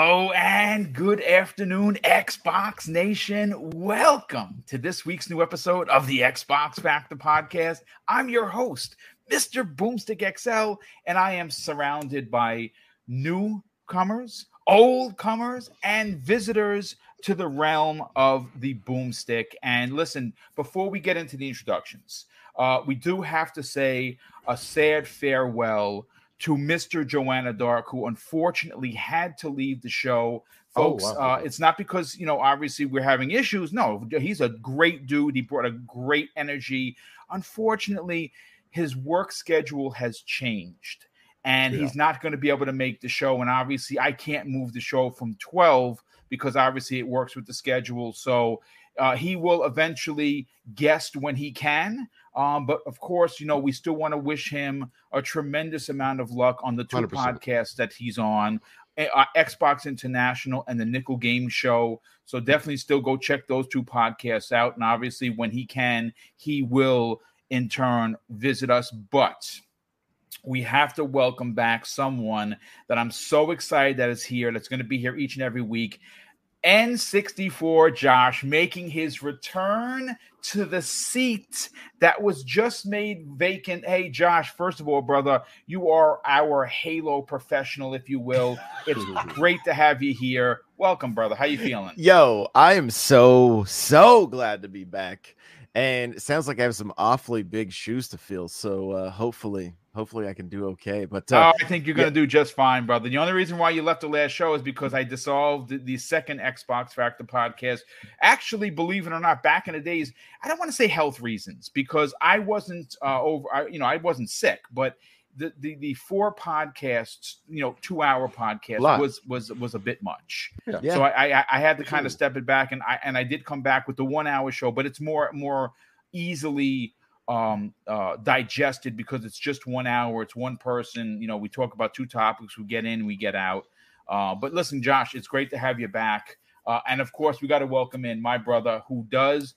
Hello and good afternoon, Xbox Nation. Welcome to this week's new episode of the Xbox Factor Podcast. I'm your host, Mr. Boomstick XL, and I am surrounded by newcomers, old comers, and visitors to the realm of the boomstick. And listen, before we get into the introductions, uh, we do have to say a sad farewell to Mr. Joanna Dark, who unfortunately had to leave the show. Folks, oh, wow. uh, it's not because, you know, obviously we're having issues. No, he's a great dude. He brought a great energy. Unfortunately, his work schedule has changed and yeah. he's not going to be able to make the show. And obviously, I can't move the show from 12 because obviously it works with the schedule. So uh, he will eventually guest when he can. Um, but of course, you know, we still want to wish him a tremendous amount of luck on the 2 100%. podcasts that he's on. Uh, Xbox International and the Nickel Game Show. So definitely still go check those two podcasts out. And obviously, when he can, he will in turn visit us. But we have to welcome back someone that I'm so excited that is here, that's going to be here each and every week. N64 Josh making his return to the seat that was just made vacant. Hey, Josh, first of all, brother, you are our Halo professional, if you will. It's great to have you here. Welcome, brother. How you feeling? Yo, I am so, so glad to be back. And it sounds like I have some awfully big shoes to fill. So uh, hopefully, hopefully I can do okay. But uh, oh, I think you're gonna do just fine, brother. The only reason why you left the last show is because I dissolved the second Xbox Factor podcast. Actually, believe it or not, back in the days, I don't want to say health reasons because I wasn't uh, over. I, you know, I wasn't sick, but the, the the four podcasts, you know, two hour podcast was was was a bit much. Yeah. So I, I, I had to kind of step it back, and I and I did come back with the one hour show, but it's more more easily um, uh, digested because it's just one hour. It's one person. You know, we talk about two topics. We get in, we get out. Uh, but listen, Josh, it's great to have you back. Uh, and of course, we got to welcome in my brother who does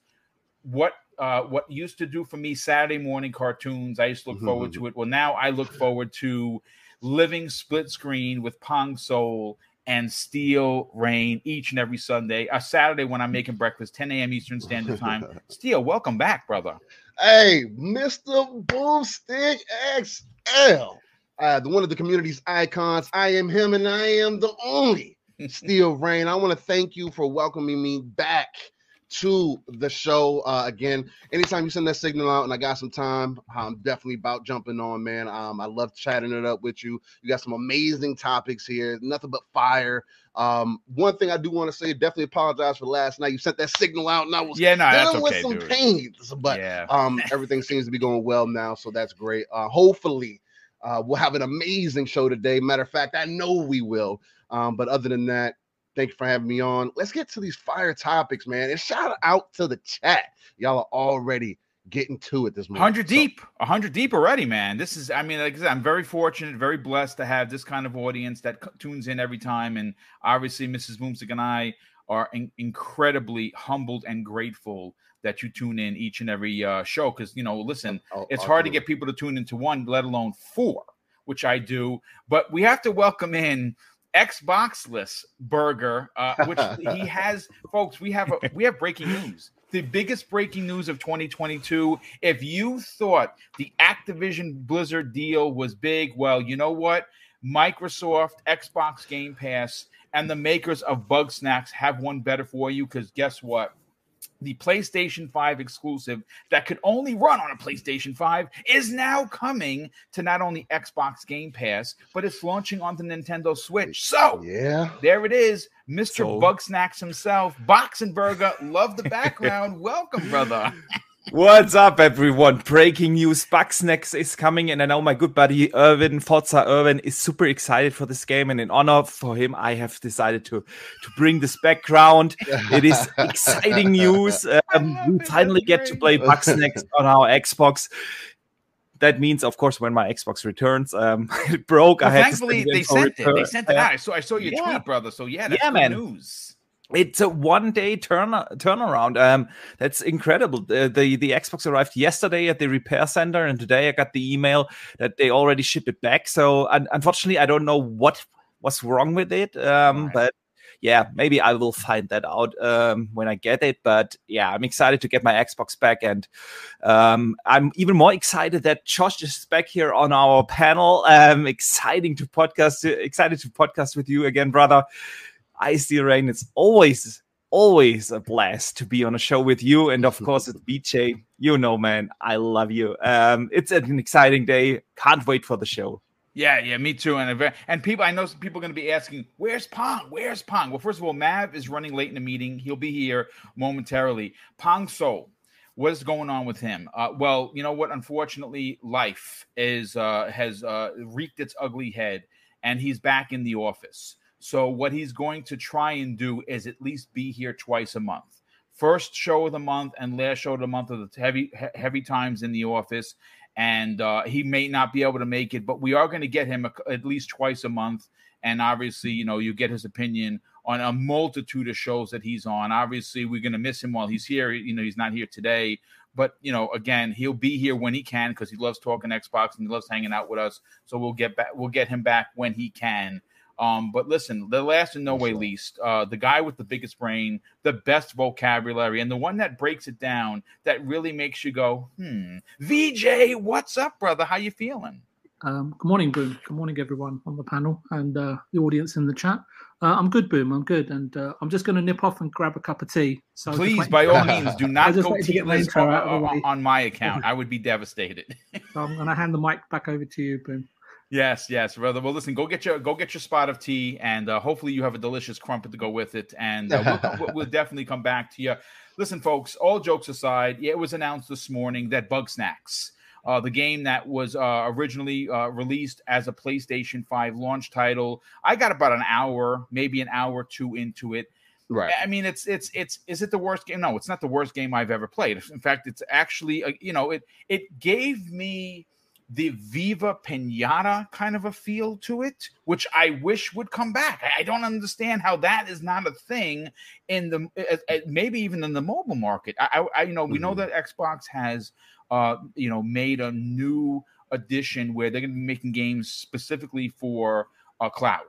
what uh, what used to do for me Saturday morning cartoons. I used to look mm-hmm. forward to it. Well, now I look forward to living split screen with Pong Soul and Steel Rain each and every Sunday. A Saturday when I'm making breakfast, 10 a.m. Eastern Standard Time. Steel, welcome back, brother. Hey, Mr. Boomstick XL. Uh, the one of the community's icons. I am him and I am the only Steel Rain. I want to thank you for welcoming me back to the show. Uh, again, anytime you send that signal out and I got some time, I'm definitely about jumping on, man. Um, I love chatting it up with you. You got some amazing topics here, nothing but fire. Um, one thing I do want to say, definitely apologize for last night. You sent that signal out, and I was yeah, no, dealing okay, with some dude. pains, but yeah. um, everything seems to be going well now, so that's great. Uh, hopefully, uh, we'll have an amazing show today. Matter of fact, I know we will. Um, but other than that, Thank you for having me on. Let's get to these fire topics, man. And shout out to the chat. Y'all are already getting to it this morning. 100 deep, 100 deep already, man. This is, I mean, like I said, I'm very fortunate, very blessed to have this kind of audience that tunes in every time. And obviously, Mrs. Boomstick and I are in- incredibly humbled and grateful that you tune in each and every uh, show. Because, you know, listen, I'll, it's I'll hard to get people to tune into one, let alone four, which I do. But we have to welcome in Xboxless burger, uh, which he has, folks. We have a, we have breaking news. The biggest breaking news of 2022. If you thought the Activision Blizzard deal was big, well, you know what? Microsoft, Xbox Game Pass, and the makers of Bugsnax have one better for you because guess what? The PlayStation 5 exclusive that could only run on a PlayStation 5 is now coming to not only Xbox Game Pass, but it's launching on the Nintendo Switch. So, yeah, there it is. Mr. So. Bugsnax himself, Boxenberger. Love the background. Welcome, brother. What's up, everyone? Breaking news: Bugsnax is coming, and I know my good buddy Irvin Forza Irvin is super excited for this game. And in honor for him, I have decided to to bring this background. It is exciting news. Um, we finally get to play Bugsnax on our Xbox. That means, of course, when my Xbox returns, um, it broke. Well, I had thankfully, they sent it. They sent it out. I saw. I saw your yeah. tweet, brother. So yeah, that's yeah, man. news it's a one day turn turnaround. Um, that's incredible. The, the, the Xbox arrived yesterday at the repair center, and today I got the email that they already ship it back. So un- unfortunately, I don't know what was wrong with it. Um, Right. But yeah, maybe I will find that out um, when I get it. But yeah, I'm excited to get my Xbox back, and um, I'm even more excited that Josh is back here on our panel. Um, exciting to podcast, excited to podcast with you again, brother. Ice the Rain. It's always, always a blast to be on a show with you, and of course, it's BJ. You know, man, I love you. Um, it's an exciting day. Can't wait for the show. Yeah, yeah, me too. And and people, I know some people are going to be asking, "Where's Pong? Where's Pong?" Well, first of all, Mav is running late in the meeting. He'll be here momentarily. Pong So, what is going on with him? Uh, well, you know what? Unfortunately, life is uh, has uh, wreaked its ugly head, and he's back in the office. So what he's going to try and do is at least be here twice a month. First show of the month and last show of the month of the heavy heavy times in the office and uh, he may not be able to make it, but we are going to get him a, at least twice a month. And obviously, you know, you get his opinion on a multitude of shows that he's on. Obviously, we're going to miss him while he's here. You know, he's not here today, but you know, again, he'll be here when he can because he loves talking Xbox and he loves hanging out with us. So we'll get back, we'll get him back when he can. Um, but listen, the last and no way least, uh, the guy with the biggest brain, the best vocabulary, and the one that breaks it down that really makes you go, hmm. VJ, what's up, brother? How you feeling? Um, good morning, Boom. Good morning, everyone on the panel and uh, the audience in the chat. Uh, I'm good, Boom. I'm good, and uh, I'm just going to nip off and grab a cup of tea. So I was just Please, by all means, do not go to get my tealess on, out of the on- on my account. I would be devastated. so I'm going to hand the mic back over to you, Boom. Yes, yes, brother. Well, listen, go get your go get your spot of tea, and uh, hopefully you have a delicious crumpet to go with it. And uh, we'll, we'll, we'll definitely come back to you. Listen, folks. All jokes aside, yeah, it was announced this morning that Bugsnax, uh, the game that was uh, originally uh, released as a PlayStation Five launch title, I got about an hour, maybe an hour or two into it. Right. I mean, it's it's it's is it the worst game? No, it's not the worst game I've ever played. In fact, it's actually uh, you know it it gave me the Viva Pinata kind of a feel to it, which I wish would come back. I, I don't understand how that is not a thing in the uh, uh, maybe even in the mobile market. I, I, you know we know Mhm. that Xbox has uh you know made a new edition where they're going to be making games specifically for uh, cloud.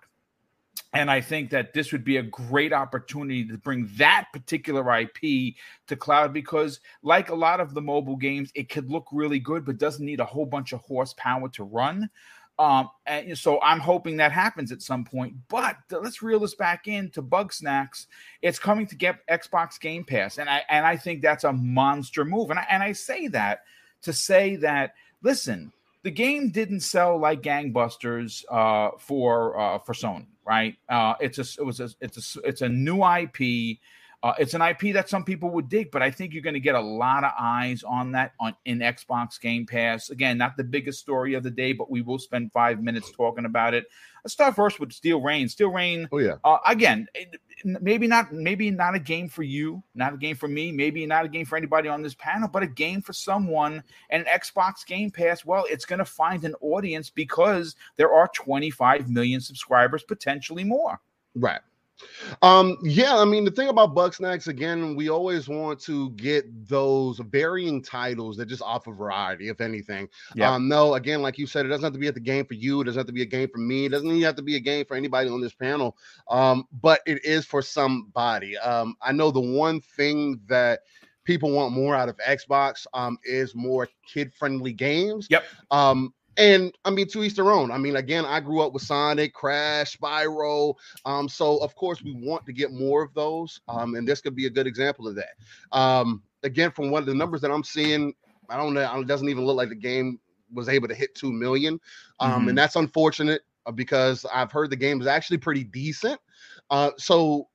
And I think that this would be a great opportunity to bring that particular IP to cloud because, like a lot of the mobile games, it could look really good, but doesn't need a whole bunch of horsepower to run. Um, and so I'm hoping that happens at some point. But let's reel this back into Bugsnax. It's coming to get Xbox Game Pass, and I and I think that's a monster move. And I, and I say that to say that listen, the game didn't sell like gangbusters uh, for uh, for Sony, right? Uh, it's a it was a it's a it's a new IP. Uh, it's an IP that some people would dig, but I think you're going to get a lot of eyes on that on in Xbox Game Pass. Again, not the biggest story of the day, but we will spend five minutes talking about it. Let's start first with Steel Rain. Steel Rain Oh yeah. uh, again, maybe not maybe not a game for you, not a game for me, maybe not a game for anybody on this panel, but a game for someone. And Xbox Game Pass, well, it's going to find an audience because there are 25 million subscribers, potentially more. Right. Um, yeah, I mean the thing about Bugsnax again, we always want to get those varying titles that just offer variety, if anything. Yeah. Um, no, again, like you said, it doesn't have to be at the game for you, it doesn't have to be a game for me, it doesn't even have to be a game for anybody on this panel. Um, but it is for somebody. Um, I know the one thing that people want more out of Xbox um is more kid-friendly games. Yep. Um and I mean, to each their own. I mean, again, I grew up with Sonic, Crash, Spyro. Um, so of course we want to get more of those. Um, and this could be a good example of that. Um, again, from one of the numbers that I'm seeing, I don't know, it doesn't even look like the game was able to hit two million. Um, Mhm. and that's unfortunate uh, because I've heard the game is actually pretty decent. Uh, so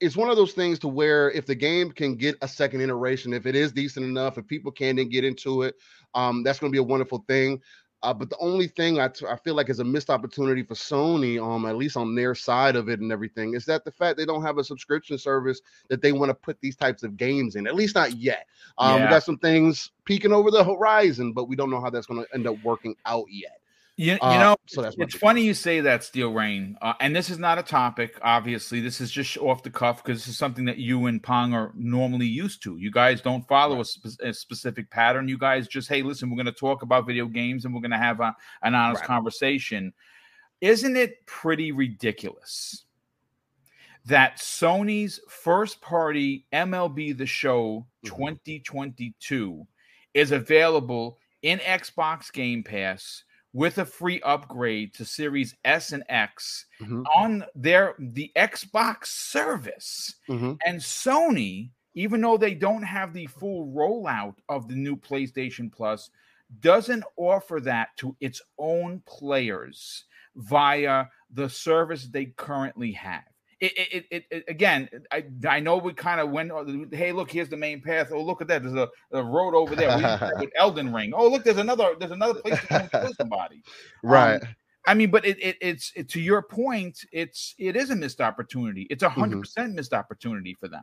it's one of those things to where if the game can get a second iteration, if it is decent enough, if people can then get into it, um, that's going to be a wonderful thing. Uh, but the only thing I, t- I feel like is a missed opportunity for Sony, um, at least on their side of it and everything, is that the fact they don't have a subscription service that they want to put these types of games in, at least not yet. Um, Yeah. We got some things peeking over the horizon, but we don't know how that's going to end up working out yet. You, you Uh, know, so that's it's funny you say that, Steel Rain. Uh, and this is not a topic, obviously. This is just off the cuff because this is something that you and Pong are normally used to. You guys don't follow a, spe- a specific pattern. You guys just, hey, listen, we're going to talk about video games and we're going to have a, an honest Right. conversation. isn't it pretty ridiculous that Sony's first party MLB The Show Mhm. 2022 is available in Xbox Game Pass with a free upgrade to Series S and X Mhm. on their the Xbox service. Mhm. And Sony, even though they don't have the full rollout of the new PlayStation Plus, doesn't offer that to its own players via the service they currently have. It, it, it, it again, I, I know we kind of went, oh, hey, look, here's the main path. Oh, look at that. There's a, a road over there. We did that with Elden Ring. Oh, look, there's another, there's another place to kill somebody. Right. Um, I mean, but it, it it's it, to your point, it's it is a missed opportunity. It's a 100 mm-hmm. percent missed opportunity for them.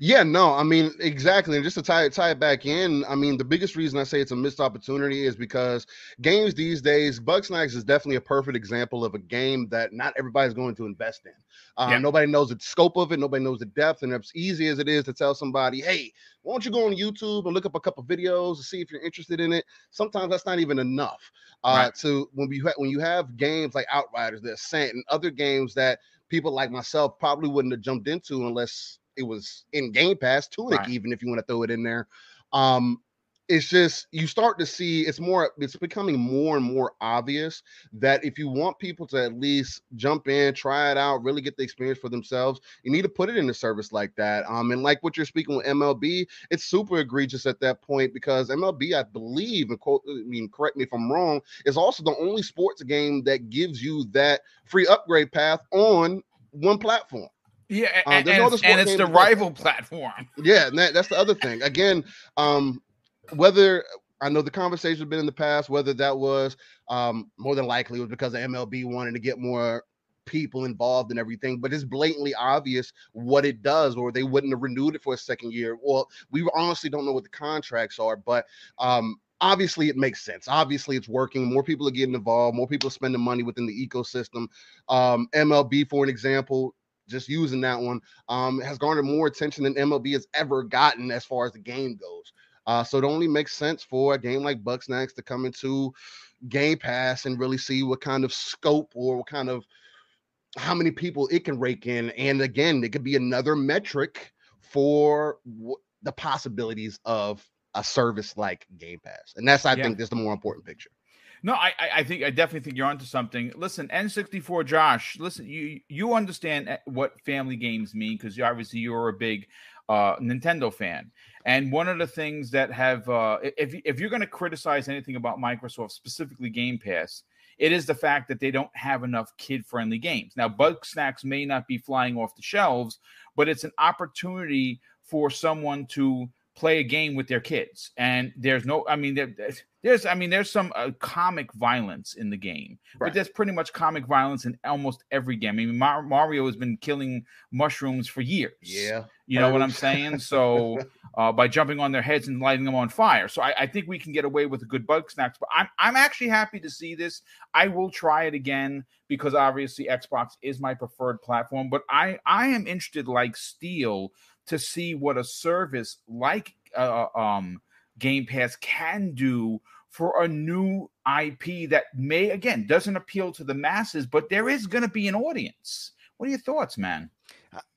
Yeah, no, I mean exactly. And just to tie it tie it back in, I mean the biggest reason I say it's a missed opportunity is because games these days, Bugsnax is definitely a perfect example of a game that not everybody's going to invest in. Uh, Yeah. Nobody knows the scope of it, nobody knows the depth, and as easy as it is to tell somebody, "Hey, why don't you go on YouTube and look up a couple videos to see if you're interested in it?" Sometimes that's not even enough. Uh, Right. To when you ha- when you have games like Outriders, The Ascent, and other games that people like myself probably wouldn't have jumped into unless it was in Game Pass, Tunic, Right. even if you want to throw it in there. Um, it's just you start to see it's more it's becoming more and more obvious that if you want people to at least jump in try it out really get the experience for themselves you need to put it in a service like that um and like what you're speaking with mlb it's super egregious at that point because mlb i believe and quote i mean correct me if i'm wrong is also the only sports game that gives you that free upgrade path on one platform Yeah, Uh, and, it's, and it's the rival platform. yeah, and that, that's the other thing. Again, um, whether I know the conversation has been in the past, whether that was um, more than likely was because the MLB wanted to get more people involved and everything, but it's blatantly obvious what it does, or they wouldn't have renewed it for a second year. Well, we honestly don't know what the contracts are, but um, obviously it makes sense. Obviously, it's working. More people are getting involved. More people are spending money within the ecosystem. Um, MLB, for an example, just using that one, um, has garnered more attention than MLB has ever gotten as far as the game goes. Uh, so it only makes sense for a game like Bugsnax to come into Game Pass and really see what kind of scope or what kind of how many people it can rake in. And again, it could be another metric for w- the possibilities of a service like Game Pass. And that's, I Yeah. think, is the more important picture. No, I, I think I definitely think you're onto something. Listen, N64 Josh, listen, you you understand eh, what family games mean because obviously you're a big uh, Nintendo fan. And one of the things that have uh, if if you're going to criticize anything about Microsoft, specifically Game Pass, it is the fact that they don't have enough kid-friendly games. Now, Bugsnax may not be flying off the shelves, but it's an opportunity for someone to play a game with their kids. And there's no, I mean, there, there's, I mean, there's some uh, comic violence in the game, but Right. there's pretty much comic violence in almost every game. I mean, Mar- Mario has been killing mushrooms for years. Yeah. You know what I'm saying? So uh, by jumping on their heads and lighting them on fire. So I, I think we can get away with a good Bugsnax. But I'm I'm actually happy to see this. I will try it again because obviously Xbox is my preferred platform. But I I am interested, like Steel, to see what a service like uh, um Game Pass can do for a new IP that may again doesn't appeal to the masses, but there is going to be an audience. What are your thoughts, man?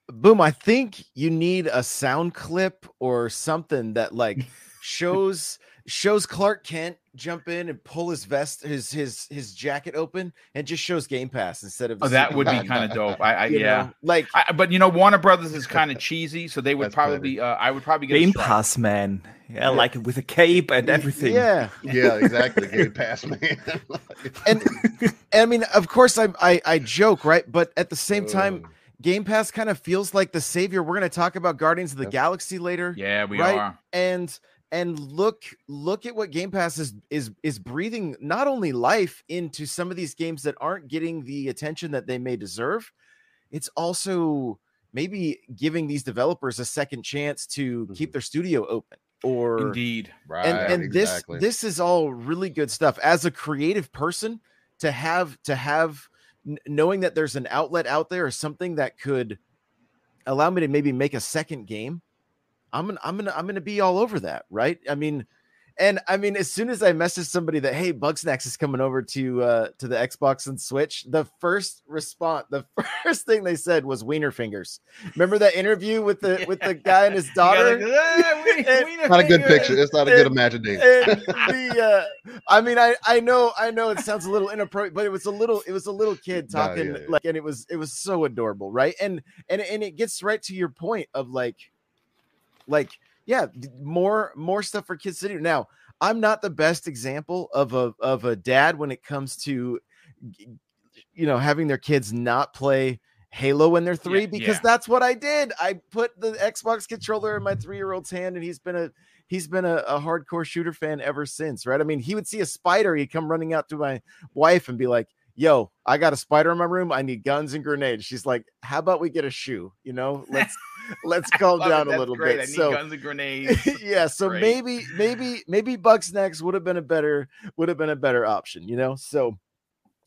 Boom, I think you need a sound clip or something that like shows shows Clark Kent jump in and pull his vest his his his jacket open and just shows Game Pass instead of Oh, that would be kind of dope. I, I yeah. know? Like I, but you know, Warner Brothers is kind of cheesy, so they would That's probably. Uh, I would probably get Game strike. Pass, man. Yeah, like with a cape and everything. Yeah. Yeah, exactly. Game Pass, man. And I mean, of course I'm I I joke, right? But at the same time, Oh, Game Pass kind of feels like the savior. We're going to talk about Guardians of the Yep. Galaxy later. Yeah, we Right. are. and and look look at what game pass is is is breathing not only life into some of these games that aren't getting the attention that they may deserve it's also maybe giving these developers a second chance to keep mm-hmm. their studio open or Indeed. right. and and exactly. this this is all really good stuff as a creative person to have to have knowing that there's an outlet out there or something that could allow me to maybe make a second game i'm gonna i'm gonna i'm gonna be all over that right i mean and I mean, as soon as I messaged somebody that hey, Bugsnax is coming over to uh to the Xbox and Switch, the first response, the first thing they said was Wiener fingers. Remember that interview with the yeah. with the guy and his daughter? Like, ah, we, not a good picture. It's not a good imagination. the, uh, I mean, I I know I know it sounds a little inappropriate, but it was a little it was a little kid talking no, yeah, yeah. like, and it was it was so adorable, right? And and and it gets right to your point of like, like yeah, more more stuff for kids to do. Now, I'm not the best example of a of a dad when it comes to you know having their kids not play Halo when they're three yeah, because yeah. that's what I did. I put the Xbox controller in my three year old's hand, and he's been a he's been a, a, hardcore shooter fan ever since. Right? I mean, he would see a spider, he'd come running out to my wife and be like, "Yo, I got a spider in my room. I need guns and grenades." She's like, "How about we get a shoe? You know, let's." let's calm down a little great. bit. so guns and grenades. yeah, so great. maybe maybe maybe Bugsnax would have been a better would have been a better option, you know. So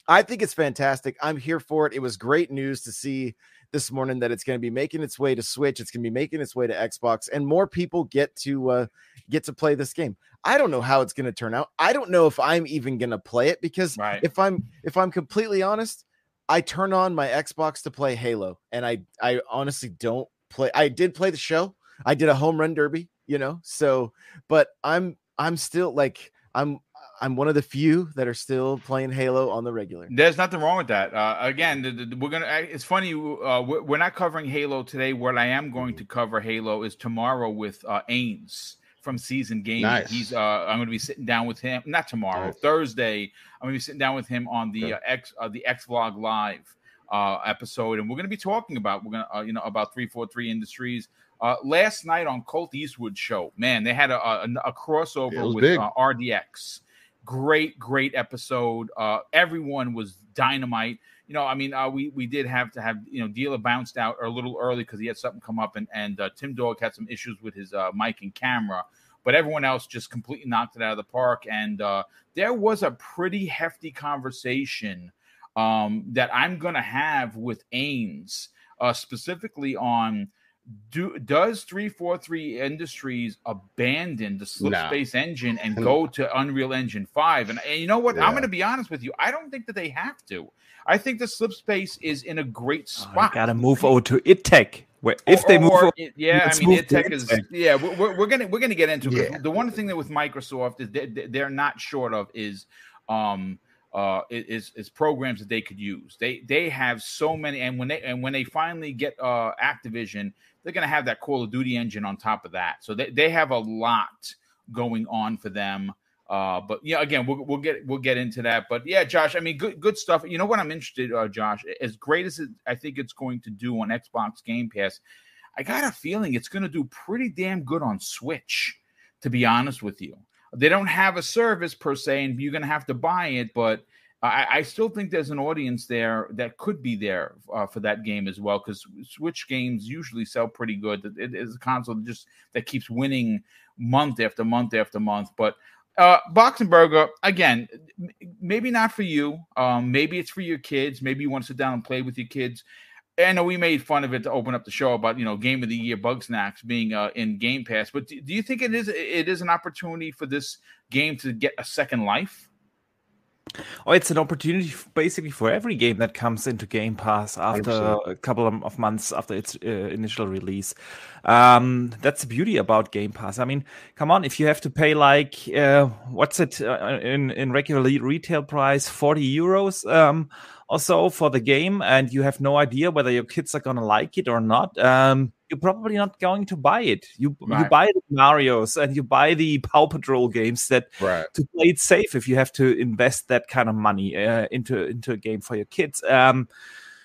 I think it's fantastic. I'm here for it. It was great news to see this morning that it's going to be making its way to Switch. It's going to be making its way to Xbox, and more people get to uh, get to play this game. I don't know how it's going to turn out. I don't know if I'm even going to play it because right. if I'm if I'm completely honest, I turn on my Xbox to play Halo, and I I honestly don't play. I did play the show. I did a home run derby, you know. So, but I'm I'm still like I'm I'm one of the few that are still playing Halo on the regular. There's nothing wrong with that. Uh, again, the, the, we're gonna. It's funny. Uh, we're, we're, not covering Halo today. What I am going to cover Halo is tomorrow with uh, Ains from Season Game. Nice. He's. Uh, I'm going to be sitting down with him. Not tomorrow. Nice. Thursday. I'm going to be sitting down with him on the uh, X uh, the X Vlog Live uh, episode, and we're going to be talking about we're going to uh, you know about three four three industries. Uh, last night on Colt Eastwood show, man, they had a, a, a crossover with uh, RDX. Great, great episode. Uh, everyone was dynamite. You know, I mean, uh, we we did have to have you know Dealer bounced out a little early because he had something come up, and and uh, Tim Dog had some issues with his uh, mic and camera but everyone else just completely knocked it out of the park. And uh, there was a pretty hefty conversation um, that I'm going to have with Ains, uh, specifically on do does 343 Industries abandon the Slipspace no. engine and go to Unreal Engine 5? And, and you know what? Yeah. I'm going to be honest with you. I don't think that they have to. I think the Slipspace is in a great spot. Oh, got to move over to id Tech. Where if or, they move, over, yeah, I mean, id Tech is yeah. We're, we're, gonna we're gonna get into yeah. the one thing that with Microsoft is they, they're not short of is um uh, is is programs that they could use. They they have so many, and when they and when they finally get uh, Activision, they're to have that Call of Duty engine on top of that. So they, they have a lot going on for them. Uh, but yeah, again, we'll, we'll get we'll get into that. But yeah, Josh, I mean, good good stuff. You know what I'm interested, uh, Josh, as great as it, I think it's going to do on Xbox Game Pass, I got a feeling it's going to do pretty damn good on Switch. To be honest with you, they don't have a service per se, and you're going to have to buy it. But I, I, still think there's an audience there that could be there uh, for that game as well, because Switch games usually sell pretty good. It is a console that just that keeps winning month after month after month. But uh, Boxenberger, again, maybe not for you. Um, maybe it's for your kids. Maybe you want to sit down and play with your kids. I know we made fun of it to open up the show about you know game of the year Bugsnax being uh, in Game Pass, but do, do, you think it is it is an opportunity for this game to get a second life? Oh, it's an opportunity basically for every game that comes into Game Pass after 100%. a couple of months after its uh, initial release. Um, that's the beauty about Game Pass. I mean, come on, if you have to pay like uh, what's it uh, in in regular retail price, forty euros. Um, or so for the game and you have no idea whether your kids are going to like it or not, um, you're probably not going to buy it. You right. you buy the Mario's and you buy the Paw Patrol games that right. to play it safe if you have to invest that kind of money uh, into into a game for your kids. Um,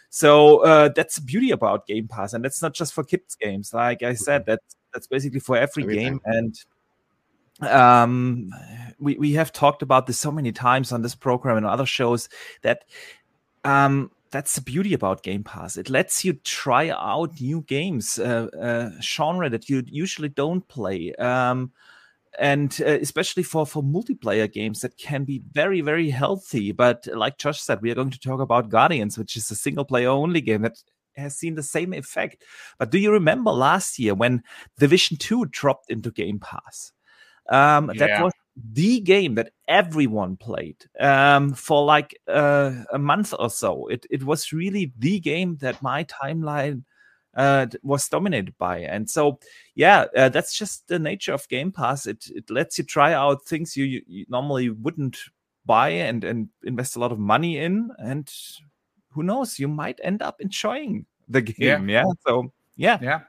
so uh, that's the beauty about Game Pass, and that's not just for kids games. Like I said, mm-hmm. that's that's basically for every Everything. game and um we we have talked about this so many times on this program and other shows that um, that's the beauty about Game Pass. It lets you try out new games, uh, uh, genre that you usually don't play. Um, and uh, especially for for multiplayer games that can be very very healthy but like josh said we are going to talk about guardians which is a single player only game that has seen the same effect but do you remember last year when division 2 dropped into game pass um, yeah. that was the game that everyone played um, for like uh, a month or so. It it was really the game that my timeline uh, was dominated by. And so, yeah, uh, that's just the nature of Game Pass. It it lets you try out things you, you, you normally wouldn't buy and and invest a lot of money in, and who knows, you might end up enjoying the game. Yeah. yeah? So yeah, yeah.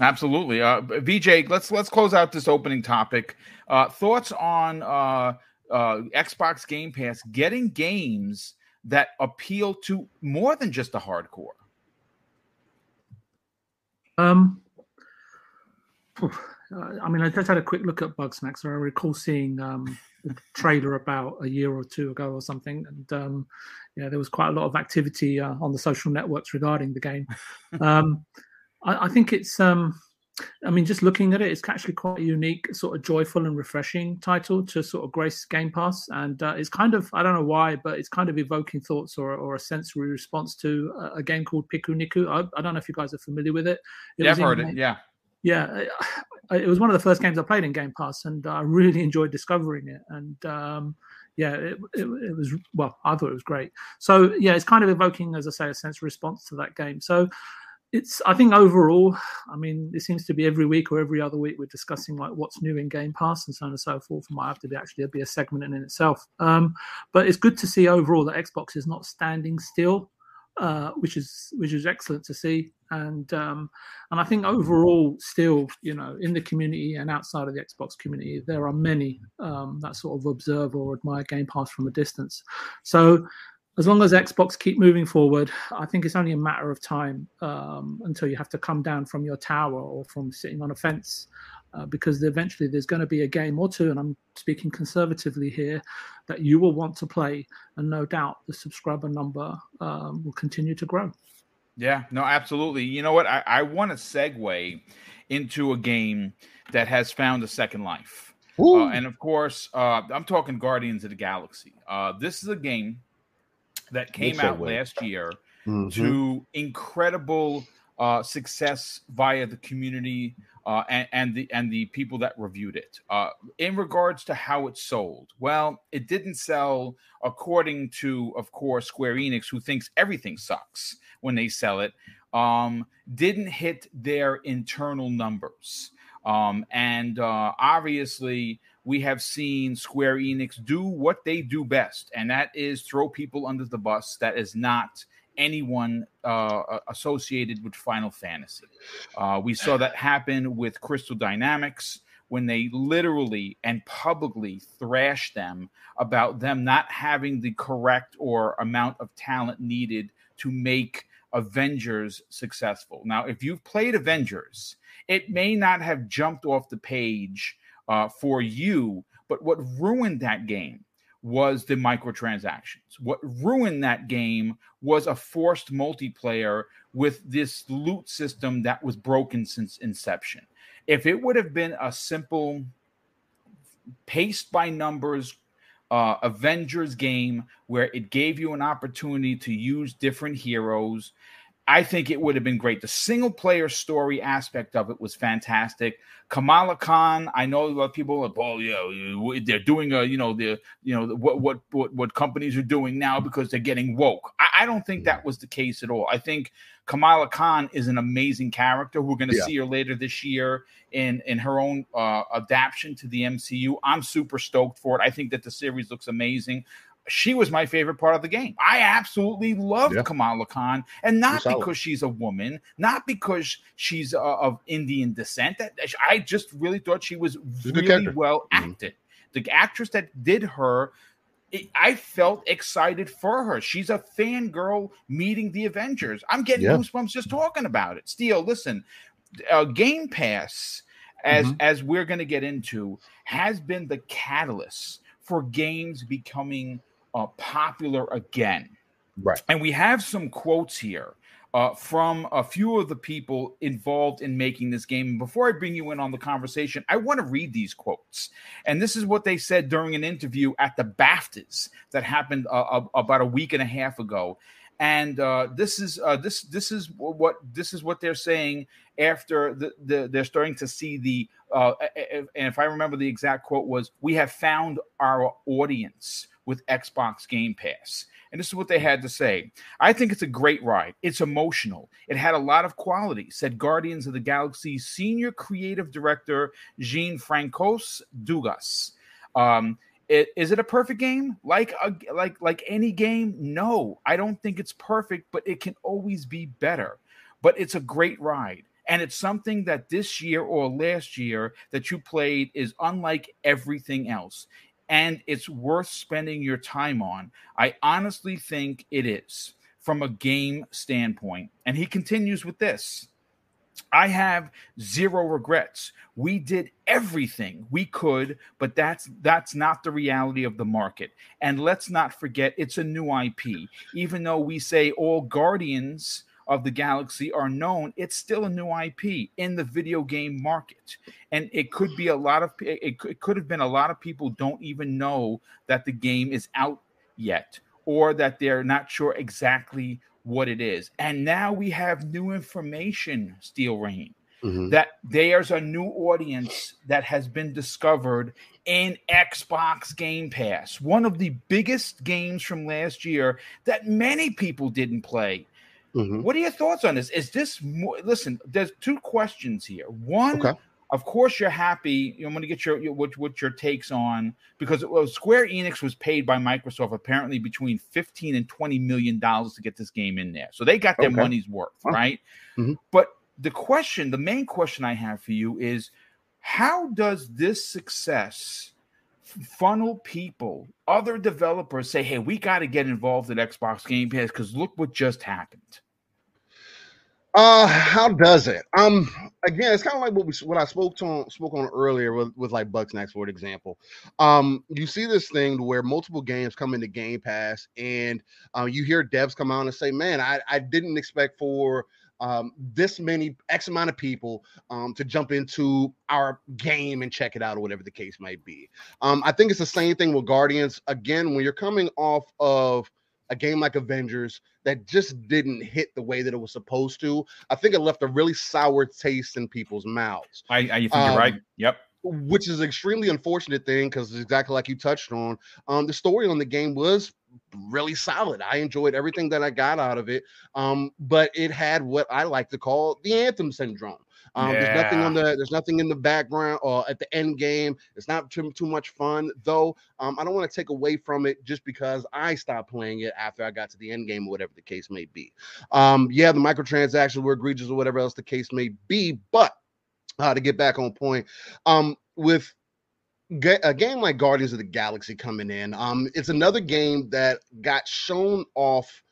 Absolutely, uh, VJ. Let's let's close out this opening topic. Uh, thoughts on uh, uh, Xbox Game Pass getting games that appeal to more than just the hardcore. Um, I mean, I just had a quick look at Bugsnax. I recall seeing um, a trailer about a year or two ago or something, and um, yeah, there was quite a lot of activity uh, on the social networks regarding the game. Um, I, I, think it's, um, I mean, just looking at it, it's actually quite a unique, sort of joyful and refreshing title to sort of grace Game Pass, and uh, it's kind of, I don't know why, but it's kind of evoking thoughts or, or a sensory response to a, a game called Pikuniku. I, I, don't know if you guys are familiar with it. it yeah, I've heard it. Yeah yeah, it was one of the first games I played in Game Pass, and I really enjoyed discovering it. And um, yeah, it, it, it, was well, I thought it was great. So yeah, it's kind of evoking, as I say, a sense of response to that game. So it's, I think overall, I mean, it seems to be every week or every other week we're discussing like what's new in Game Pass and so on and so forth. It might have to be actually be a segment in itself. Um, but it's good to see overall that Xbox is not standing still uh, which is which is excellent to see. And um, and I think overall, still, you know, in the community and outside of the Xbox community, there are many um, that sort of observe or admire Game Pass from a distance. So as long as Xbox keep moving forward, I think it's only a matter of time um, until you have to come down from your tower or from sitting on a fence uh, because eventually there's going to be a game or two, and I'm speaking conservatively here, that you will want to play, and no doubt the subscriber number um, will continue to grow. Yeah, no, absolutely. You know what? I, I want to segue into a game that has found a second life. Uh, and of course, uh, I'm talking Guardians of the Galaxy. Uh, this is a game that came out last year mm-hmm. to incredible uh, success via the community uh, and, and, the and the people that reviewed it. Uh, in regards to how it sold, well, it didn't sell according to, of course, Square Enix, who thinks everything sucks when they sell it. Um, didn't hit their internal numbers, um, and uh, obviously. We have seen Square Enix do what they do best, and that is throw people under the bus. That is not anyone uh, associated with Final Fantasy. Uh, we saw that happen with Crystal Dynamics when they literally and publicly thrashed them about them not having the correct or amount of talent needed to make Avengers successful. Now, if you've played Avengers, it may not have jumped off the page uh, for you, but what ruined that game was the microtransactions. What ruined that game was a forced multiplayer with this loot system that was broken since inception. If it would have been a simple paced by numbers uh, Avengers game where it gave you an opportunity to use different heroes, I think it would have been great. The single player story aspect of it was fantastic. Kamala Khan, I know a lot of people are, oh yeah, they're doing a, you know, the, you know, what what what what companies are doing now because they're getting woke. I, I don't think that was the case at all. I think Kamala Khan is an amazing character. We're going to yeah. see her later this year in in her own uh, adaptation to the MCU. I'm super stoked for it. I think that the series looks amazing she was my favorite part of the game. I absolutely loved yeah. Kamala Khan, and not because she's a woman, not because she's uh, of Indian descent. That I just really thought she was she's really well mm-hmm. acted. Mm-hmm. The actress that did her, it, I felt excited for her. She's a fangirl meeting the Avengers. I'm getting yeah. goosebumps just talking about it. Steel, listen, uh, Game Pass, as mm-hmm. as we're going to get into, has been the catalyst for games becoming uh, popular again. Right. And we have some quotes here uh, from a few of the people involved in making this game. And before I bring you in on the conversation, I want to read these quotes. And this is what they said during an interview at the BAFTAs that happened uh, about a week and a half ago. and uh, this is uh, this this is what this is what they're saying after the, the they're starting to see the uh, and if I remember the exact quote was we have found our audience with Xbox Game Pass. And this is what they had to say. I think it's a great ride. It's emotional. It had a lot of quality, said Guardians of the Galaxy senior creative director Jean-François Dugas. Um, it, is it a perfect game? Like a, like like any game? No, I don't think it's perfect, but it can always be better. But it's a great ride. And it's something that this year or last year that you played is unlike everything else. And it's worth spending your time on. I honestly think it is from a game standpoint. And he continues with this. I have zero regrets. We did everything we could, but that's that's not the reality of the market. And let's not forget it's a new IP. Even though we say all Guardians of the Galaxy are known, it's still a new IP in the video game market. And it could be a lot of it, it could have been a lot of people don't even know that the game is out yet or that they're not sure exactly what it is. And now we have new information, Steel Rain, mm-hmm. that there's a new audience that has been discovered in Xbox Game Pass, one of the biggest games from last year that many people didn't play. Mm-hmm. What are your thoughts on this? Is this more? Listen, there's two questions here. One, okay of course you're happy. I'm going to get your, your what, what your takes on because well, Square Enix was paid by Microsoft apparently between 15 and 20 million dollars to get this game in there, so they got their okay. money's worth, huh. right? Mm-hmm. But the question, the main question I have for you is, how does this success funnel people, other developers say, "Hey, we got to get involved in Xbox Game Pass because look what just happened." Uh, how does it? Um, again, it's kind of like what we what I spoke to spoke on earlier with, with like Bugsnax, for example. Um, you see this thing where multiple games come into Game Pass, and uh, you hear devs come out and say, "Man, I I didn't expect for." Um, this many X amount of people um, to jump into our game and check it out, or whatever the case might be. Um, I think it's the same thing with Guardians. Again, when you're coming off of a game like Avengers that just didn't hit the way that it was supposed to. I think it left a really sour taste in people's mouths. I, I think you're right. Um, yep. Which is an extremely unfortunate thing because exactly like you touched on. Um, the story on the game was really solid. I enjoyed everything that I got out of it. Um, but it had what I like to call the anthem syndrome. Um, yeah. There's nothing on the there's nothing in the background or at the end game. It's not too, too much fun though. Um, I don't want to take away from it just because I stopped playing it after I got to the end game or whatever the case may be. Um, yeah, the microtransactions were egregious or whatever else the case may be, but uh, to get back on point, um, with a game like Guardians of the Galaxy coming in, um, it's another game that got shown off.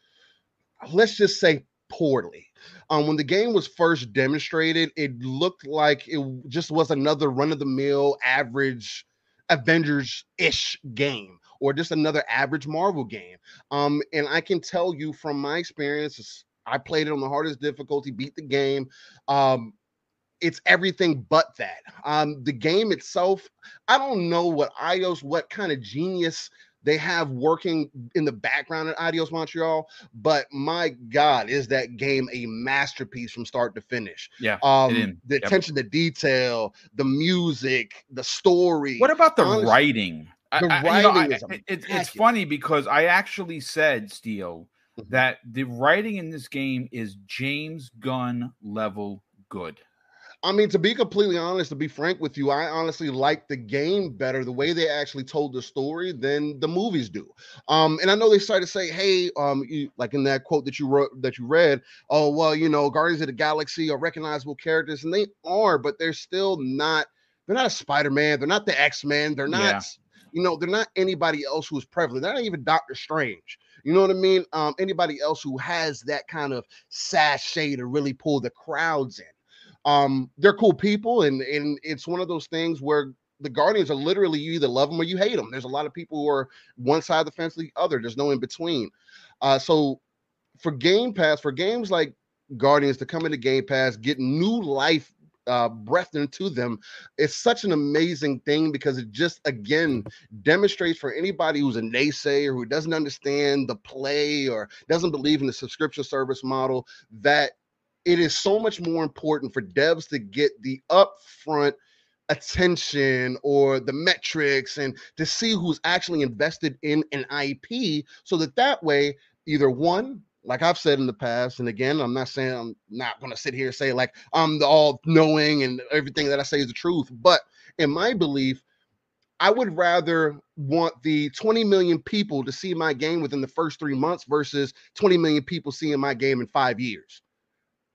Let's just say poorly. Um, when the game was first demonstrated, it looked like it just was another run of the mill, average Avengers ish game or just another average Marvel game. Um, and I can tell you from my experience, I played it on the hardest difficulty, beat the game. Um, it's everything but that. Um, the game itself, I don't know what iOS, what kind of genius they have working in the background at Eidos Montreal. But my God, is that game a masterpiece from start to finish? Yeah. Um, the yep. attention to detail, the music, the story. What about the Honestly, writing? The I, writing you know, I, it, it's funny because I actually said, Steel, mm-hmm. that the writing in this game is James Gunn level good. I mean, to be completely honest, to be frank with you, I honestly like the game better, the way they actually told the story than the movies do. Um, and I know they started to say, "Hey, um, you, like in that quote that you wrote that you read, oh well, you know, Guardians of the Galaxy are recognizable characters, and they are, but they're still not. They're not a Spider Man. They're not the X Men. They're not." Yeah. You know, they're not anybody else who's prevalent. They're not even Doctor Strange. You know what I mean? Um, anybody else who has that kind of sachet to really pull the crowds in um, they're cool people, and and it's one of those things where the Guardians are literally you either love them or you hate them. There's a lot of people who are one side of the fence, the other. There's no in between. Uh, so for Game Pass, for games like Guardians to come into Game Pass, get new life uh, breathed into them. It's such an amazing thing because it just again demonstrates for anybody who's a naysayer who doesn't understand the play or doesn't believe in the subscription service model that it is so much more important for devs to get the upfront attention or the metrics and to see who's actually invested in an IP so that that way either one like I've said in the past, and again, I'm not saying I'm not going to sit here and say like I'm the all knowing and everything that I say is the truth, but in my belief, I would rather want the 20 million people to see my game within the first three months versus 20 million people seeing my game in five years.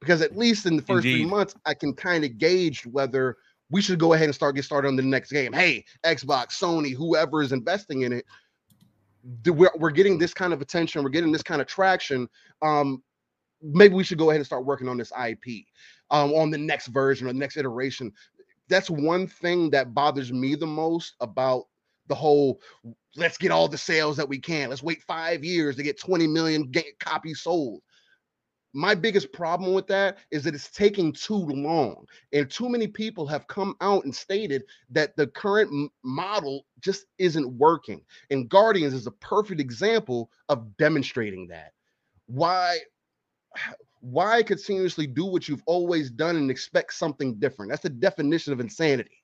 Because at least in the first Indeed. three months, I can kind of gauge whether we should go ahead and start get started on the next game. Hey, Xbox, Sony, whoever is investing in it, we're, we're getting this kind of attention, we're getting this kind of traction. Um, maybe we should go ahead and start working on this IP um, on the next version or the next iteration. That's one thing that bothers me the most about the whole let's get all the sales that we can. Let's wait five years to get 20 million copies sold my biggest problem with that is that it's taking too long and too many people have come out and stated that the current model just isn't working and guardians is a perfect example of demonstrating that. Why why continuously do what you've always done and expect something different? That's the definition of insanity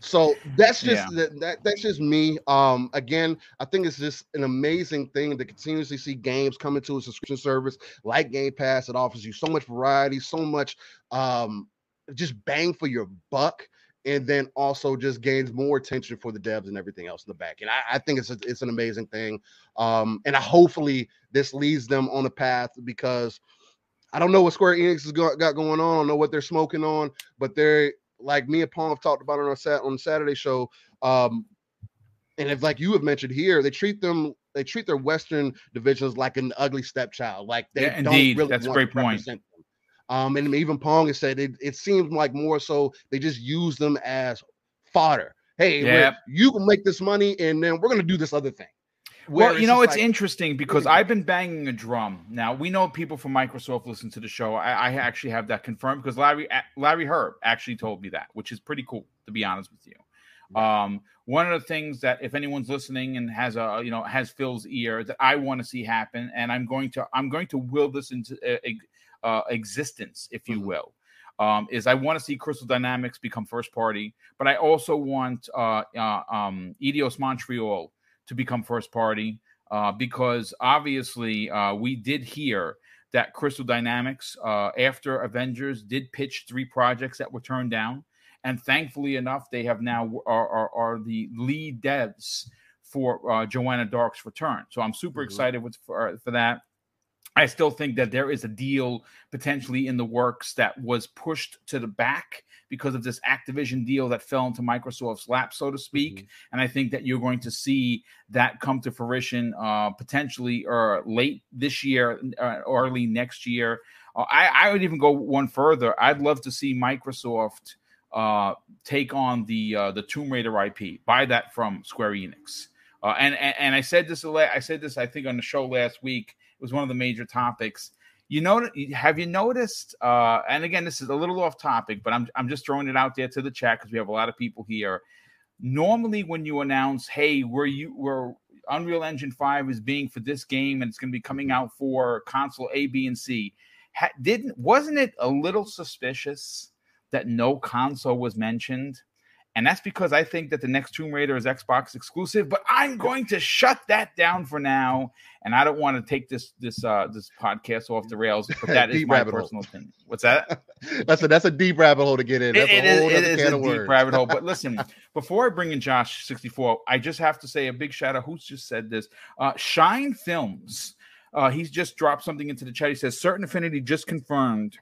so that's just yeah. that, that, that's just me um again i think it's just an amazing thing to continuously see games coming to a subscription service like game pass it offers you so much variety so much um just bang for your buck and then also just gains more attention for the devs and everything else in the back and i, I think it's a, it's an amazing thing um and I, hopefully this leads them on a path because I don't know what Square Enix has got, got going on. I don't know what they're smoking on, but they're like me and Paul have talked about on our sat on Saturday show. Um, and if like you have mentioned here, they treat them they treat their Western divisions like an ugly stepchild. Like they yeah, don't indeed. really that's a great point. Them. Um, and even Pong has said it, it seems like more so they just use them as fodder. Hey, yep. you can make this money, and then we're gonna do this other thing well, you know, it's like, interesting because I've been banging a drum. Now we know people from Microsoft listen to the show. I, I, actually have that confirmed because Larry Larry Hryb actually told me that, which is pretty cool to be honest with you. Um, one of the things that if anyone's listening and has a you know has Phil's ear that I want to see happen, and I'm going to I'm going to will this into uh, uh, existence, if you mm-hmm. will. Um, is I want to see Crystal Dynamics become first party, but I also want uh, uh, um, Eidos Montreal to become first party uh, because obviously uh, we did hear that Crystal Dynamics, uh, after Avengers, did pitch three projects that were turned down, and thankfully enough, they have now are, are, are the lead devs for uh, Joanna Dark's return. So I'm super mm-hmm. excited with, for, for that. I still think that there is a deal potentially in the works that was pushed to the back because of this Activision deal that fell into Microsoft's lap, so to speak. Mm-hmm. And I think that you're going to see that come to fruition uh, potentially or late this year, uh, early next year. Uh, I, I, would even go one further. I'd love to see Microsoft uh, take on the uh, the Tomb Raider IP, buy that from Square Enix. Uh, and, and, and I said this I said this I think on the show last week was one of the major topics. You know, have you noticed? Uh, and again, this is a little off topic, but I'm I'm just throwing it out there to the chat because we have a lot of people here. Normally, when you announce, "Hey, we're you we're Unreal Engine Five is being for this game and it's going to be coming out for console A, B, and C," ha- didn't wasn't it a little suspicious that no console was mentioned? And that's because I think that the next Tomb Raider is Xbox exclusive, but I'm going to shut that down for now. And I don't want to take this this uh this podcast off the rails, but that is my personal hole. opinion. What's that? that's a that's a deep rabbit hole to get in. That's it, a it is, it is a deep rabbit hole. But listen, before I bring in Josh 64, I just have to say a big shout out. Who's just said this? Uh Shine Films. Uh, he's just dropped something into the chat. He says certain affinity just confirmed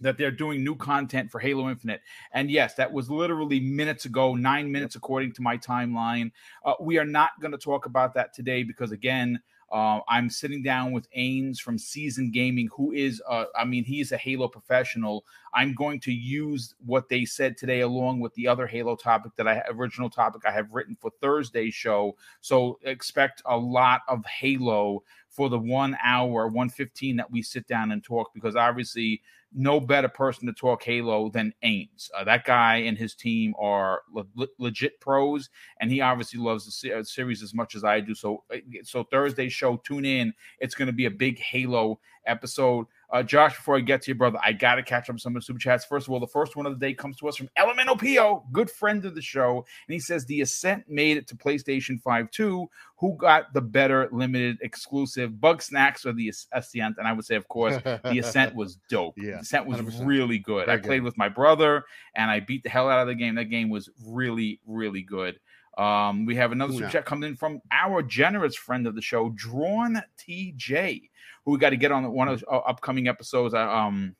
that they're doing new content for Halo Infinite. And yes, that was literally minutes ago, nine minutes according to my timeline. Uh, we are not going to talk about that today because, again, uh, I'm sitting down with Ains from Season Gaming, who is, uh, I mean, he's a Halo professional. I'm going to use what they said today along with the other Halo topic that I original topic I have written for Thursday's show. So expect a lot of Halo for the one hour, 115 that we sit down and talk because obviously no better person to talk Halo than Ames. Uh, that guy and his team are le- legit pros, and he obviously loves the uh, series as much as I do. So, uh, so Thursday show, tune in. It's going to be a big Halo episode. Uh, Josh, before I get to you, brother, I got to catch up some of the super chats. First of all, the first one of the day comes to us from Elemental PO, good friend of the show. And he says, The Ascent made it to PlayStation 5 too. Who got the better limited exclusive Bugsnax or the Ascent? And I would say, of course, the Ascent was dope. Yeah, the Ascent was 100%. really good. Very I played good. with my brother and I beat the hell out of the game. That game was really, really good. Um, we have another super Una. chat coming in from our generous friend of the show, Drawn TJ, who we got to get on one of the uh, upcoming episodes. Um,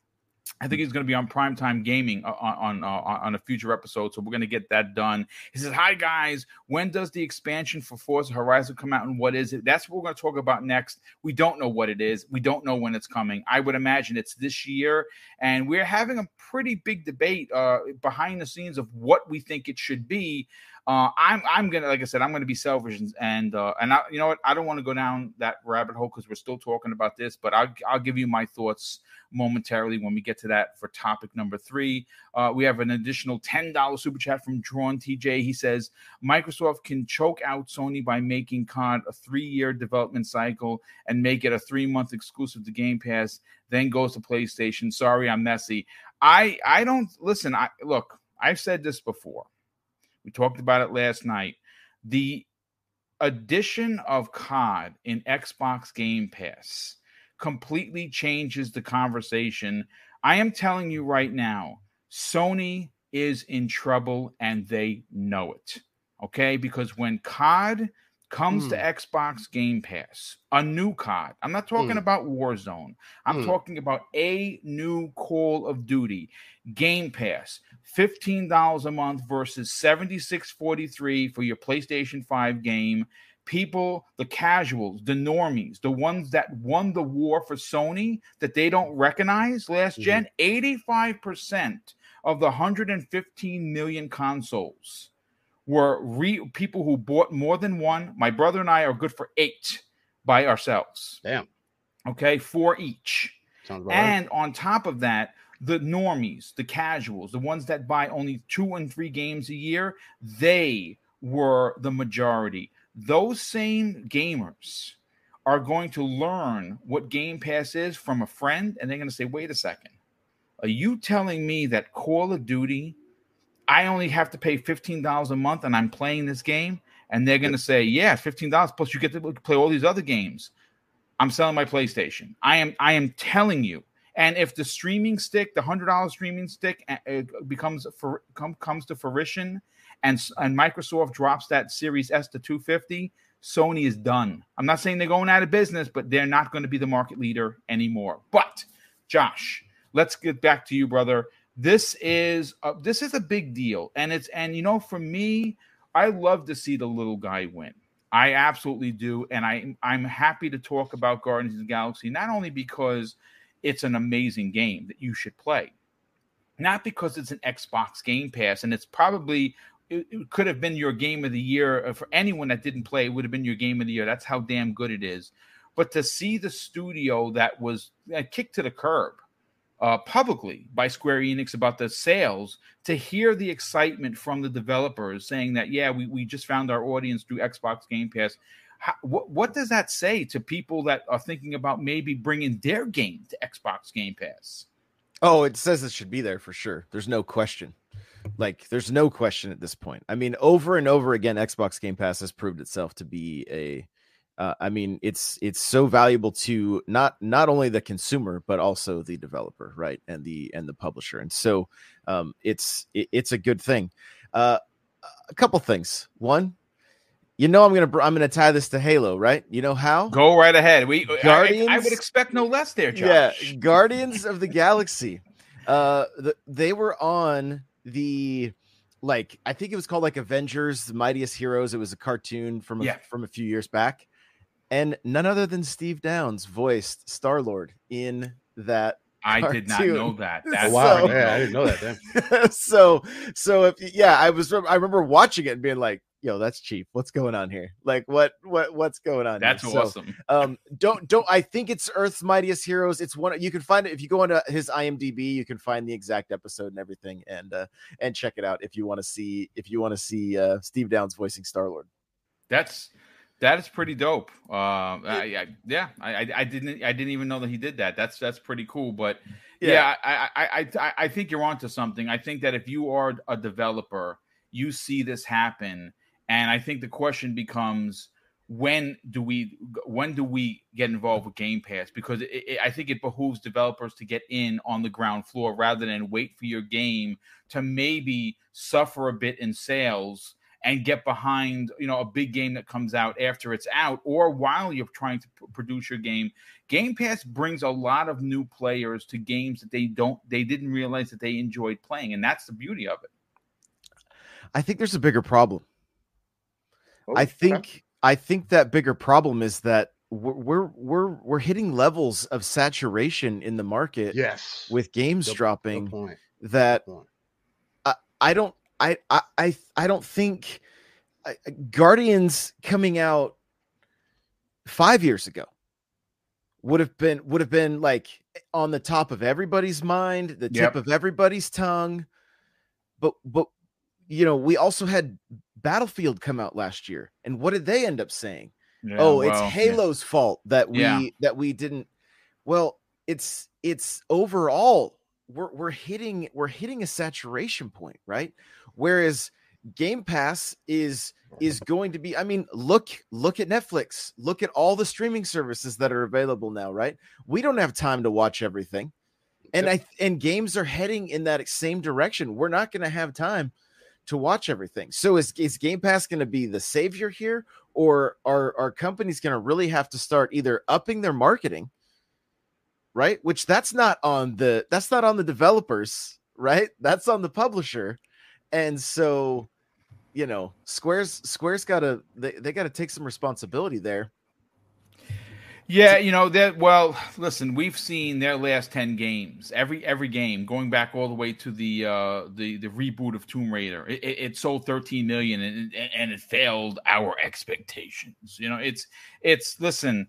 I think he's going to be on primetime gaming uh, on on, uh, on a future episode, so we're going to get that done. He says, "Hi guys, when does the expansion for Forza Horizon come out, and what is it?" That's what we're going to talk about next. We don't know what it is. We don't know when it's coming. I would imagine it's this year, and we're having a pretty big debate uh, behind the scenes of what we think it should be. Uh, I'm I'm gonna like I said I'm gonna be selfish and uh, and I, you know what I don't want to go down that rabbit hole because we're still talking about this, but I'll I'll give you my thoughts momentarily when we get to that for topic number three. Uh, we have an additional ten dollars super chat from Drawn TJ. He says Microsoft can choke out Sony by making COD a three year development cycle and make it a three month exclusive to Game Pass, then goes to PlayStation. Sorry, I'm messy. I I don't listen. I look. I've said this before. We talked about it last night. The addition of COD in Xbox Game Pass completely changes the conversation. I am telling you right now, Sony is in trouble and they know it. Okay? Because when COD comes to Xbox Game Pass, a new COD, I'm not talking Mm. about Warzone, I'm Mm. talking about a new Call of Duty. Game Pass, $15 a month versus $76.43 for your PlayStation 5 game. People, the casuals, the normies, the ones that won the war for Sony that they don't recognize last Mhm. gen, 85% of the 115 million consoles were re- people who bought more than one. My brother and I are good for eight by ourselves. Damn. Okay, four each. Sounds about right. And on top of that, the normies, the casuals, the ones that buy only two and three games a year, they were the majority. Those same gamers are going to learn what Game Pass is from a friend, and they're going to say, wait a second. Are you telling me that Call of Duty, I only have to pay $15 a month and I'm playing this game? And they're going to say, yeah, $15 plus you get to play all these other games. I'm selling my PlayStation. I am I am telling you. And if the streaming stick, the hundred dollar streaming stick, uh, uh, becomes for come, comes to fruition, and and Microsoft drops that Series S to 250, Sony is done. I'm not saying they're going out of business, but they're not going to be the market leader anymore. But Josh, let's get back to you, brother. This is a, this is a big deal, and it's and you know for me, I love to see the little guy win. I absolutely do, and I I'm happy to talk about Guardians of the Galaxy not only because it's an amazing game that you should play, not because it's an Xbox Game Pass, and it's probably it, it could have been your game of the year uh, for anyone that didn't play. It would have been your game of the year. That's how damn good it is. But to see the studio that was kicked to the curb uh, publicly by Square Enix about the sales, to hear the excitement from the developers saying that, yeah, we, we just found our audience through Xbox Game Pass. How, what, what does that say to people that are thinking about maybe bringing their game to Xbox Game Pass? Oh, it says it should be there for sure. There's no question. Like, there's no question at this point. I mean, over and over again, Xbox Game Pass has proved itself to be a. Uh, I mean, it's it's so valuable to not not only the consumer but also the developer, right, and the and the publisher, and so um, it's it, it's a good thing. Uh, a couple things. One, you know, I'm gonna I'm gonna tie this to Halo, right? You know how? Go right ahead. We Guardians. I, I, would expect no less there, Josh. Yeah, Guardians of the Galaxy. Uh, the, they were on the like I think it was called like Avengers: The Mightiest Heroes. It was a cartoon from a, Yeah. from a few years back, and none other than Steve Downes voiced Star Lord in that. I did not know that. Oh, That's wow, so- funny. yeah, I didn't know that. Then. so so if yeah, I was I remember watching it and being like, yo, that's cheap. What's going on here? Like, what, what, what's going on? That's here? So, awesome. um, don't, don't. I think it's Earth's Mightiest Heroes. It's one. You can find it if you go onto his IMDb. You can find the exact episode and everything, and uh, and check it out if you want to see if you want to see uh, Steve Downes voicing Star Lord. That's that is pretty dope. Uh, I, I, yeah, I, I didn't I didn't even know that he did that. That's that's pretty cool. But yeah, Yeah. I, I I I think you're onto something. I think that if you are a developer, you see this happen, and I think the question becomes when do we when do we get involved with Game Pass? Because it, it, I think it behooves developers to get in on the ground floor rather than wait for your game to maybe suffer a bit in sales and get behind you know a big game that comes out after it's out or while you're trying to p- produce your game game pass brings a lot of new players to games that they don't they didn't realize that they enjoyed playing and that's the beauty of it I think there's a bigger problem. Oh, I okay. think I think that bigger problem is that we're we're we're, we're hitting levels of saturation in the market yes, with games Good- dropping Good point. that Good point. I don't I I I, I don't think I- Guardians coming out 5 years ago would have been would have been like on the top of everybody's mind, the tip Yep. of everybody's tongue. But but you know, we also had Battlefield come out last year. And what did they end up saying? Yeah, oh, well, it's yeah. Halo's fault that we Yeah. that we didn't. Well, it's it's overall we're we're hitting we're hitting a saturation point, right? Whereas Game Pass is is going to be. I mean, look look at Netflix. Look at all the streaming services that are available now, right? We don't have time to watch everything, and I and games are heading in that same direction. We're not going to have time to watch everything. So is is Game Pass going to be the savior here, or are are companies going to really have to start either upping their marketing, right? Which that's not on the that's not on the developers, right? That's on the publisher, and so you know Square's Square's got to they, they got to take some responsibility there. Yeah, you know that. Well, listen, we've seen their last ten games. Every every game, going back all the way to the uh, the the reboot of Tomb Raider, it, it, it sold 13 million and and it failed our expectations. You know, it's it's listen.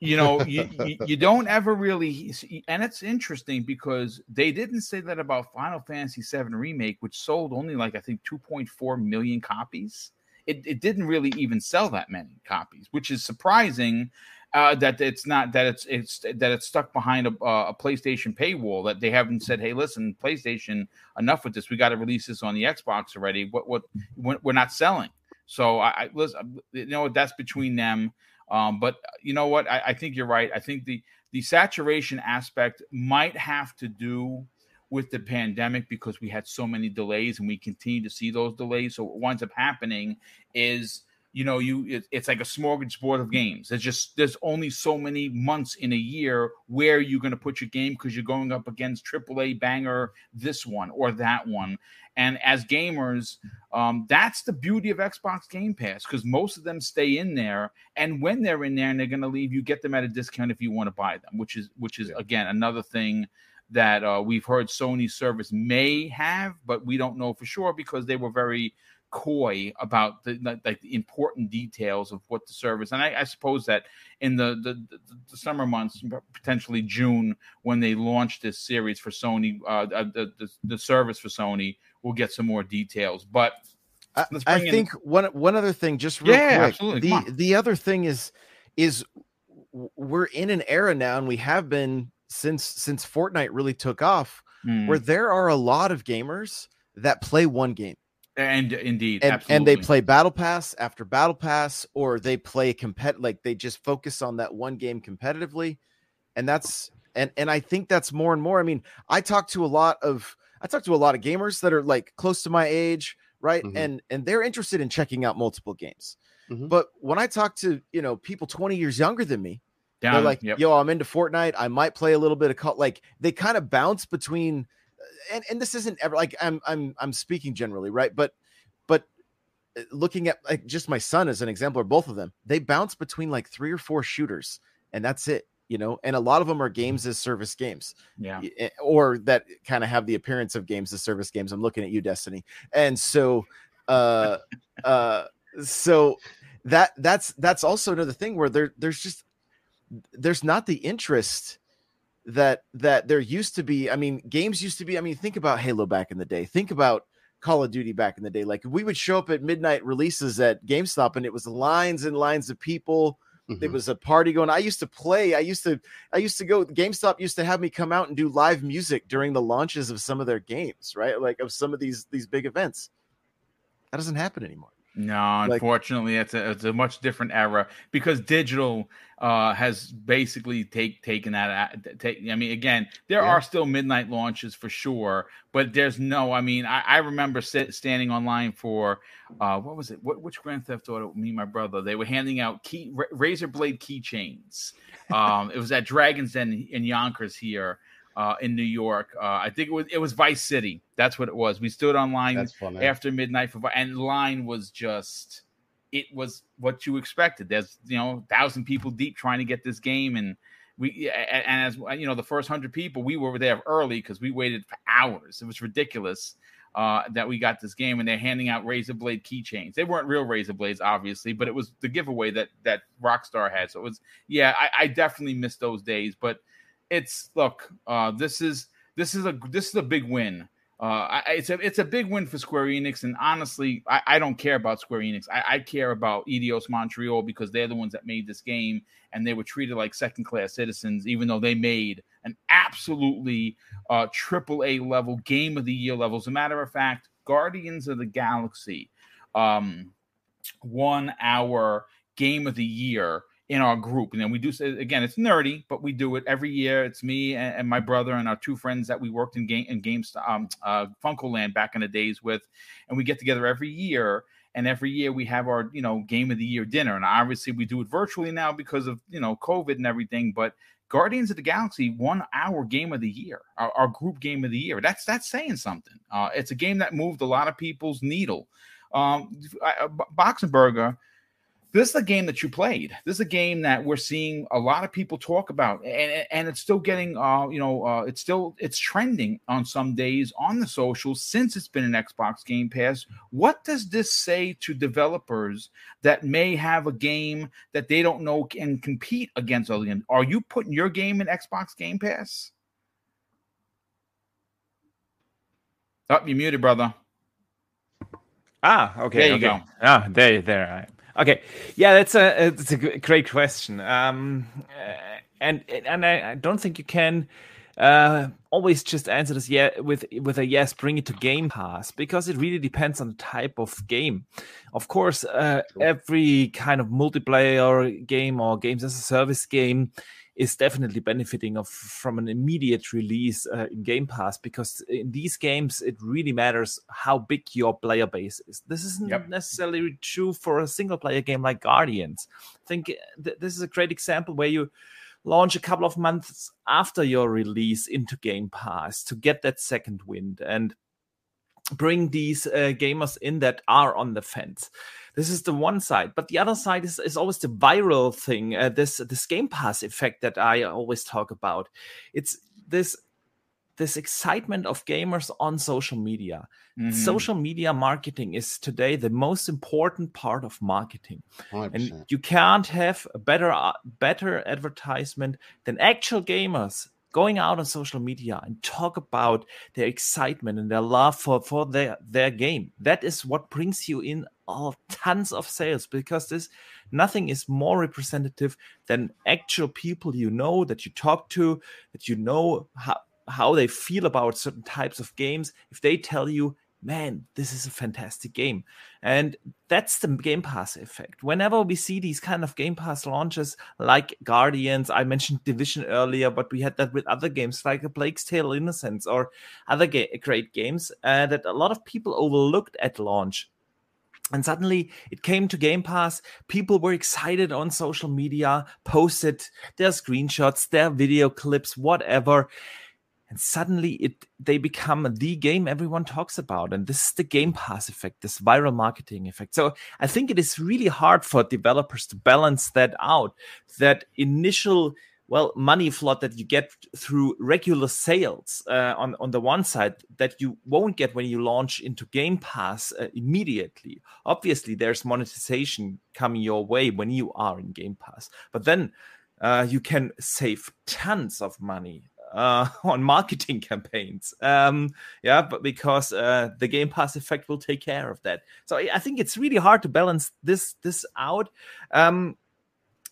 You know, you, you you don't ever really, and it's interesting because they didn't say that about Final Fantasy VII remake, which sold only like I think 2.4 million copies. It, it didn't really even sell that many copies, which is surprising uh, that it's not that it's it's that it's stuck behind a, a PlayStation paywall. That they haven't said, "Hey, listen, PlayStation, enough with this. We got to release this on the Xbox already. What what we're not selling." So I, I listen, you know? That's between them. Um, but you know what? I, I think you're right. I think the the saturation aspect might have to do with the pandemic because we had so many delays and we continue to see those delays. So what winds up happening is you know you it, it's like a smorgasbord of games. There's just there's only so many months in a year where you're going to put your game because you're going up against aaa banger this one or that one. And as gamers um, that's the beauty of xbox game pass because most of them stay in there. And when they're in there and they're going to leave you get them at a discount if you want to buy them which is which is again another thing that uh, we've heard sony service may have but we don't know for sure because they were very coy about the like the important details of what the service and I, I suppose that in the, the the summer months potentially June when they launch this series for Sony uh, uh, the, the the service for Sony we'll get some more details but I, bring in- think one one other thing, just real Yeah, quick. absolutely. The the other thing is is we're in an era now, and we have been since since Fortnite really took off, mm, where there are a lot of gamers that play one game and indeed and and they play battle pass after battle pass, or they play compet like they just focus on that one game competitively, and that's and and I think that's more and more. I mean, I talk to a lot of I talk to a lot of gamers that are like close to my age, right? Mhm. And and they're interested in checking out multiple games. Mhm. But when I talk to you know people 20 years younger than me, down they're like, yep. "Yo, I'm into Fortnite. I might play a little bit of Call." Like they kind of bounce between, and and this isn't ever like I'm I'm I'm speaking generally, right? But but uh, looking at like just my son as an example, or both of them, they bounce between like three or four shooters, and that's it. You know, and a lot of them are games as service games yeah eh, or that kind of have the appearance of games as service games. I'm looking at you, Destiny. And so uh uh so that that's that's also another thing where there there's just there's not the interest that that there used to be. I mean, games used to be. I mean, think about Halo back in the day. Think about Call of Duty back in the day. Like we would show up at midnight releases at GameStop, and it was lines and lines of people. Mm-hmm. There was a party going. I used to play. I used to. I used to go. GameStop used to have me come out and do live music during the launches of some of their games, right? Like of some of these these big events. That doesn't happen anymore. No, like, unfortunately, it's a it's a much different era because digital uh, has basically take taken that. Take, I mean, again, there yeah. are still midnight launches for sure, but there's no. I mean, I, I remember sit, standing online for uh, what was it? What which Grand Theft Auto? Me and my brother. They were handing out key razor blade keychains. Um, it was at Dragons Den in Yonkers here uh, in New York. Uh, I think it was it was Vice City. That's what it was. We stood online after midnight for and line was just it was what you expected. There's you know thousand people deep trying to get this game and. We and as you know, the first hundred people we were there early because we waited for hours. It was ridiculous uh, that we got this game, and they're handing out razor blade keychains. They weren't real razor blades, obviously, but it was the giveaway that that Rockstar had. So it was, yeah, I, I definitely missed those days. But it's look, uh, this is this is a this is a big win. Uh, it's a it's a big win for Square Enix, and honestly, I, I don't care about Square Enix. I, I, care about Eidos Montreal because they're the ones that made this game, and they were treated like second class citizens, even though they made an absolutely uh, triple A level game of the year level. As a matter of fact, Guardians of the Galaxy um, won our game of the year in our group. And then we do say again, it's nerdy, but we do it every year. It's me and, and my brother and our two friends that we worked in game in games um uh Funcoland back in the days with, and we get together every year. And every year we have our, you know, game of the year dinner. And obviously we do it virtually now because of you know COVID and everything. But Guardians of the Galaxy won our game of the year, our, our group game of the year. That's that's saying something. Uh, it's a game that moved a lot of people's needle. Um, Boxenberger this is a game that you played. This is a game that we're seeing a lot of people talk about, and, and it's still getting, uh, you know, uh, it's still it's trending on some days on the socials since it's been an Xbox Game Pass. What does this say to developers that may have a game that they don't know can compete against other games? Are you putting your game in Xbox Game Pass? Up, oh, you muted, brother. Ah, okay. There you okay. go. Ah, there, there. Okay, yeah, that's a it's a great question. Um, and and I, I don't think you can uh, always just answer this yeah with with a yes bring it to game pass because it really depends on the type of game. Of course uh, every kind of multiplayer game or games as a service game is definitely benefiting of from an immediate release uh, in Game Pass because in these games it really matters how big your player base is. This isn't yep. necessarily true for a single player game like Guardians. I think uh, th- this is a great example where you launch a couple of months after your release into Game Pass to get that second wind and bring these uh, gamers in that are on the fence. This is the one side, but the other side is, is always the viral thing. Uh, this this Game Pass effect that I always talk about. It's this this excitement of gamers on social media. Mm-hmm. Social media marketing is today the most important part of marketing, 100%. and you can't have a better uh, better advertisement than actual gamers going out on social media and talk about their excitement and their love for, for their, their game. That is what brings you in all tons of sales because this nothing is more representative than actual people you know that you talk to, that you know how, how they feel about certain types of games. If they tell you, man, this is a fantastic game. And that's the Game Pass effect. Whenever we see these kind of Game Pass launches like Guardians, I mentioned Division earlier, but we had that with other games like A Plague's Tale Innocence or other ga- great games uh, that a lot of people overlooked at launch. And suddenly it came to Game Pass. People were excited on social media, posted their screenshots, their video clips, whatever and suddenly it they become the game everyone talks about. And this is the game pass effect this viral marketing effect. So i think it is really hard for developers to balance that out. That initial well money flood that you get through regular sales uh, on on the one side that you won't get when you launch into game pass uh, immediately. Obviously there's monetization coming your way when you are in game pass. But then uh, you can save tons of money uh, on marketing campaigns. Um, yeah, but because uh, the Game Pass effect will take care of that. So I think it's really hard to balance this this out. Um,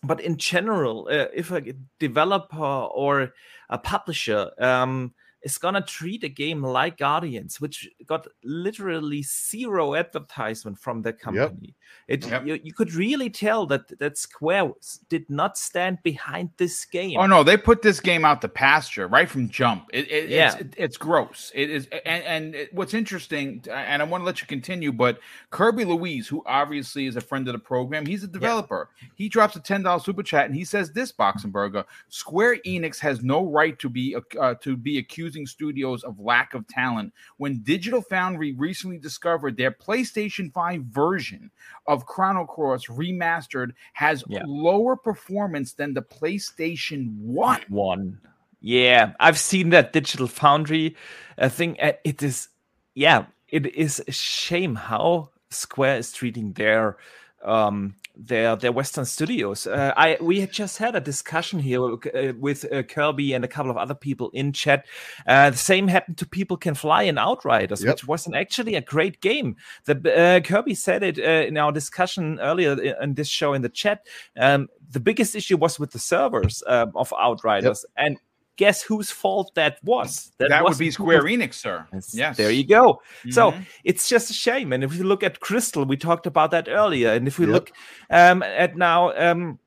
but in general, uh, if a developer or a publisher um, is gonna treat a game like Guardians, which got literally zero advertisement from the company. Yep. It yep. You, you, could really tell that that Square did not stand behind this game. Oh no, they put this game out the pasture right from jump. It, it, yeah. it's, it, it's gross. It is, and and it, what's interesting, and I want to let you continue, but Kirby Louise, who obviously is a friend of the program, he's a developer. Yeah. He drops a ten dollars super chat and he says this: Boxenberger, Square Enix has no right to be uh, to be accused accusing studios of lack of talent when Digital Foundry recently discovered their PlayStation 5 version of Chrono Cross remastered has yeah. lower performance than the PlayStation 1. One. Yeah, I've seen that Digital Foundry I think uh, it is yeah, it is a shame how Square is treating their um, their their Western studios. Uh, I we had just had a discussion here uh, with uh, Kirby and a couple of other people in chat. Uh, the same happened to People Can Fly in Outriders, yep. which was an, actually a great game. The uh, Kirby said it uh, in our discussion earlier in this show in the chat. Um, the biggest issue was with the servers of Outriders, yep. and guess whose fault that was? That, that would be Square Enix, sir. Yes. There you go. Mm-hmm. So it's just a shame. And if you look at Crystal, we talked about that earlier. And if we yep. look um, at now um,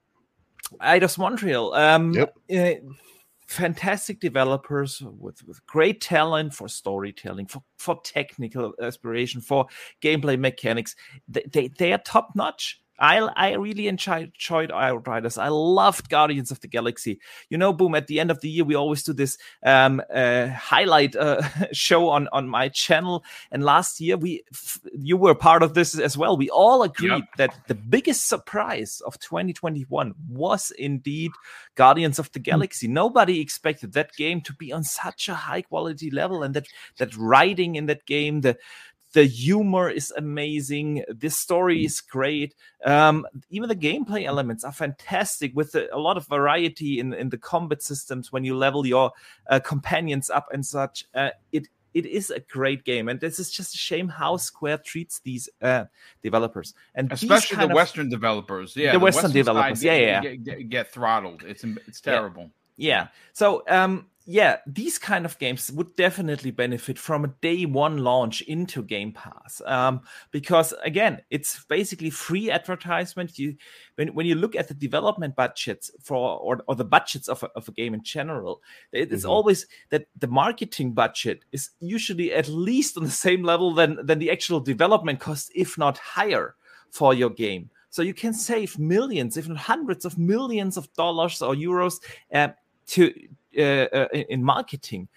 Eidos Montreal, um, yep. uh, fantastic developers with, with great talent for storytelling, for, for technical aspiration, for gameplay mechanics. They, they, they are top notch. I I really enjoyed, enjoyed Outriders. I loved Guardians of the Galaxy. You know, boom! At the end of the year, we always do this um, uh, highlight uh, show on on my channel. And last year, we f- you were part of this as well. We all agreed yep. that the biggest surprise of 2021 was indeed Guardians of the hmm. Galaxy. Mm. Nobody expected that game to be on such a high quality level, and that that writing in that game, the the humor is amazing. The story mm. is great. Um, even the gameplay elements are fantastic with a, a, lot of variety in, in the combat systems when you level your uh, companions up and such. Uh, it it is a great game, and this is just a shame how Square treats these uh, developers, and especially the of, Western developers. Yeah, the, the Western, Western, developers. Yeah, yeah, get, get, get, throttled. It's it's terrible. Yeah. yeah. So um, yeah, these kind of games would definitely benefit from a day one launch into Game Pass, um, because again, it's basically free advertisement. You, when, when you look at the development budgets for or, or the budgets of a, of a game in general, it's mm-hmm. always that the marketing budget is usually at least on the same level than than the actual development cost, if not higher, for your game. So you can save millions, if not hundreds of millions of dollars or euros uh, to in marketing.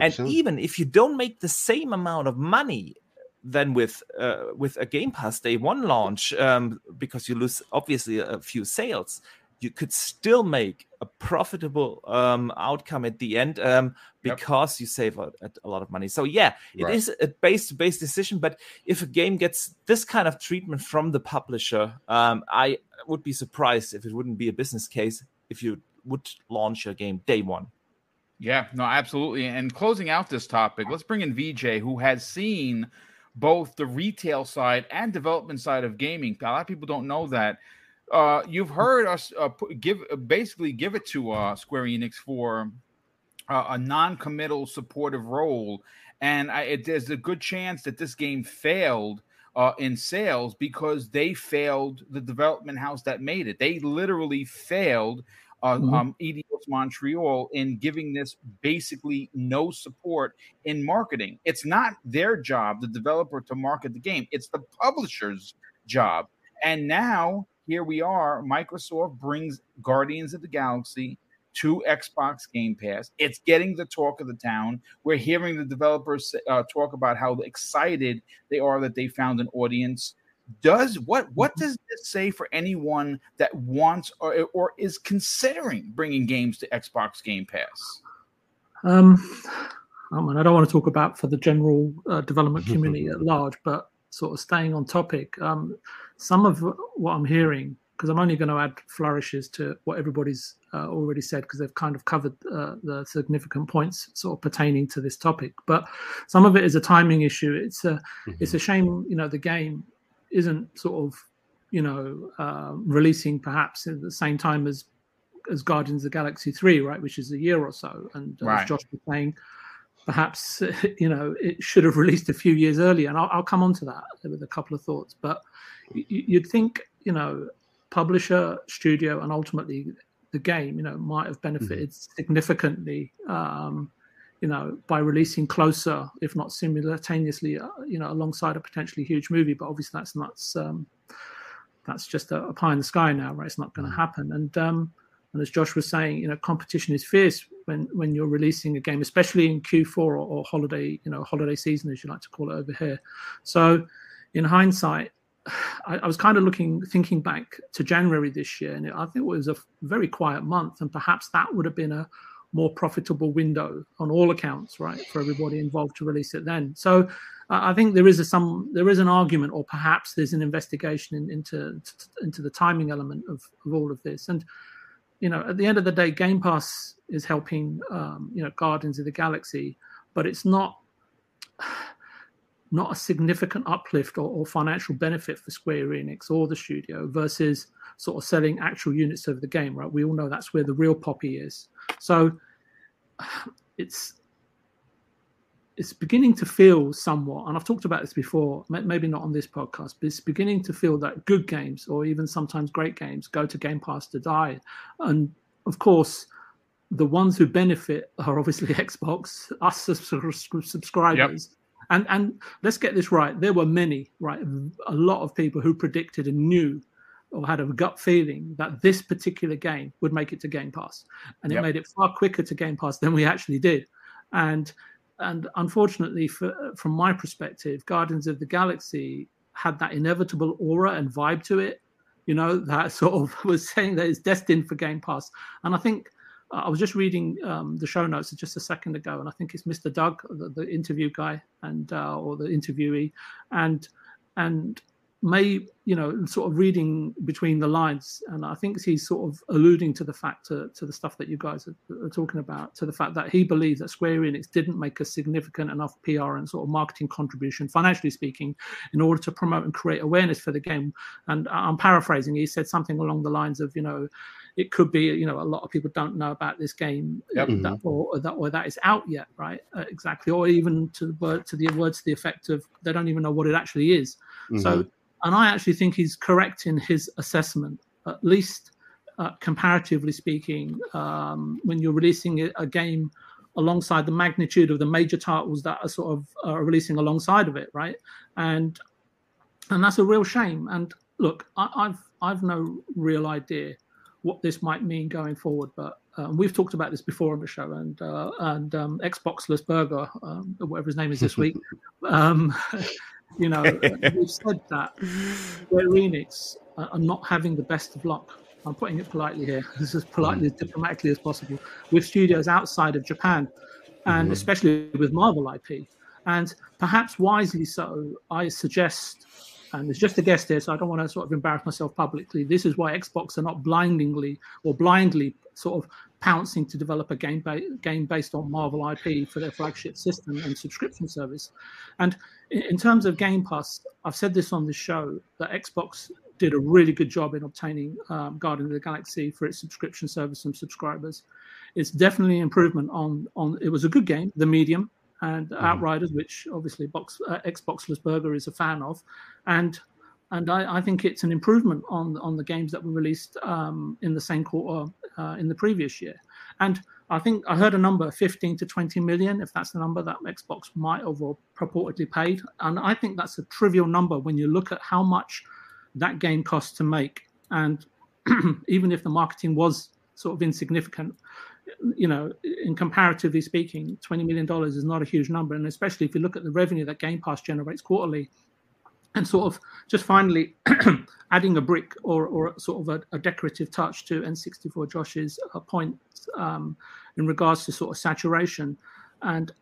And so. even if you don't make the same amount of money than with uh, with a Game Pass Day One launch, um, because you lose obviously a few sales, you could still make a profitable um, outcome at the end um, because yep. you save a, a, lot of money. So yeah, it right. is a base to base decision. But if a game gets this kind of treatment from the publisher, um, I would be surprised if it wouldn't be a business case if you would launch your game day one. Yeah, no, absolutely. And closing out this topic, let's bring in VJ, who has seen both the retail side and development side of gaming. A lot of people don't know that. Uh, you've heard us uh, give basically give it to uh, Square Enix for uh, a non-committal supportive role, and I, it, there's a good chance that this game failed uh, in sales because they failed the development house that made it. They literally failed uh, mm-hmm. um, Eidos Montreal in giving this basically no support in marketing. It's not their job, the developer, to market the game. It's the publisher's job. And now here we are. Microsoft brings Guardians of the Galaxy to Xbox Game Pass. It's getting the talk of the town. We're hearing the developers uh, talk about how excited they are that they found an audience does what what does this say for anyone that wants or, or is considering bringing games to Xbox Game Pass? Um, I mean, I don't want to talk about for the general uh, development community at large, but sort of staying on topic, um, some of what I'm hearing, because I'm only going to add flourishes to what everybody's uh, already said, because they've kind of covered uh, the significant points sort of pertaining to this topic. But some of it is a timing issue. It's a mm-hmm. it's a shame, you know, the game isn't sort of you know uh, releasing perhaps at the same time as as Guardians of the Galaxy 3, right, which is a year or so. And uh, right. as Josh was saying, perhaps you know it should have released a few years earlier and i'll, I'll come on to that with a couple of thoughts but you'd think you know publisher studio and ultimately the game you know might have benefited mm-hmm. significantly um, you know by releasing closer if not simultaneously uh, you know alongside a potentially huge movie but obviously that's not um, that's just a, a, pie in the sky now right it's not going to mm-hmm. happen and um, and as Josh was saying, you know, competition is fierce when when you're releasing a game, especially in Q4 or, or holiday, you know, holiday season as you like to call it over here. So, in hindsight, I, I, was kind of looking, thinking back to January this year, and I think it was a very quiet month, and perhaps that would have been a more profitable window on all accounts, right, for everybody involved to release it then. So, uh, I think there is a some there is an argument, or perhaps there's an investigation in, into into the timing element of, of all of this, and you know, at the end of the day, Game Pass is helping, um, you know, Guardians of the Galaxy, but it's not not a significant uplift or, or, financial benefit for Square Enix or the studio versus sort of selling actual units of the game, right? We all know that's where the real poppy is. So it's it's beginning to feel somewhat, and I've talked about this before, maybe not on this podcast, but it's beginning to feel that good games or even sometimes great games go to Game Pass to die. And of course, the ones who benefit are obviously Xbox, us subscribers. Yep. And and let's get this right. There were many, right? A lot of people who predicted and knew or had a gut feeling that this particular game would make it to Game Pass. And yep. it made it far quicker to Game Pass than we actually did. And and unfortunately, for, from my perspective, Guardians of the Galaxy had that inevitable aura and vibe to it, you know, that sort of was saying that it's destined for Game Pass. And I think uh, I was just reading um, the show notes just a second ago, and I think it's Mr. Doug, the, the interview guy, and uh, or the interviewee, and and may you know sort of reading between the lines and i think he's sort of alluding to the fact to, to the stuff that you guys are, are, talking about to the fact that he believes that square enix didn't make a significant enough pr and sort of marketing contribution financially speaking in order to promote and create awareness for the game and i'm paraphrasing he said something along the lines of you know it could be you know a lot of people don't know about this game yep. that, mm-hmm. or, or, that or that is out yet right uh, exactly or even to the word to the words to the effect of they don't even know what it actually is mm-hmm. so and I actually think he's correct in his assessment, at least uh, comparatively speaking, um, when you're releasing a, game alongside the magnitude of the major titles that are sort of uh, releasing alongside of it, right? And and that's a real shame. And look, I, have I've no real idea what this might mean going forward, but um, we've talked about this before on the show, and uh, and um, Xbox Burger, um, whatever his name is this week, um, You know, we've said that Square Enix are not having the best of luck. I'm putting it politely here, as politely, as diplomatically as possible, with studios outside of Japan, and mm-hmm. especially with Marvel IP. And perhaps wisely so, I suggest, and it's just a guess here, so I don't want to sort of embarrass myself publicly. This is why Xbox are not blindingly or blindly sort of pouncing to develop a game, ba- game based on Marvel IP for their flagship system and subscription service. And in, in terms of Game Pass, I've said this on the show that Xbox did a really good job in obtaining um, Guardian of the Galaxy for its subscription service and subscribers. It's definitely an improvement on on. It was a good game, the medium and mm. Outriders, which obviously Box, uh, Xbox Burger is a fan of, and and I, I, think it's an improvement on on the games that were released um, in the same quarter uh, in the previous year. And I think I heard a number 15 to 20 million, if that's the number that Xbox might have or purportedly paid. And I think that's a trivial number when you look at how much that game costs to make. And even if the marketing was sort of insignificant, you know, in comparatively speaking, $20 million is not a huge number. And especially if you look at the revenue that Game Pass generates quarterly, and sort of just finally adding a brick or, or sort of a, a decorative touch to N64 Josh's uh, point um, in regards to sort of saturation. And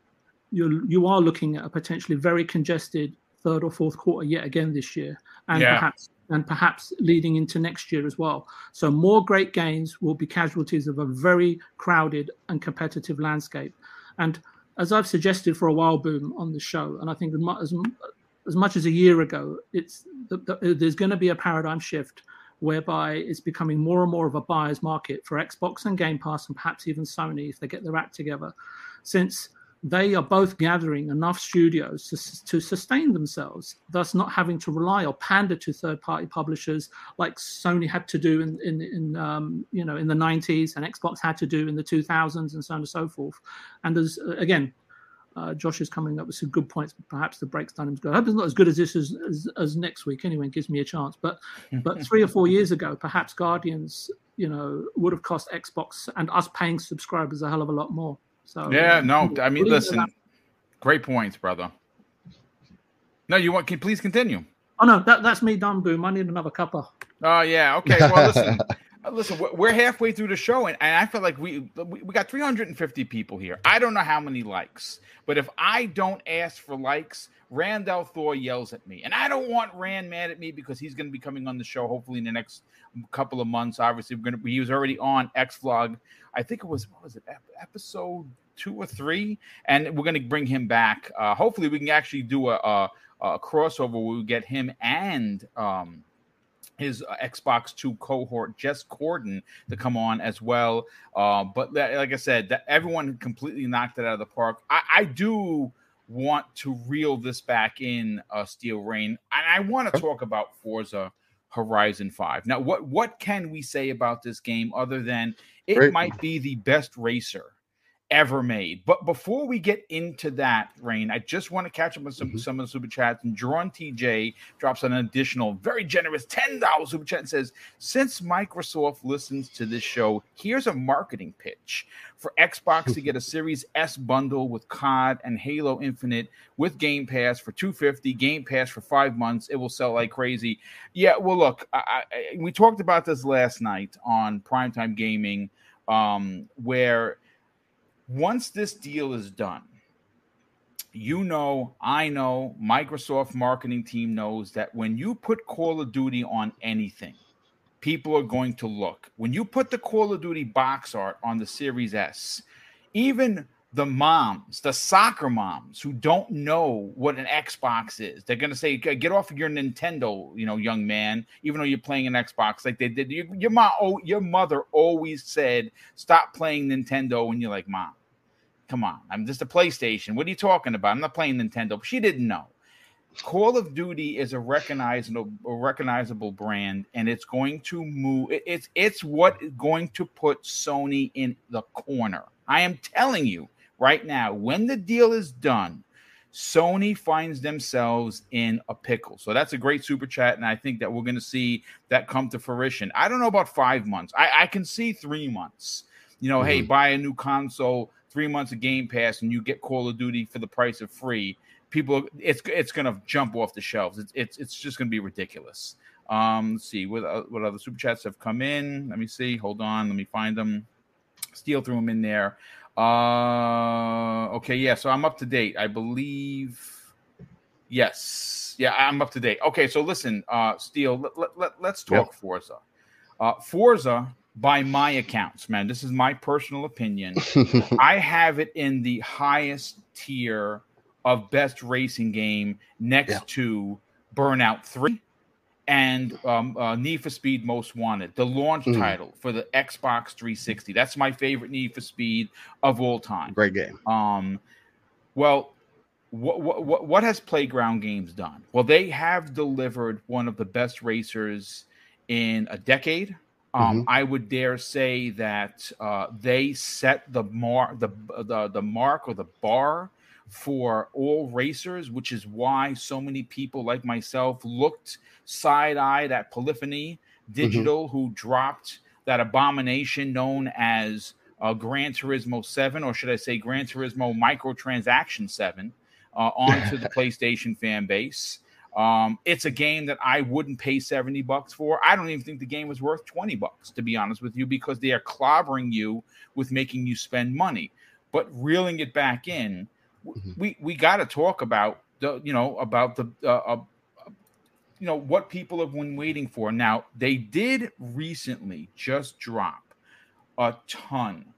you you are looking at a potentially very congested third or fourth quarter yet again this year, and Yeah. perhaps and perhaps leading into next year as well. So more great games will be casualties of a very crowded and competitive landscape. And as I've suggested for a while, Boom, on the show, and I think as as, much as a year ago, it's the, the, there's going to be a paradigm shift whereby it's becoming more and more of a buyer's market for Xbox and Game Pass, and perhaps even Sony if they get their act together, since they are both gathering enough studios to, to sustain themselves, thus not having to rely or pander to third-party publishers like Sony had to do in in, in um, you know in the 90s and Xbox had to do in the 2000s and so on and so forth. And uh, again, uh, Josh is coming up with some good points. But perhaps the break's done him good. I hope it's not as good as this as, as, as next week. Anyway, it gives me a chance. But but three or four years ago, perhaps Guardians, you know, would have cost Xbox and us paying subscribers a hell of a lot more. So Yeah, uh, no, I mean, leave it at listen, that. great points, brother. No, you want? Can please continue? Oh no, that, that's me done. Boom. I need another cuppa. Oh yeah, okay. Well, listen, listen. we're- halfway through the show, and, and I feel like we, we we got 350 people here. I don't know how many likes, but if I don't ask for likes, Rand al Thor yells at me, and I don't want Rand mad at me because he's going to be coming on the show hopefully in the next couple of months. Obviously, we're going to. He was already on X Vlog. I think it was what was it episode two or three, and we're going to bring him back. Uh, hopefully, we can actually do a, a, a crossover where we get him and. Um, his uh, Xbox Two cohort, Jez Corden, to come on as well. Uh, but li- like I said, that everyone completely knocked it out of the park. I, I do want to reel this back in, uh, Steel Rain, and I want to talk about Forza Horizon Five. Now, what what can we say about this game other than it Great. might be the best racer? Ever made. But before we get into that, Rain, I just want to catch up on some, Mhm. some of the super chats. And Drawn TJ drops an additional, very generous $10 super chat and says, Since Microsoft listens to this show, here's a marketing pitch for Xbox to get a Series S bundle with COD and Halo Infinite with Game Pass for 250 Game Pass for five months. It will sell like crazy. Yeah, well, look, I, I, we talked about this last night on Primetime Gaming, um, where once this deal is done, you know, I know, Microsoft marketing team knows that when you put Call of Duty on anything, people are going to look. When you put the Call of Duty box art on the Series S, even the moms, the soccer moms who don't know what an Xbox is, they're going to say, "Get off of your Nintendo, you know, young man." Even though you're playing an Xbox, like they did, your, your mom, oh, your mother always said, "Stop playing Nintendo," and you're like, "Mom, come on, I'm just a PlayStation. What are you talking about? I'm not playing Nintendo." She didn't know. Call of Duty is a recognizable, a recognizable brand, and it's going to move. it- It's it's what is going to put Sony in the corner. I am telling you right now. When the deal is done, Sony finds themselves in a pickle. So that's a great super chat, and I think that we're going to see that come to fruition. I don't know about five months. I, I can see three months. You know, hey, buy a new console, three months of Game Pass, and you get Call of Duty for the price of free. People, it's it's going to jump off the shelves. It's it's it's just going to be ridiculous. Um, let's see what uh, what other super chats have come in. Let me see. Hold on. Let me find them. Steel threw them in there. Uh, okay, yeah. So I'm up to date. I believe. Yes, yeah, I'm up to date. Okay, so listen, uh, Steel, let, let, let, let's talk Forza. Uh, Forza, by my accounts, man, this is my personal opinion. I have it in the highest tier of best racing game next Yeah. to Burnout 3 and um, uh, Need for Speed Most Wanted, the launch Mhm. title for the Xbox 360. That's my favorite Need for Speed of all time. Great game. Um, well, what, what what has Playground Games done? Well, they have delivered one of the best racers in a decade. Um, Mhm. I would dare say that uh, they set the mar the, the the mark or the bar for all racers, which is why so many people like myself looked side eyed at Polyphony Digital, who dropped that abomination known as uh, Gran Turismo 7, or should I say Gran Turismo Microtransaction 7, uh, onto the PlayStation fan base. Um, it's a game that I wouldn't pay 70 bucks for. I don't even think the game was worth 20 bucks, to be honest with you, because they are clobbering you with making you spend money. But reeling it back in, mm-hmm. we we got to talk about the you know about the uh, uh, you know what people have been waiting for. Now they did recently just drop a ton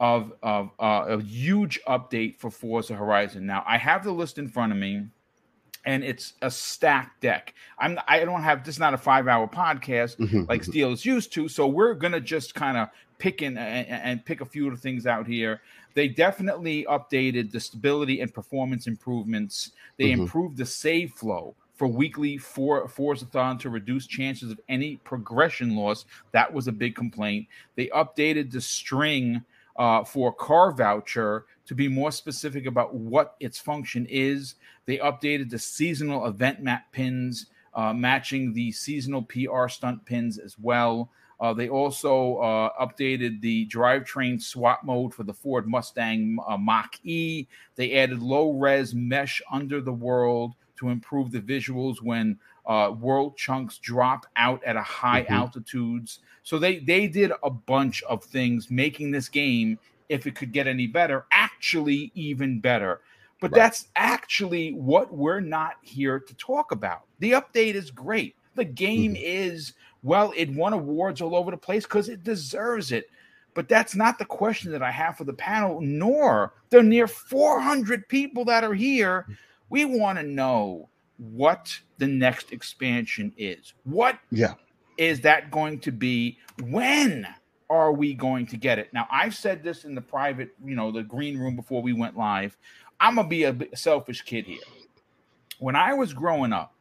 of of uh, a huge update for Forza Horizon. Now I have the list in front of me, and it's a stacked deck. I'm I don't have this is not a five hour podcast mm-hmm. like mm-hmm. Steel is used to, so we're gonna just kind of pick in and, and, pick a few of the things out here. They definitely updated the stability and performance improvements. They mm-hmm. improved the save flow for weekly for Forzathon to reduce chances of any progression loss. That was a big complaint. They updated the string uh, for car voucher to be more specific about what its function is. They updated the seasonal event map pins, uh, matching the seasonal PR stunt pins as well. Uh, they also uh, updated the drivetrain swap mode for the Ford Mustang uh, Mach E. They added low res mesh under the world to improve the visuals when uh, world chunks drop out at a high mm-hmm. altitudes. So they they did a bunch of things, making this game, if it could get any better, actually even better. But right. that's actually what we're not here to talk about. The update is great. The game mm-hmm. is well, it won awards all over the place because it deserves it. But that's not the question that I have for the panel, nor the near 400 people that are here. We want to know what the next expansion is. What yeah. is that going to be? When are we going to get it? Now, I've said this in the private, you know, the green room before we went live. I'm going to be a selfish kid here. When I was growing up,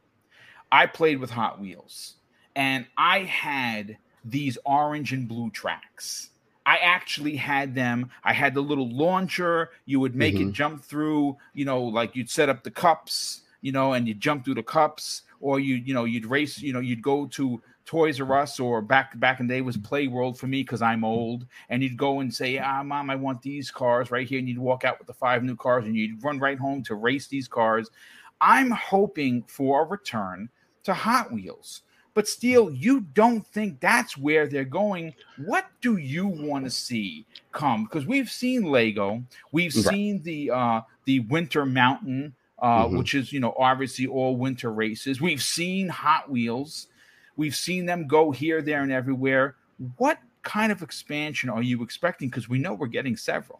I played with Hot Wheels and I had these orange and blue tracks. I actually had them. I had the little launcher. You would make mm-hmm. it jump through, you know, like you'd set up the cups, you know, and you'd jump through the cups, or you, you know, you'd race, you know, you'd go to Toys R Us or back back in the day was Play World for me because I'm old, and you'd go and say, "Ah, mom, I want these cars right here," and you'd walk out with the five new cars, and you'd run right home to race these cars. I'm hoping for a return to Hot Wheels. But Steel, you don't think that's where they're going. What do you want to see come? Because we've seen Lego, we've right. seen the uh, the Winter Mountain, uh, mm-hmm. which is you know obviously all winter races. We've seen Hot Wheels, we've seen them go here, there, and everywhere. What kind of expansion are you expecting? Because we know we're getting several.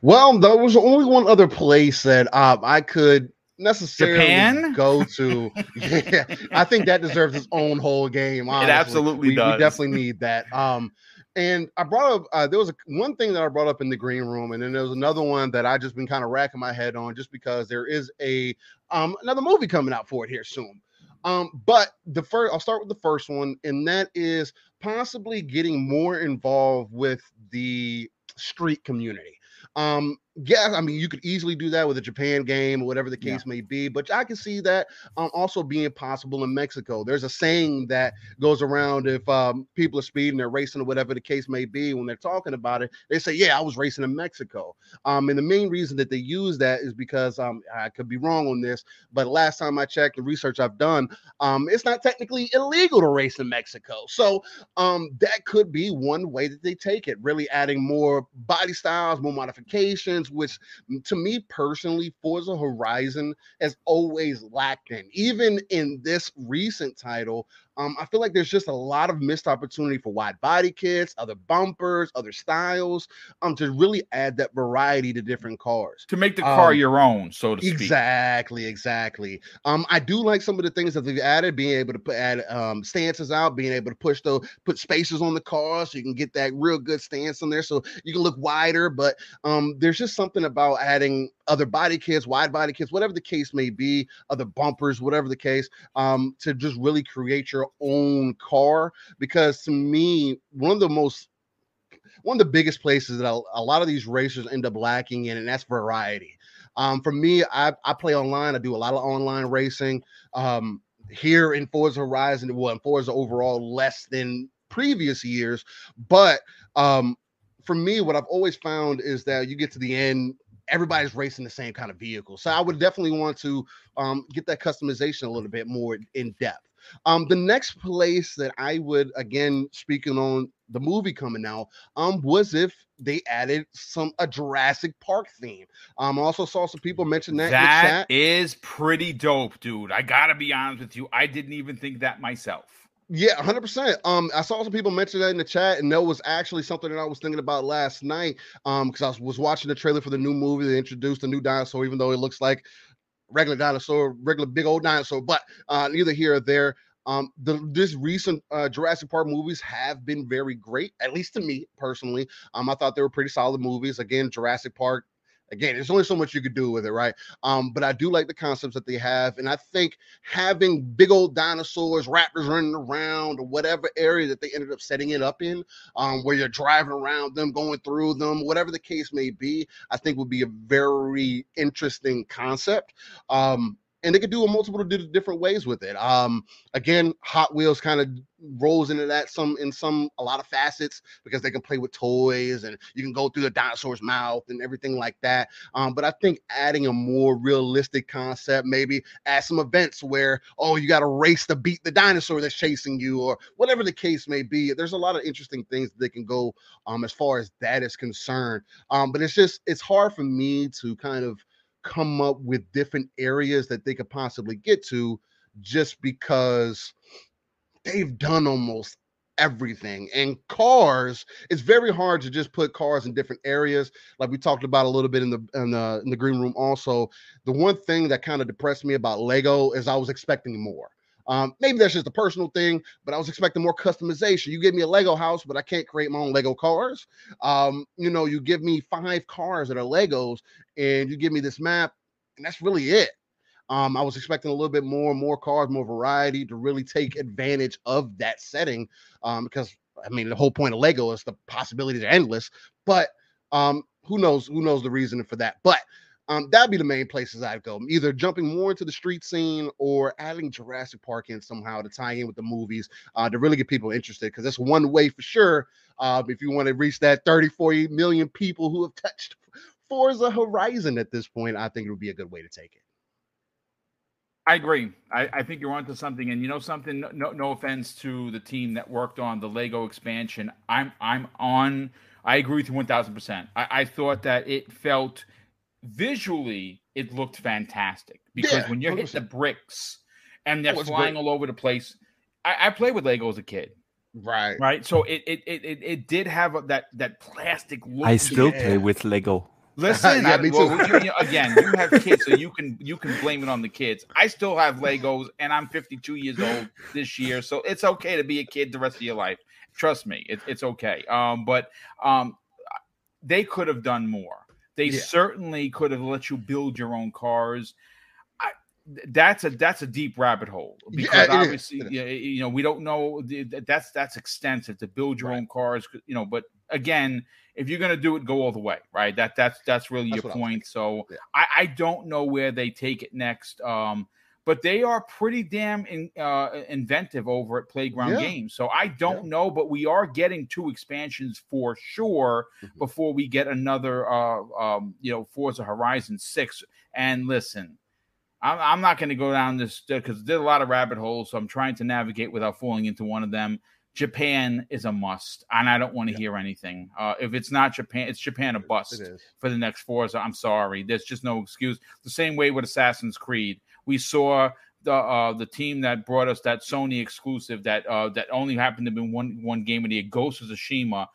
Well, there was only one other place that um, I could necessarily Japan? go to. yeah, I think that deserves its own whole game. Honestly. It absolutely we, does. We definitely need that. Um, and I brought up uh, there was a, one thing that I brought up in the green room, and then there was another one that I just been kind of racking my head on, just because there is a um another movie coming out for it here soon. Um, but the first, I'll start with the first one, and that is possibly getting more involved with the street community. Um, yeah, I mean, you could easily do that with a Japan game or whatever the case yeah. may be, but I can see that um, also being possible in Mexico. There's a saying that goes around if um, people are speeding, they're racing, or whatever the case may be. When they're talking about it, they say, "Yeah, I was racing in Mexico." Um, and the main reason that they use that is because um, I could be wrong on this, but last time I checked, the research I've done, um, it's not technically illegal to race in Mexico. So um, that could be one way that they take it, really adding more body styles, more modifications which to me personally, Forza Horizon has always lacked in. Even in this recent title, um, I feel like there's just a lot of missed opportunity for wide body kits, other bumpers, other styles, um, to really add that variety to different cars. To make the car um, your own, so to speak. Exactly, exactly. Um, I do like some of the things that they've added, being able to put add um stances out, being able to push the put spaces on the car so you can get that real good stance on there, so you can look wider. But um, there's just something about adding other body kits, wide body kits, whatever the case may be, other bumpers, whatever the case, um, to just really create your own car. Because to me, one of the most one of the biggest places that a, lot of these racers end up lacking in, and that's variety. Um, for me, I, I play online. I do a lot of online racing. Um, here in Forza Horizon, well, in Forza overall, less than previous years. But um, for me, what I've always found is that you get to the end everybody's racing the same kind of vehicle. So I would definitely want to um, get that customization a little bit more in depth. Um, the next place that I would again speaking on the movie coming out um was if they added some a Jurassic Park theme. Um, I also saw some people mention that. That is pretty dope, dude. I gotta be honest with you. I didn't even think that myself. Yeah, 100%. Um, I saw some people mention that in the chat, and that was actually something that I was thinking about last night. Um, because I was watching the trailer for the new movie. that introduced a new dinosaur, even though it looks like regular dinosaur, regular big old dinosaur, but uh, neither here or there. Um, the this recent uh, Jurassic Park movies have been very great, at least to me personally. Um, I thought they were pretty solid movies. Again, Jurassic Park. Again, there's only so much you could do with it, right? Um, but I do like the concepts that they have, and I think having big old dinosaurs, raptors running around, or whatever area that they ended up setting it up in, um, where you're driving around them, going through them, whatever the case may be, I think would be a very interesting concept. Um, and they could do a multiple different ways with it. Um, again, Hot Wheels kind of rolls into that some in some a lot of facets because they can play with toys and you can go through the dinosaur's mouth and everything like that. Um, but I think adding a more realistic concept, maybe add some events where oh you got to race to beat the dinosaur that's chasing you or whatever the case may be. There's a lot of interesting things that can go um, as far as that is concerned. Um, but it's just it's hard for me to kind of come up with different areas that they could possibly get to just because they've done almost everything. And cars it's very hard to just put cars in different areas like we talked about a little bit in the in the, in the green room also. The one thing that kind of depressed me about lego is i was expecting more um, maybe that's just a personal thing, but I was expecting more customization. You give me a Lego house, but I can't create my own Lego cars. Um, you know, you give me five cars that are Legos, and you give me this map, and that's really it. Um, I was expecting a little bit more, more cars, more variety to really take advantage of that setting. Um, because I mean, the whole point of Lego is the possibilities are endless. But um, who knows? Who knows the reason for that? But um, that'd be the main places I'd go. Either jumping more into the street scene or adding Jurassic Park in somehow to tie in with the movies uh, to really get people interested. Because that's one way for sure. Uh, if you want to reach that 30, 40 million people who have touched Forza Horizon at this point, I think it would be a good way to take it. I agree. I, I, think you're onto something, and you know something. No, no offense to the team that worked on the Lego expansion. I'm, I'm on. I agree with you one thousand percent. I thought that it felt visually it looked fantastic because yeah, when you're hitting the bricks and they're flying great. all over the place. I, I played with Lego as a kid. Right. Right. So it it it it, did have that that plastic look. I still yeah. play with Lego. Listen, yeah, I, well, you, again, you have kids, so you can you can blame it on the kids. I still have Legos, and I'm 52 years old this year, so it's okay to be a kid the rest of your life. Trust me, it, it's okay. Um, but um, they could have done more. They yeah. certainly could have let you build your own cars. I, that's a that's a deep rabbit hole because yeah, obviously you know we don't know that's that's extensive to build your right. own cars you know but again if you're going to do it go all the way right that that's that's really that's your point so yeah. I, I don't know where they take it next um but they are pretty damn in, uh, inventive over at Playground yeah. Games. So I don't yeah. know, but we are getting two expansions for sure mm-hmm. before we get another, uh, um, you know, Forza Horizon Six. And listen, I'm, I'm not going to go down this because there's a lot of rabbit holes, so I'm trying to navigate without falling into one of them. Japan is a must, and I don't want to yeah. hear anything. Uh, if it's not Japan, it's Japan a bust for the next Forza. I'm sorry, there's just no excuse. The same way with Assassin's Creed. We saw the uh, the team that brought us that Sony exclusive that uh, that only happened to be one one game of the year, Ghost of Tsushima.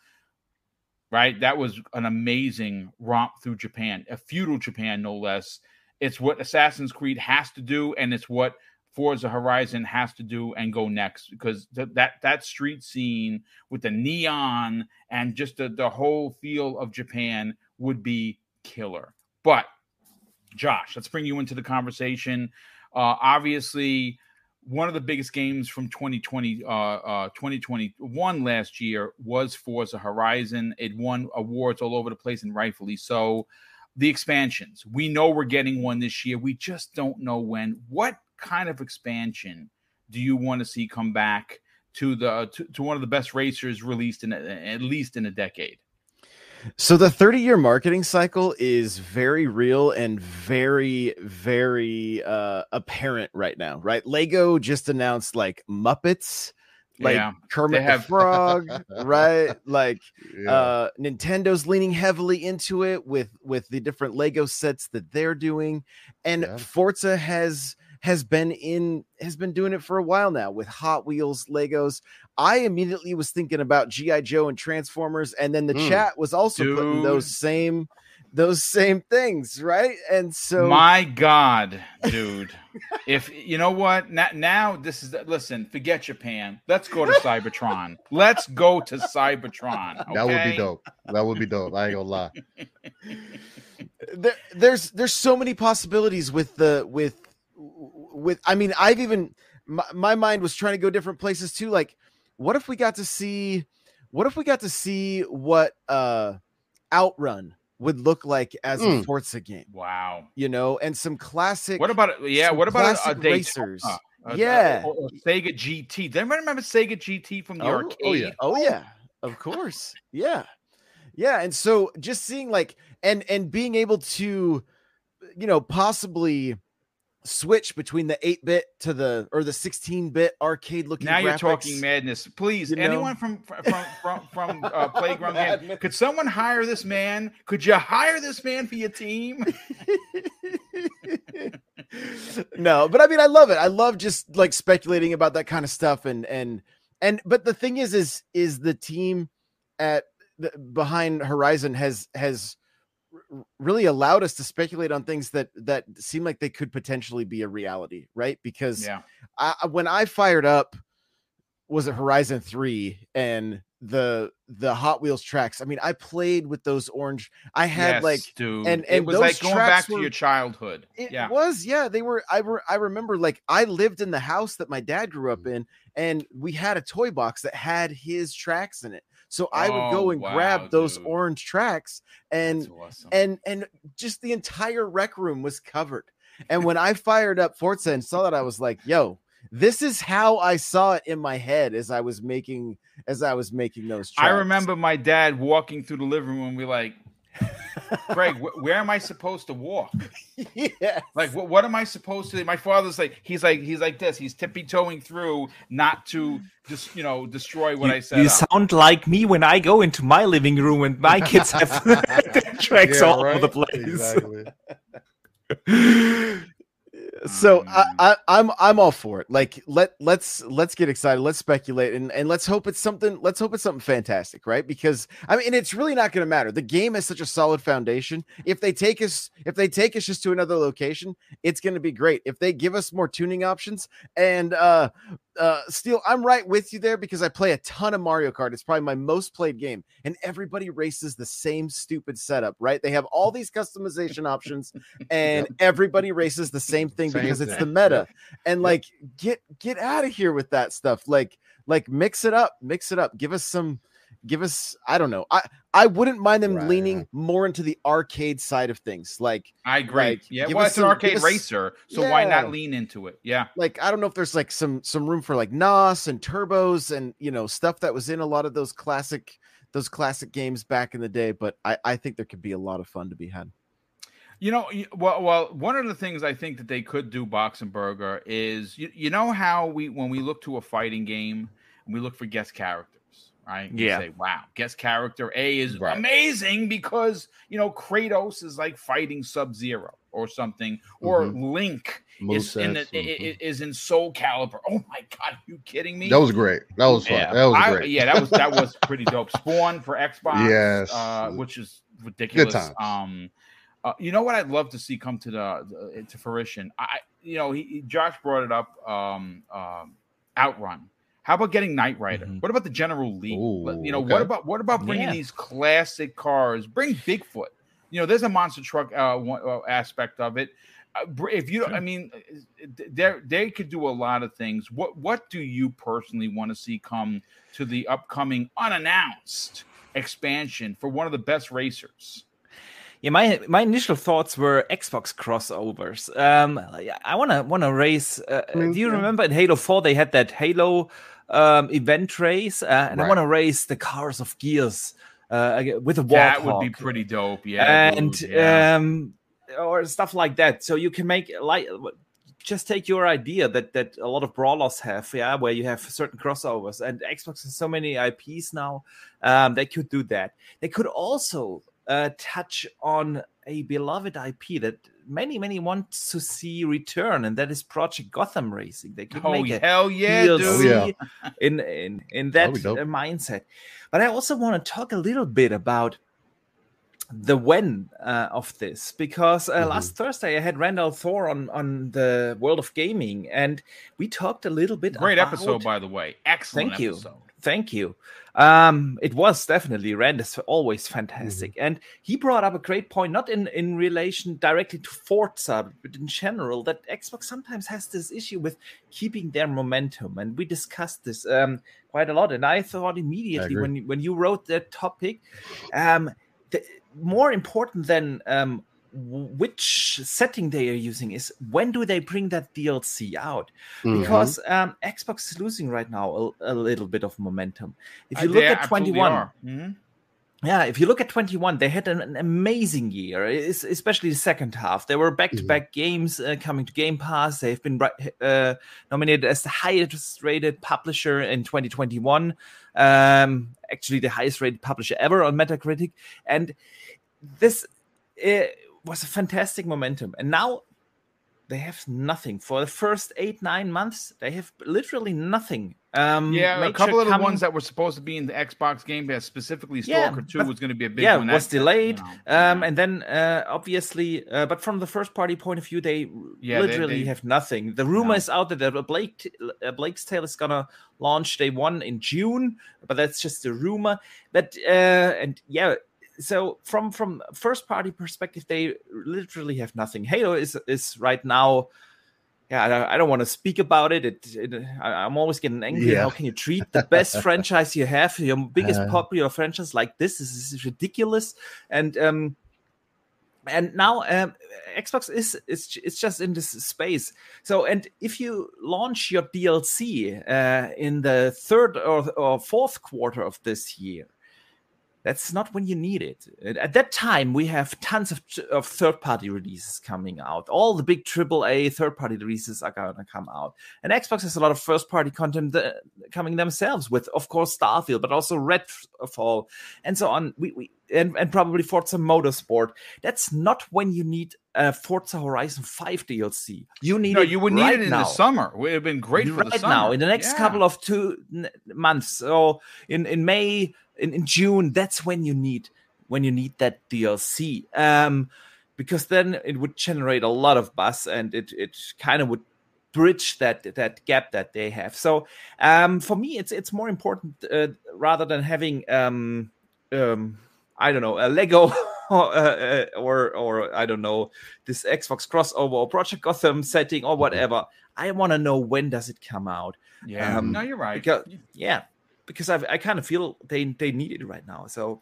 Right, that was an amazing romp through Japan, a feudal Japan, no less. It's what Assassin's Creed has to do, and it's what Forza Horizon has to do and go next because th- that that street scene with the neon and just the, the whole feel of Japan would be killer. But Josh, let's bring you into the conversation. Uh, obviously, one of the biggest games from 2020, uh, uh, 2021 last year was Forza Horizon. It won awards all over the place, and rightfully so. The expansions, we know we're getting one this year. We just don't know when. What kind of expansion do you want to see come back to the to, to one of the best racers released in at least in a decade? So the 30 year marketing cycle is very real and very, very uh, apparent right now, right? Lego just announced like Muppets, like Yeah, Kermit they the Frog, right? Like Yeah. uh Nintendo's leaning heavily into it with with the different Lego sets that they're doing. And Yeah. Forza has has been in has been doing it for a while now with Hot Wheels, Legos. I immediately was thinking about GI Joe and Transformers, and then the Mm. chat was also putting those same those same things, right? And so My God, dude. if you know what now, now this is listen. Forget Japan. Let's go to Cybertron. Let's go to Cybertron. That would be dope. That would be dope. I ain't gonna lie. there, there's there's so many possibilities with the with with i mean i've even my, my mind was trying to go different places too like what if we got to see what if we got to see what uh outrun would look like as a Mm. forza game Wow. you know and some classic What about yeah? What about a, a classic Daytona? racers? A- a- Yeah. or- or Sega GT. Does anybody remember Sega GT from the Oh, arcade? oh, yeah. Oh yeah, of course. Yeah. Yeah, and so just seeing like and and being able to you know possibly switch between the 8-bit to the or the 16-bit arcade looking Now you're talking madness. Please, You know? anyone from from from from uh, Playground Madness. could someone hire this man? Could you hire this man for your team? no, but I mean I love it. I love just like speculating about that kind of stuff and and and but the thing is is is the team at the, behind Horizon has has really allowed us to speculate on things that that seem like they could potentially be a reality, right? Because yeah, I, when I fired up was it Horizon 3 and the the Hot Wheels tracks. I mean, I played with those orange. I had Yes, like dude, and- it and was those like going back tracks to your childhood. it yeah, was, yeah. They were. I re- I remember, like, I lived in the house that my dad grew up mm. in, and we had a toy box that had his tracks in it. So I would Oh, go and wow, grab those dude. orange tracks, and awesome. and and just the entire rec room was covered. And when I fired up Forza and saw that, I was like, "Yo, this is how I saw it in my head as I was making as I was making those." Tracks. I remember my dad walking through the living room and be like, Greg, wh- where am I supposed to walk? yeah, Like, what, what am I supposed to do? My father's like, he's like, he's like this. He's tippy toeing through, not to just, you know, destroy what you, I said. you up. sound like me when I go into my living room and my kids have their tracks Yeah, all right? over the place. Exactly. so Oh, I. I, I'm I'm all for it. Like let let's let's get excited. Let's speculate and, and let's hope it's something. Let's hope it's something fantastic, right? Because I mean, it's really not going to matter. The game has such a solid foundation. If they take us, if they take us just to another location, it's going to be great. If they give us more tuning options and uh uh Steel, I'm right with you there because I play a ton of Mario Kart. It's probably my most played game, and everybody races the same stupid setup, right? They have all these customization options, and everybody races the same thing Same because it's the meta. And like, get get out of here with that stuff. Like, like mix it up, mix it up. Give us some. Give us. I don't know. I I wouldn't mind them Right. leaning more into the arcade side of things. Like I agree. like, yeah, well, it's an arcade us- racer, so why not lean into it? Yeah. like I don't know if there's like some some room for like NOS and turbos and you know stuff that was in a lot of those classic those classic games back in the day. But I I think there could be a lot of fun to be had. You know, well, well, one of the things I think that they could do, Boxenberger, is you, you know how we when we look to a fighting game, we look for guest characters, right? We Yeah. say, wow, guest character A is Right. amazing because you know Kratos is like fighting Sub Zero or something, or Link is in the, mhm. is in Soul Calibur. Oh my god, are you kidding me? That was great. That was fun. yeah, That was I- great. yeah, that was that was pretty dope. Spawn for Xbox, Yes. uh, which is ridiculous. Um, uh, you know what I'd love to see come to the, the to fruition. I, you know, he, he- Josh brought it up. Um, um, Outrun. How about getting Knight Rider? Mhm. What about the General Lee? Ooh, you know, okay. what about what about bringing Yeah. these classic cars? Bring Bigfoot. You know, there's a monster truck uh, one, uh, aspect of it. Uh, if you, I mean, they they could do a lot of things. What what do you personally want to see come to the upcoming unannounced expansion for one of the best racers? Yeah, my my initial thoughts were Xbox crossovers. Um, I wanna wanna race. Uh, mean, do you yeah. remember in Halo Four they had that Halo um, event race, uh, and I want to race the cars of Gears uh, with a That would be pretty dope. Yeah. and dude, yeah. um or stuff like that so you can make like just take your idea that that a lot of brawlers have yeah where you have certain crossovers and xbox has so many ips now um they could do that they could also uh, touch on a beloved ip that many many want to see return and that is project gotham racing they could oh make a hell yeah, DLC dude. Oh, yeah. in in in that That'd be dope. uh, mindset. But I also want to talk a little bit about the when uh, of this because uh, Mhm. last Thursday I had Rand al Thor on on the World of Gaming and we talked a little bit. Great about- episode, by the way. Excellent Thank you. Thank you. Um, it was definitely Rand is always Mm-hmm. fantastic, and he brought up a great point, not in in relation directly to Forza, but in general that Xbox sometimes has this issue with keeping their momentum, and we discussed this um, quite a lot. And I thought immediately agree. when you- when you wrote that topic, um, the, more important than um, which setting they are using is when do they bring that DLC out? Mhm. because um, Xbox is losing right now a, a little bit of momentum. If Uh, you they look at 21, are. Mhm. yeah, if you look at 21, they had an, an amazing year, es- especially the second half. There were back to back games uh, coming to Game Pass. They've been uh, nominated as the highest rated publisher in 2021. Um, actually, the highest rated publisher ever on Metacritic. And this uh, was a fantastic momentum. And now they have nothing for the first eight, nine months. They have literally nothing. Um, Yeah, a couple of the ones that were supposed to be in the Xbox Game Pass, specifically Yeah, Stalker 2 was going to be a big yeah, one. was delayed. know, Um, yeah. and then uh, obviously, uh, but from the first party point of view, they Yeah, literally they- have nothing. The rumor No. is out that the Plague uh, Plague's Tale is gonna launch day one in June, but that's just a rumor. But uh, and yeah, so from from first party perspective, they literally have nothing. Halo is is right now. Yeah, I, don't want to speak about it. It, it I, I'm always getting angry. Yeah. How can you treat the best franchise you have, your biggest Uh. popular franchise like this? This is ridiculous. And um, and now um, Xbox is is it's just in this space. So and if you launch your DLC uh, in the third or, or fourth quarter of this year, that's not when you need it. At that time, we have tons of, of third party releases coming out. All the big AAA third party releases are going to come out. And Xbox has a lot of first party content coming themselves with, of course, Starfield, but also Redfall and so on. We, we and, and probably Forza Motorsport. That's not when you need a Forza Horizon 5 DLC. You need no, it you would need it in now the summer. It would have been great for right the summer. now in the next Yeah. couple of two n- months so in in may in, in june that's when you need when you need that dlc um because then it would generate a lot of buzz and it it kind of would bridge that that gap that they have so um for me it's it's more important uh, rather than having um um i don't know a lego or, uh, or or i don't know this xbox crossover or project gotham setting or whatever. I want to know when does it come out. Yeah, Um, no, you're right. because yeah because i i kind of feel they they need it right now. So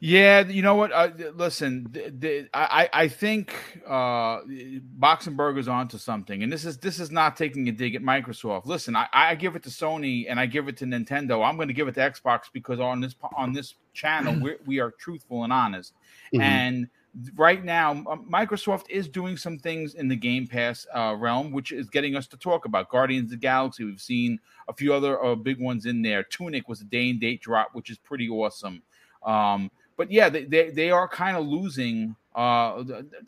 Yeah, you know what? Uh, listen, the, the, I I think uh, Boxenberger's onto something, and this is this is not taking a dig at Microsoft. Listen, I, I give it to Sony and I give it to Nintendo. I'm going to give it to Xbox because on this on this channel we we are truthful and honest. Mhm. And right now, um, Microsoft is doing some things in the Game Pass uh, realm, which is getting us to talk about Guardians of the Galaxy. We've seen a few other uh, big ones in there. Tunic was a day and date drop, which is pretty awesome. Um, but yeah, they, they, they are kind of losing. Uh,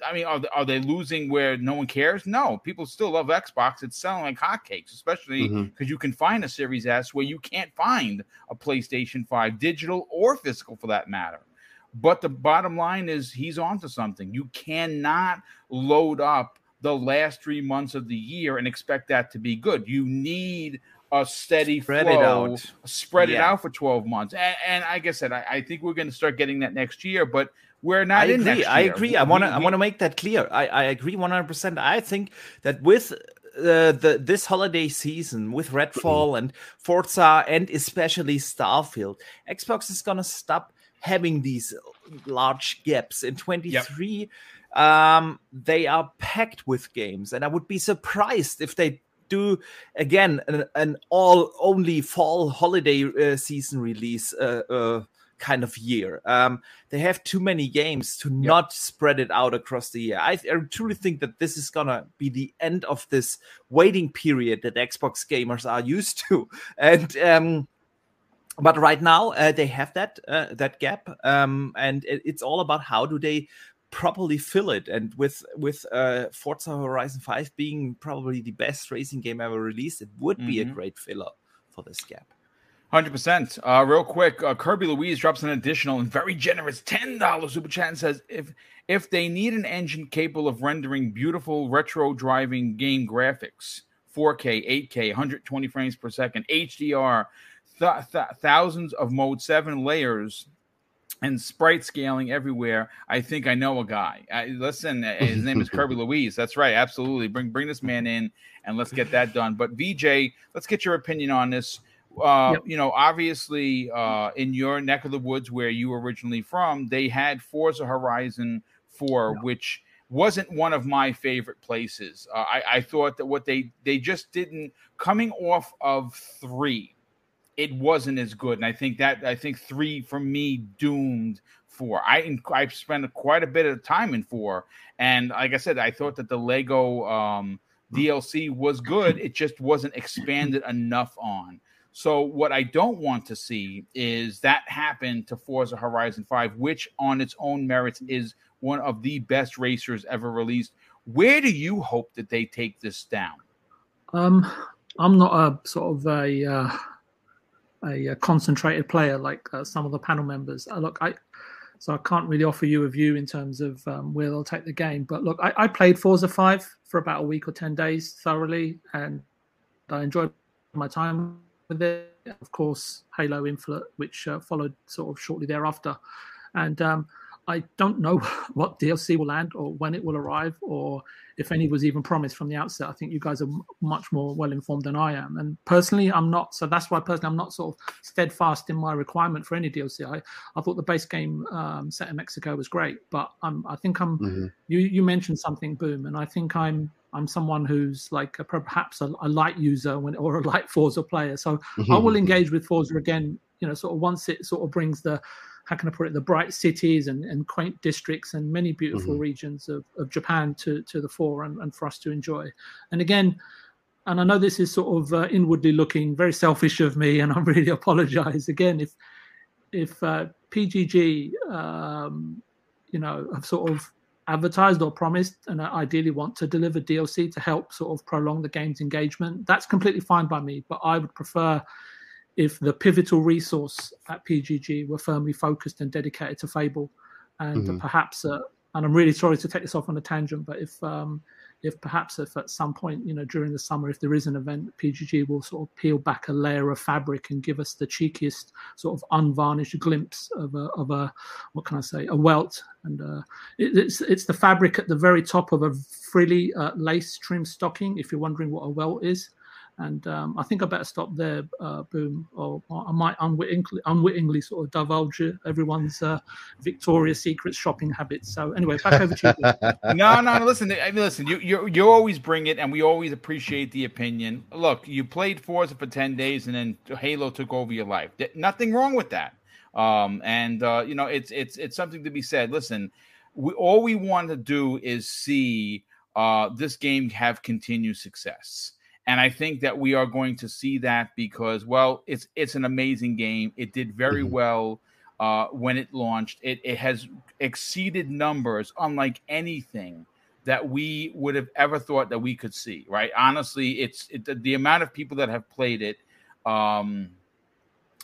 I mean, are, they- are they losing where no one cares? No, people still love Xbox. It's selling like hotcakes, especially because you can find a Series S where you can't find a PlayStation 5 digital or physical for that matter. But the bottom line is he's onto something. You cannot load up the last three months of the year and expect that to be good. You need a steady Spread it flow, out. spread it out for 12 months. And, and like I said, I, I think we're going to start getting that next year, but we're not I in agree. I agree. I want to. I want to make that clear. I, I agree one hundred percent. I think that with uh, the this holiday season, with Redfall and Forza, and especially Starfield, Xbox is gonna stop having these large gaps in twenty three. Um, they are packed with games, and I would be surprised if they do again an, an all only fall holiday uh, season release uh, uh, kind of year. Um, they have too many games to not spread it out across the year. I, I, truly think that this is gonna be the end of this waiting period that Xbox gamers are used to, and um, but right now uh, they have that uh, that gap, um, and it, it's all about how do they properly fill it. And with with uh, Forza Horizon Five being probably the best racing game ever released, it would mm-hmm. be a mm-hmm. great filler for this gap. Hundred uh, percent. Real quick, uh, Kirby Louise drops an additional and very generous ten dollars super chat and says, "If if they need an engine capable of rendering beautiful retro driving game graphics, 4K, 8K, 120 frames per second, HDR, th- th- thousands of Mode Seven layers, and sprite scaling everywhere. I think I know a guy. I, listen, uh, his name is Kirby Louise. That's right, absolutely. Bring bring this man in and let's get that done. But VJ, let's get your opinion on this. Uh, yep. You know, obviously, uh, in your neck of the woods where you were originally from, they had Forza Horizon 4, yep. which wasn't one of my favorite places. Uh, I, I thought that what they they just didn't coming off of three, it wasn't as good, and I think that I think three for me doomed four. I I spent quite a bit of time in four, and like I said, I thought that the Lego um, DLC was good. It just wasn't expanded enough on. So what I don't want to see is that happen to Forza Horizon 5, which on its own merits is one of the best racers ever released. Where do you hope that they take this down? Um, I'm not a sort of a uh, a, a, concentrated player like uh, some of the panel members. Uh, look, I so I can't really offer you a view in terms of um, where they'll take the game. But look, I, I played Forza 5 for about a week or 10 days thoroughly, and I enjoyed my time with it. Of course, Halo Infinite, which uh, followed sort of shortly thereafter. And um, I don't know what DLC will land or when it will arrive or if any was even promised from the outset. I think you guys are much more well informed than I am. And personally, I'm not. So that's why personally, I'm not sort of steadfast in my requirement for any DLC. I, I thought the base game um, set in Mexico was great, but I'm, I think I'm. Mm-hmm. You you mentioned something, boom, and I think I'm I'm someone who's like a, perhaps a, a, light user when, or a light Forza player. So mm-hmm. I will engage with Forza again. You know, sort of once it sort of brings the how can I put it, the bright cities and, and quaint districts and many beautiful mm-hmm. regions of, of Japan to, to the fore and, and for us to enjoy. And again, and I know this is sort of uh, inwardly looking, very selfish of me, and I really apologize again if if uh, PGG, um, you know, have sort of advertised or promised and ideally want to deliver DLC to help sort of prolong the game's engagement, that's completely fine by me. But I would prefer if the pivotal resource at PGG were firmly focused and dedicated to Fable, and mm-hmm. perhaps, uh, and I'm really sorry to take this off on a tangent, but if um, if perhaps if at some point you know during the summer if there is an event pgg will sort of peel back a layer of fabric and give us the cheekiest sort of unvarnished glimpse of a, of a what can i say a welt and uh, it, it's it's the fabric at the very top of a frilly uh, lace trim stocking if you're wondering what a welt is and um, I think I better stop there, uh, Boom, or, I might unwittingly, unwittingly sort of divulge everyone's uh, Victoria's Secret shopping habits. So anyway, back over to you. no, no, no, listen, listen, you, you you always bring it, and we always appreciate the opinion. Look, you played Forza for ten days, and then Halo took over your life. Nothing wrong with that. Um, and uh, you know, it's it's it's something to be said. Listen, we all we want to do is see uh, this game have continued success and I think that we are going to see that because, well, it's it's an amazing game. It did very mm-hmm. well uh, when it launched. It it has exceeded numbers unlike anything that we would have ever thought that we could see. Right? Honestly, it's it, the, the amount of people that have played it um,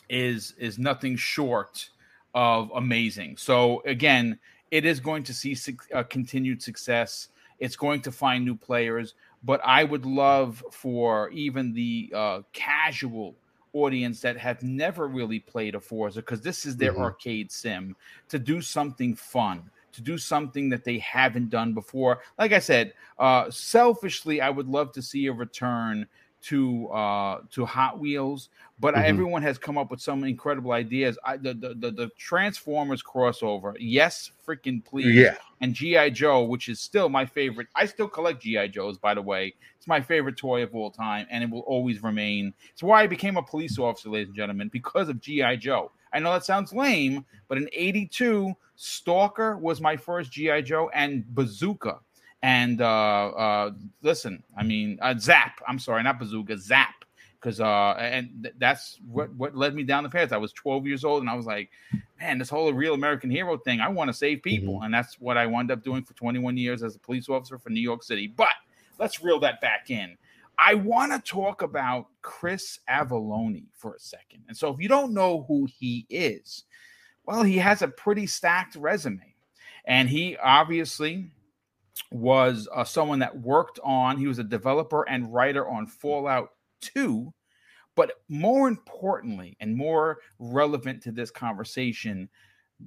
is is nothing short of amazing. So again, it is going to see su- uh, continued success. It's going to find new players but I would love for even the uh, casual audience that have never really played a Forza because this is their mm-hmm. arcade sim to do something fun, to do something that they haven't done before. Like I said, uh, selfishly, I would love to see a return to uh to Hot Wheels, but mm-hmm. everyone has come up with some incredible ideas. I, the, the, the the Transformers crossover, yes, freaking please, yeah, and GI Joe, which is still my favorite. I still collect GI Joes, by the way. It's my favorite toy of all time, and it will always remain. It's why I became a police officer, ladies and gentlemen, because of GI Joe. I know that sounds lame, but in 82, Stalker was my first G.I. Joe and Bazooka. And uh, uh, listen, I mean, uh, Zap, I'm sorry, not Bazooka, Zap. Because uh, and th- that's what, what led me down the path. I was 12 years old and I was like, man, this whole real American hero thing, I want to save people. And that's what I wound up doing for 21 years as a police officer for New York City. But let's reel that back in. I want to talk about Chris Avellone for a second. And so, if you don't know who he is, well, he has a pretty stacked resume. And he obviously was uh, someone that worked on, he was a developer and writer on Fallout 2. But more importantly, and more relevant to this conversation,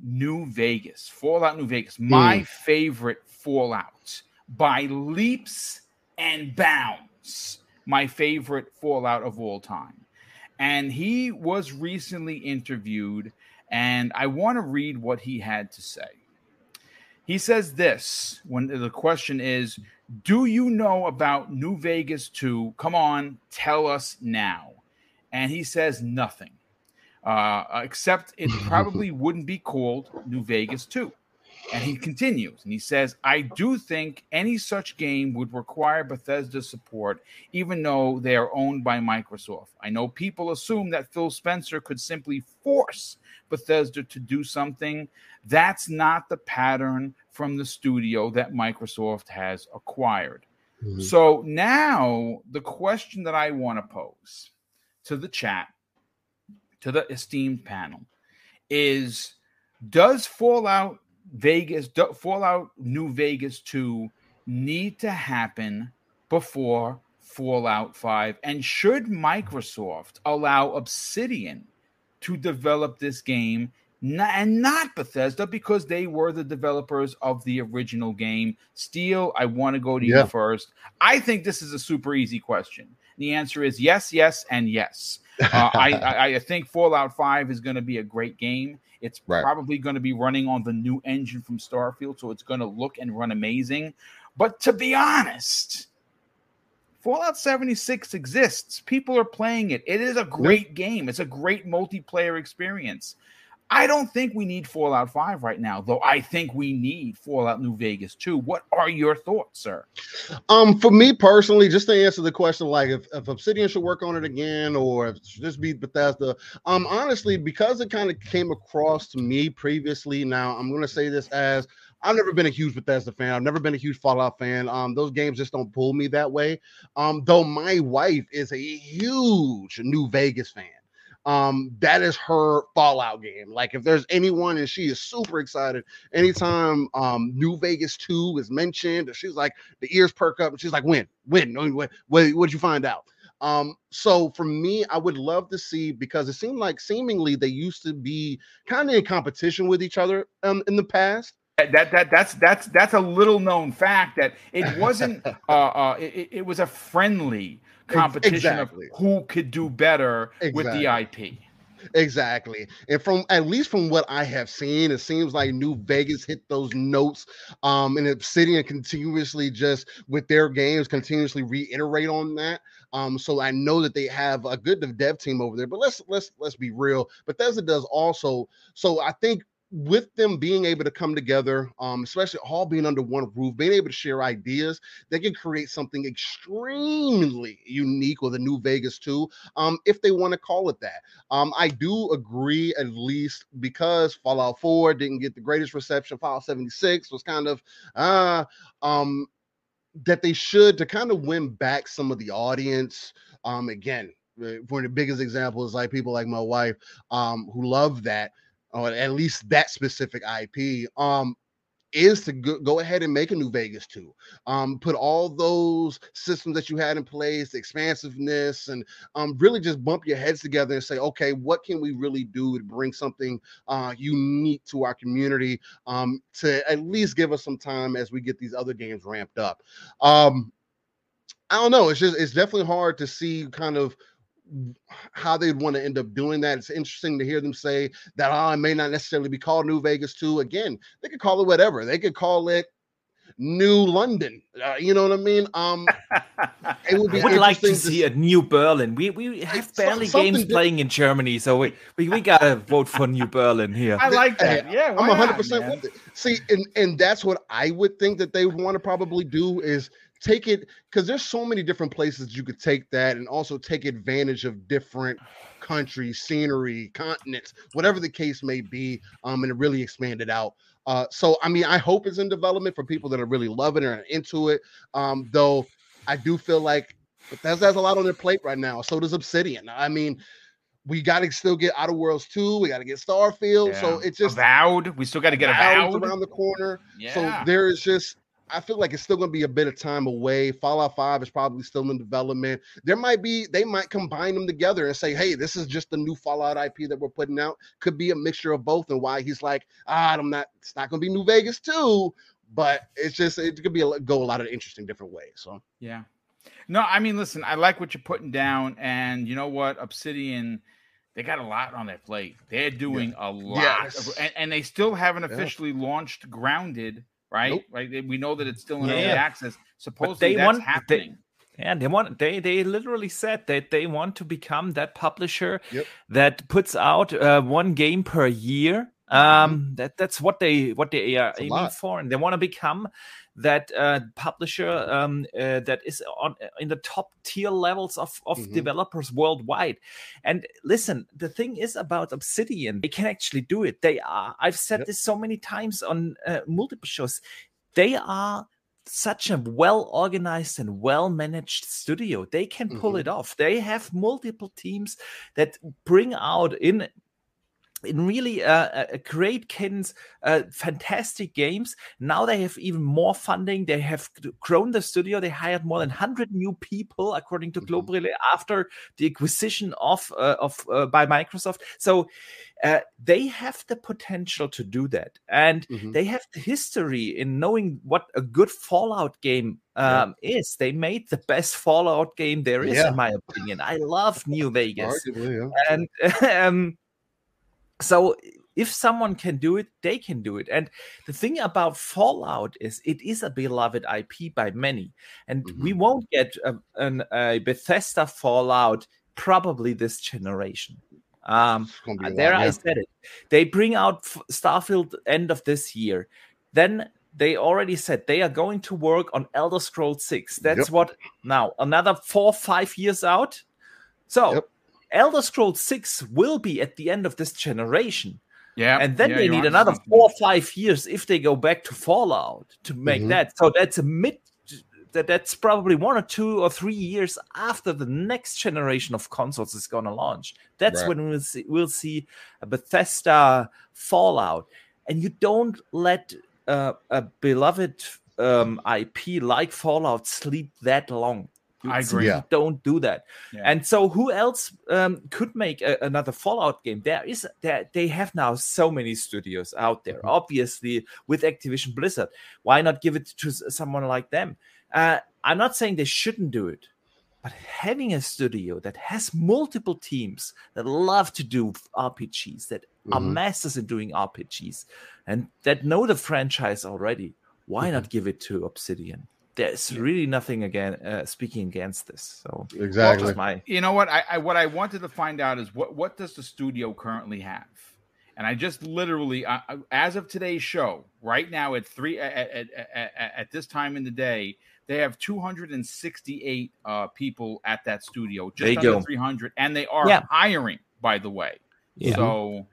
New Vegas, Fallout New Vegas, my Mm. favorite Fallout by leaps and bounds, my favorite Fallout of all time. And he was recently interviewed, and I want to read what he had to say. He says this when the question is, Do you know about New Vegas 2? Come on, tell us now. And he says nothing, uh, except it probably wouldn't be called New Vegas 2. And he continues and he says, I do think any such game would require Bethesda support, even though they are owned by Microsoft. I know people assume that Phil Spencer could simply force Bethesda to do something. That's not the pattern from the studio that Microsoft has acquired. Mhm. So now the question that I want to pose to the chat, to the esteemed panel, is does Fallout Vegas, Fallout New Vegas 2 need to happen before Fallout 5? And should Microsoft allow Obsidian to develop this game n- and not Bethesda because they were the developers of the original game? Steel, I want to go to Yeah. you first. I think this is a super easy question. The answer is yes, yes, and yes. Uh, I, I, I think Fallout 5 is going to be a great game. It's Right. probably going to be running on the new engine from Starfield, so it's going to look and run amazing. But to be honest, Fallout 76 exists. People are playing it. It is a great game. It's a great multiplayer experience. I don't think we need Fallout 5 right now, though I think we need Fallout New Vegas 2. What are your thoughts, sir? Um, for me personally, just to answer the question, like if, if Obsidian should work on it again or if it should just be Bethesda, um, honestly, because it kind of came across to me previously, now I'm gonna say this as I've never been a huge Bethesda fan. I've never been a huge Fallout fan. Um, those games just don't pull me that way. Um, though my wife is a huge New Vegas fan. Um, that is her Fallout game. Like if there's anyone and she is super excited anytime um New Vegas 2 is mentioned, she's like the ears perk up and she's like, when, when, when, when, what, what'd you find out? Um, so for me, I would love to see because it seemed like seemingly they used to be kind of in competition with each other um in the past. That, that that that's that's that's a little known fact that it wasn't uh, uh it, it was a friendly competition exactly. of who could do better with the IP. Exactly. And from at least from what I have seen, it seems like New Vegas hit those notes. Um, and Obsidian continuously just with their games continuously reiterate on that. Um, so I know that they have a good dev team over there. But let's let's let's be real. Bethesda does also. So I think with them being able to come together, um, especially all being under one roof, being able to share ideas, they can create something extremely unique with a new Vegas too, um, if they want to call it that. Um, I do agree, at least because Fallout 4 didn't get the greatest reception. Fallout 76 was kind of uh um that they should to kind of win back some of the audience. Um, again, uh, one of the biggest examples like people like my wife, um, who love that, or at least that specific IP. Um, is to go, ahead and make a new Vegas 2. Um, put all those systems that you had in place, expansiveness, and um, really just bump your heads together and say, okay, what can we really do to bring something uh, unique to our community um, to at least give us some time as we get these other games ramped up. Um, I don't know. It's just it's definitely hard to see kind of how they'd want to end up doing that. It's interesting to hear them say that oh, it may not necessarily be called New Vegas 2. Again, they could call it whatever. They could call it New London. Uh, you know what I mean? Um, it would be I would like to interesting see a new Berlin. We we have Some- barely games di- playing in Germany, so we, we, we gotta vote for New Berlin here. I like that. Yeah, I'm why 100 not, percent man? with it. See, and and that's what I would think that they would want to probably do is take it because there's so many different places you could take that and also take advantage of different countries, scenery, continents, whatever the case may be, um, and really expand it out. Uh, so I mean, I hope it's in development for people that are really loving it and into it. Um, though I do feel like Bethesda has a lot on their plate right now. So does Obsidian. I mean, we got to still get Outer Worlds 2. We got to get Starfield. So it's just avowed. We still got to get avowed. around the corner. Yeah. So there is just, I feel like it's still going to be a bit of time away. Fallout 5 is probably still in development. There might be, they might combine them together and say, hey, this is just the new Fallout IP that we're putting out. Could be a mixture of both. And why he's like, ah, I'm not, it's not going to be New Vegas too. But it's just, it could be a, go a lot of interesting different ways. So Yeah. No, I mean, listen, I like what you're putting down, and you know what, Obsidian, they got a lot on their plate. They're doing a lot, Yes. of, and, and they still haven't Yeah. officially launched Grounded, right? Nope. Right? They- We know that it's still in early access. Supposedly, they that's want- they- happening. Yeah, they want they they literally said that they want to become that publisher Yep. that puts out uh, one game per year. Um, that that's what they what they are It's aiming for, and they want to become that uh, publisher um, uh, that is on in the top tier levels of of Mhm. developers worldwide. And listen, the thing is about Obsidian, they can actually do it. They are. I've said Yep. this so many times on uh, multiple shows. They are such a well organized and well managed studio. They can pull Mhm. it off. They have multiple teams that bring out in in really uh, uh, great cadence, uh, fantastic games. Now they have even more funding. They have grown the studio. They hired more than 100 new people, according to Mhm. Globe Relay, after the acquisition of uh, of uh, by Microsoft. So uh, they have the potential to do that, and Mhm. they have the history in knowing what a good Fallout game Yeah. um, is. They made the best Fallout game there is, Yeah. in my opinion. I love New Vegas arguably, yeah. and um, so if someone can do it they can do it and the thing about fallout is it is a beloved ip by many and we won't get a, an, a bethesda fallout probably this generation um It's gonna be uh, there lot, I yeah. said it. They bring out Starfield end of this year. Then they already said they are going to work on Elder Scrolls 6. That's Yep. what now another four, five years out. So Yep. Elder Scrolls 6 will be at the end of this generation. Yeah. And then yeah, they need another something. four or five years if they go back to Fallout to make Mhm. that. So that's a mid that that's probably one or two or three years after the next generation of consoles is going to launch. That's Right. when we'll see we'll see a Bethesda Fallout, and you don't let uh, a beloved um, IP like Fallout sleep that long. You I agree. Yeah. Don't do that. Yeah. And so, who else um, could make a, another Fallout game? There is there they have now so many studios out there. Mhm. Obviously, with Activision Blizzard, why not give it to someone like them? Uh, I'm not saying they shouldn't do it, but having a studio that has multiple teams that love to do RPGs, that are Mhm. masters in doing RPGs, and that know the franchise already, why Mm-hmm. not give it to Obsidian? There's really nothing again uh, speaking against this. So Exactly. that's my you know what I, I what I wanted to find out is what what does the studio currently have, and I just literally I, I- as of today's show right now at three at, at, at, at, at this time in the day they have 268 uh, people at that studio just under go. 300 and they are Yeah. hiring by the way Yeah. so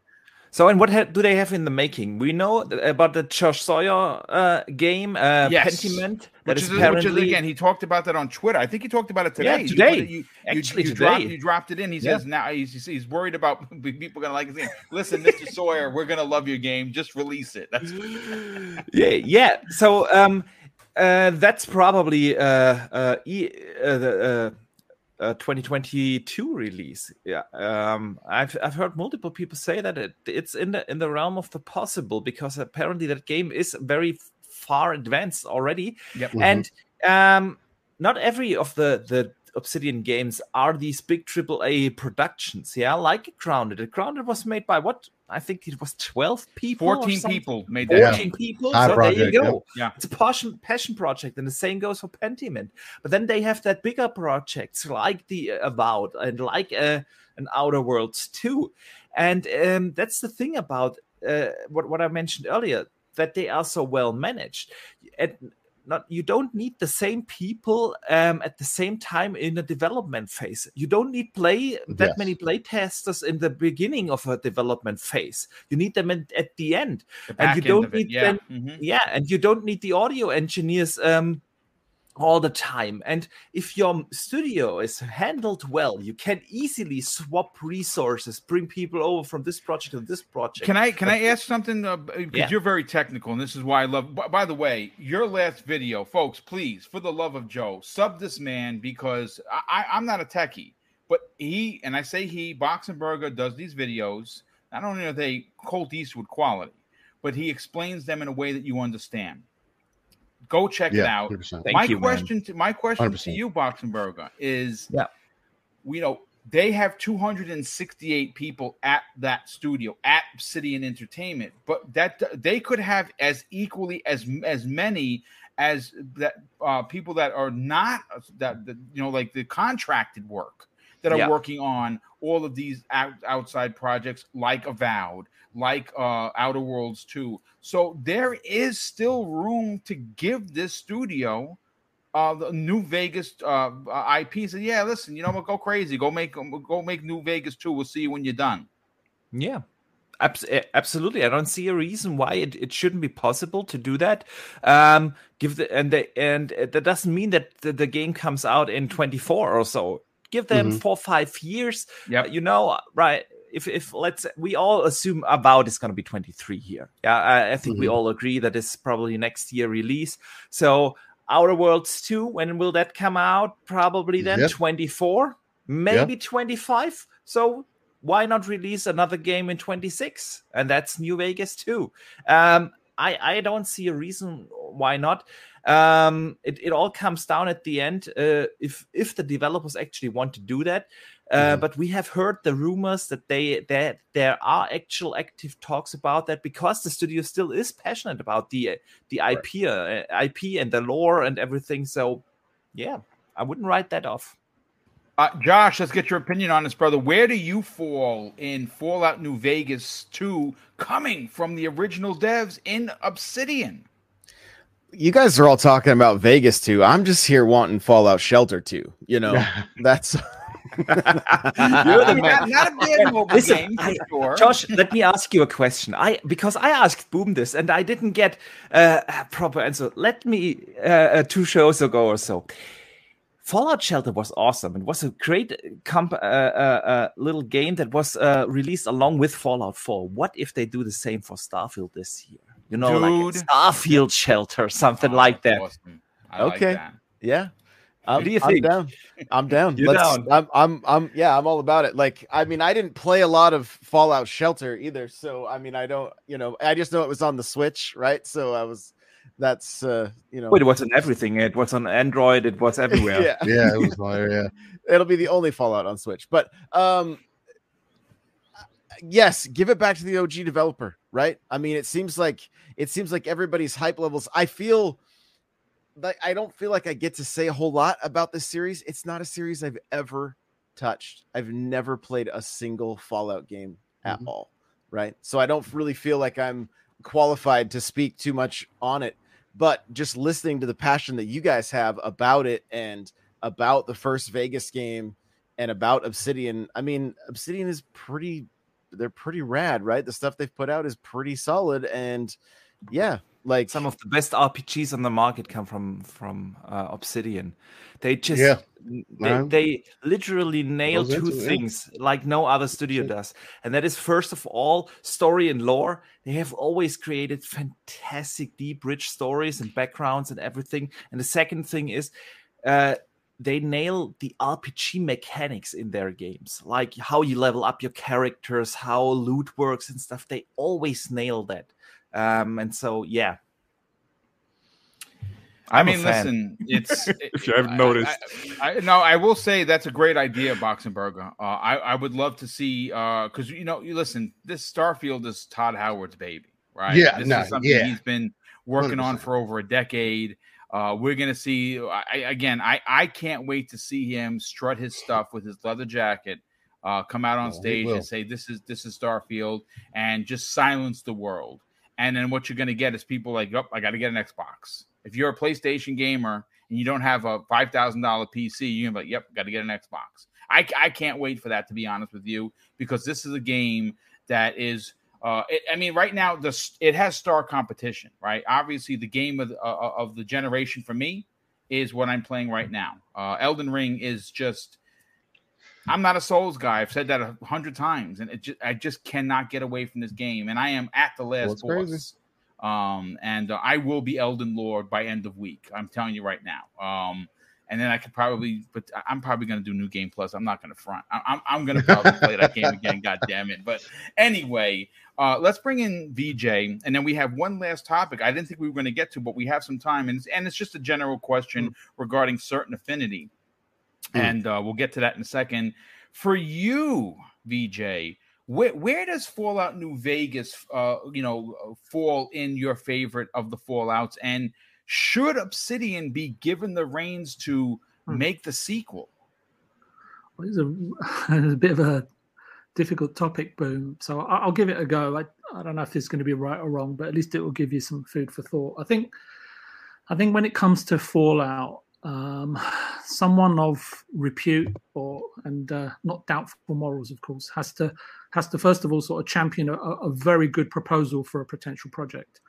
So, and what ha- do they have in the making? We know th- about the Josh Sawyer uh, game, uh, Yes. Pentiment, that which is is, which is again he talked about that on Twitter I think he talked about it Yeah, today You today. you, you- Actually, you, today. dropped, you dropped it in he Yeah. says now he's, he's worried about people gonna like his game listen Mr. Sawyer we're gonna love your game just release it that's yeah, yeah. So, um, uh, that's probably uh, uh, e- uh, the uh, uh, 2022 release. Yeah, um, I've I've heard multiple people say that it, it's in the in the realm of the possible because apparently that game is very far advanced already. Yep. Mhm. and um not every of the the Obsidian games are these big AAA productions. Yeah, like Grounded. Grounded was made by what? I think it was 12 people. 14 people made that. 14 people. Side so project, there you go. Yeah. yeah. It's a passion, passion project. And the same goes for Pentiment. But then they have that bigger projects like the uh, Avowed and like uh, an Outer Worlds too. And um, that's the thing about uh, what, what I mentioned earlier that they are so well managed. And not you don't need the same people um, at the same time in a development phase. You don't need play that yes. many play testers in the beginning of a development phase. You need them in, at the end, the and you don't need yeah. them. Mm-hmm. Yeah, and you don't need the audio engineers um, all the time. And if your studio is handled well, you can easily swap resources, bring people over from this project to this project. Can I can I ask something? Uh, because yeah. you're very technical, and this is why I love. By, by, the way, your last video, folks, please, for the love of Joe, sub this man because I, I'm not a techie, but he and I say he Boxenberger does these videos. Not only are they Colt Eastwood quality, but he explains them in a way that you understand. Go check yeah, it out. my you, question man. to my question 100%. to you, Boxenberger, is yeah, you know, they have 268 people at that studio at Obsidian Entertainment, but that they could have as equally as as many as that uh, people that are not that, that you know like the contracted work that are yeah. working on all of these out, outside projects like Avowed, like uh, Outer Worlds 2. So there is still room to give this studio uh, the New Vegas uh, uh IP. So yeah, listen, you know what? Go crazy. Go make go make New Vegas 2. We'll see you when you're done. Yeah. Absolutely, I don't see a reason why it, it shouldn't be possible to do that. Um, give the and the, and that doesn't mean that the, the game comes out in 24 or so give them mm-hmm. four five years yeah you know right if if let's we all assume about is going to be 23 here yeah i, I think mm-hmm. we all agree that it's probably next year release so outer worlds 2 when will that come out probably then yep. 24 maybe yep. 25 so why not release another game in 26 and that's new vegas 2 um i i don't see a reason why not um, it, it all comes down at the end uh, if if the developers actually want to do that. Uh, mm-hmm. But we have heard the rumors that they that there are actual active talks about that because the studio still is passionate about the the IP uh, IP and the lore and everything. So yeah, I wouldn't write that off. Uh, Josh, let's get your opinion on this, brother. Where do you fall in Fallout New Vegas 2 coming from the original devs in Obsidian? you guys are all talking about Vegas 2. I'm just here wanting Fallout Shelter 2. You know, that's. You're the man. Not, a mobile Listen, game, I, sure. Josh, let me ask you a question. I because I asked Boom this and I didn't get uh, a proper answer. Let me uh, uh, two shows ago or so. Fallout Shelter was awesome. It was a great comp- uh, uh, uh, little game that was released along with Fallout 4. What if they do the same for Starfield this year? you know, Dude. like Starfield Shelter, something oh, like that. Awesome. okay. Like that. Yeah. Um, what do you think? I'm down. I'm down. You're Let's, down. I'm, I'm, I'm, yeah, I'm all about it. Like, I mean, I didn't play a lot of Fallout Shelter either. So, I mean, I don't, you know, I just know it was on the Switch, right? So I was, that's, uh, you know, it was on everything. It was on Android. It was everywhere. yeah. Yeah. It was fire. Yeah. It'll be the only Fallout on Switch. But, um, yes, give it back to the OG developer, right? I mean, it seems like it seems like everybody's hype levels. I feel like I don't feel like I get to say a whole lot about this series. It's not a series I've ever touched. I've never played a single Fallout game at mm-hmm. all, right? So I don't really feel like I'm qualified to speak too much on it. But just listening to the passion that you guys have about it and about the first Vegas game and about Obsidian, I mean, Obsidian is pretty they're pretty rad, right? The stuff they've put out is pretty solid, and yeah, like some of the best RPGs on the market come from from uh, Obsidian. They just yeah, they, they, literally nail two things it. like no other studio does, and that is first of all story and lore. They have always created fantastic, deep, rich stories and backgrounds and everything. And the second thing is. Uh, they nail the RPG mechanics in their games, like how you level up your characters, how loot works and stuff. They always nail that. Um, and so, yeah. I I'm a mean, listen, it's If you haven't noticed. I, I, no, I will say that's a great idea, Boxenberger. Uh, I I would love to see because you know, you listen, this Starfield is Todd Howard's baby, right? Yeah, this no, is something yeah. he's been working on 100%. for over a decade. Uh, we're gonna see. I, I- again, I I can't wait to see him strut his stuff with his leather jacket. Uh, come out on Oh, stage and say this is this is Starfield and just silence the world. And then what you're going to get is people like, oh, I got to get an Xbox. If you're a PlayStation gamer and you don't have a five thousand dollar PC, you're like, yep, got to get an Xbox. I, I can't wait for that to be honest with you because this is a game that is. Uh, it, I mean, right now the it has star competition, right? Obviously, the game of uh, of the generation for me is what I'm playing right now. Uh, Elden Ring is just. I'm not a Souls guy. I've said that a hundred times, and it just, I just cannot get away from this game. And I am at the last Well, boss. Um, and uh, I will be Elden Lord by end of week. I'm telling you right now. Um, and then I could probably, but I'm probably going to do New Game Plus. I'm not going to front. I- I'm, I'm going to probably play that game again. God damn it! But anyway, uh, let's bring in VJ, and then we have one last topic. I didn't think we were going to get to, but we have some time, and it's, and it's just a general question regarding certain affinity, Mm. and uh, we'll get to that in a second. For you, VJ, where where does Fallout New Vegas, uh, you know, fall in your favorite of the Fallout's, and should Obsidian be given the reins to Hmm. make the sequel? Well, It's a, it's a bit of a difficult topic, boom. So I'll give it a go. I, I don't know if it's going to be right or wrong, but at least it will give you some food for thought. I think, I think when it comes to Fallout, um, someone of repute or and uh, not doubtful morals, of course, has to has to first of all sort of champion a, a very good proposal for a potential project,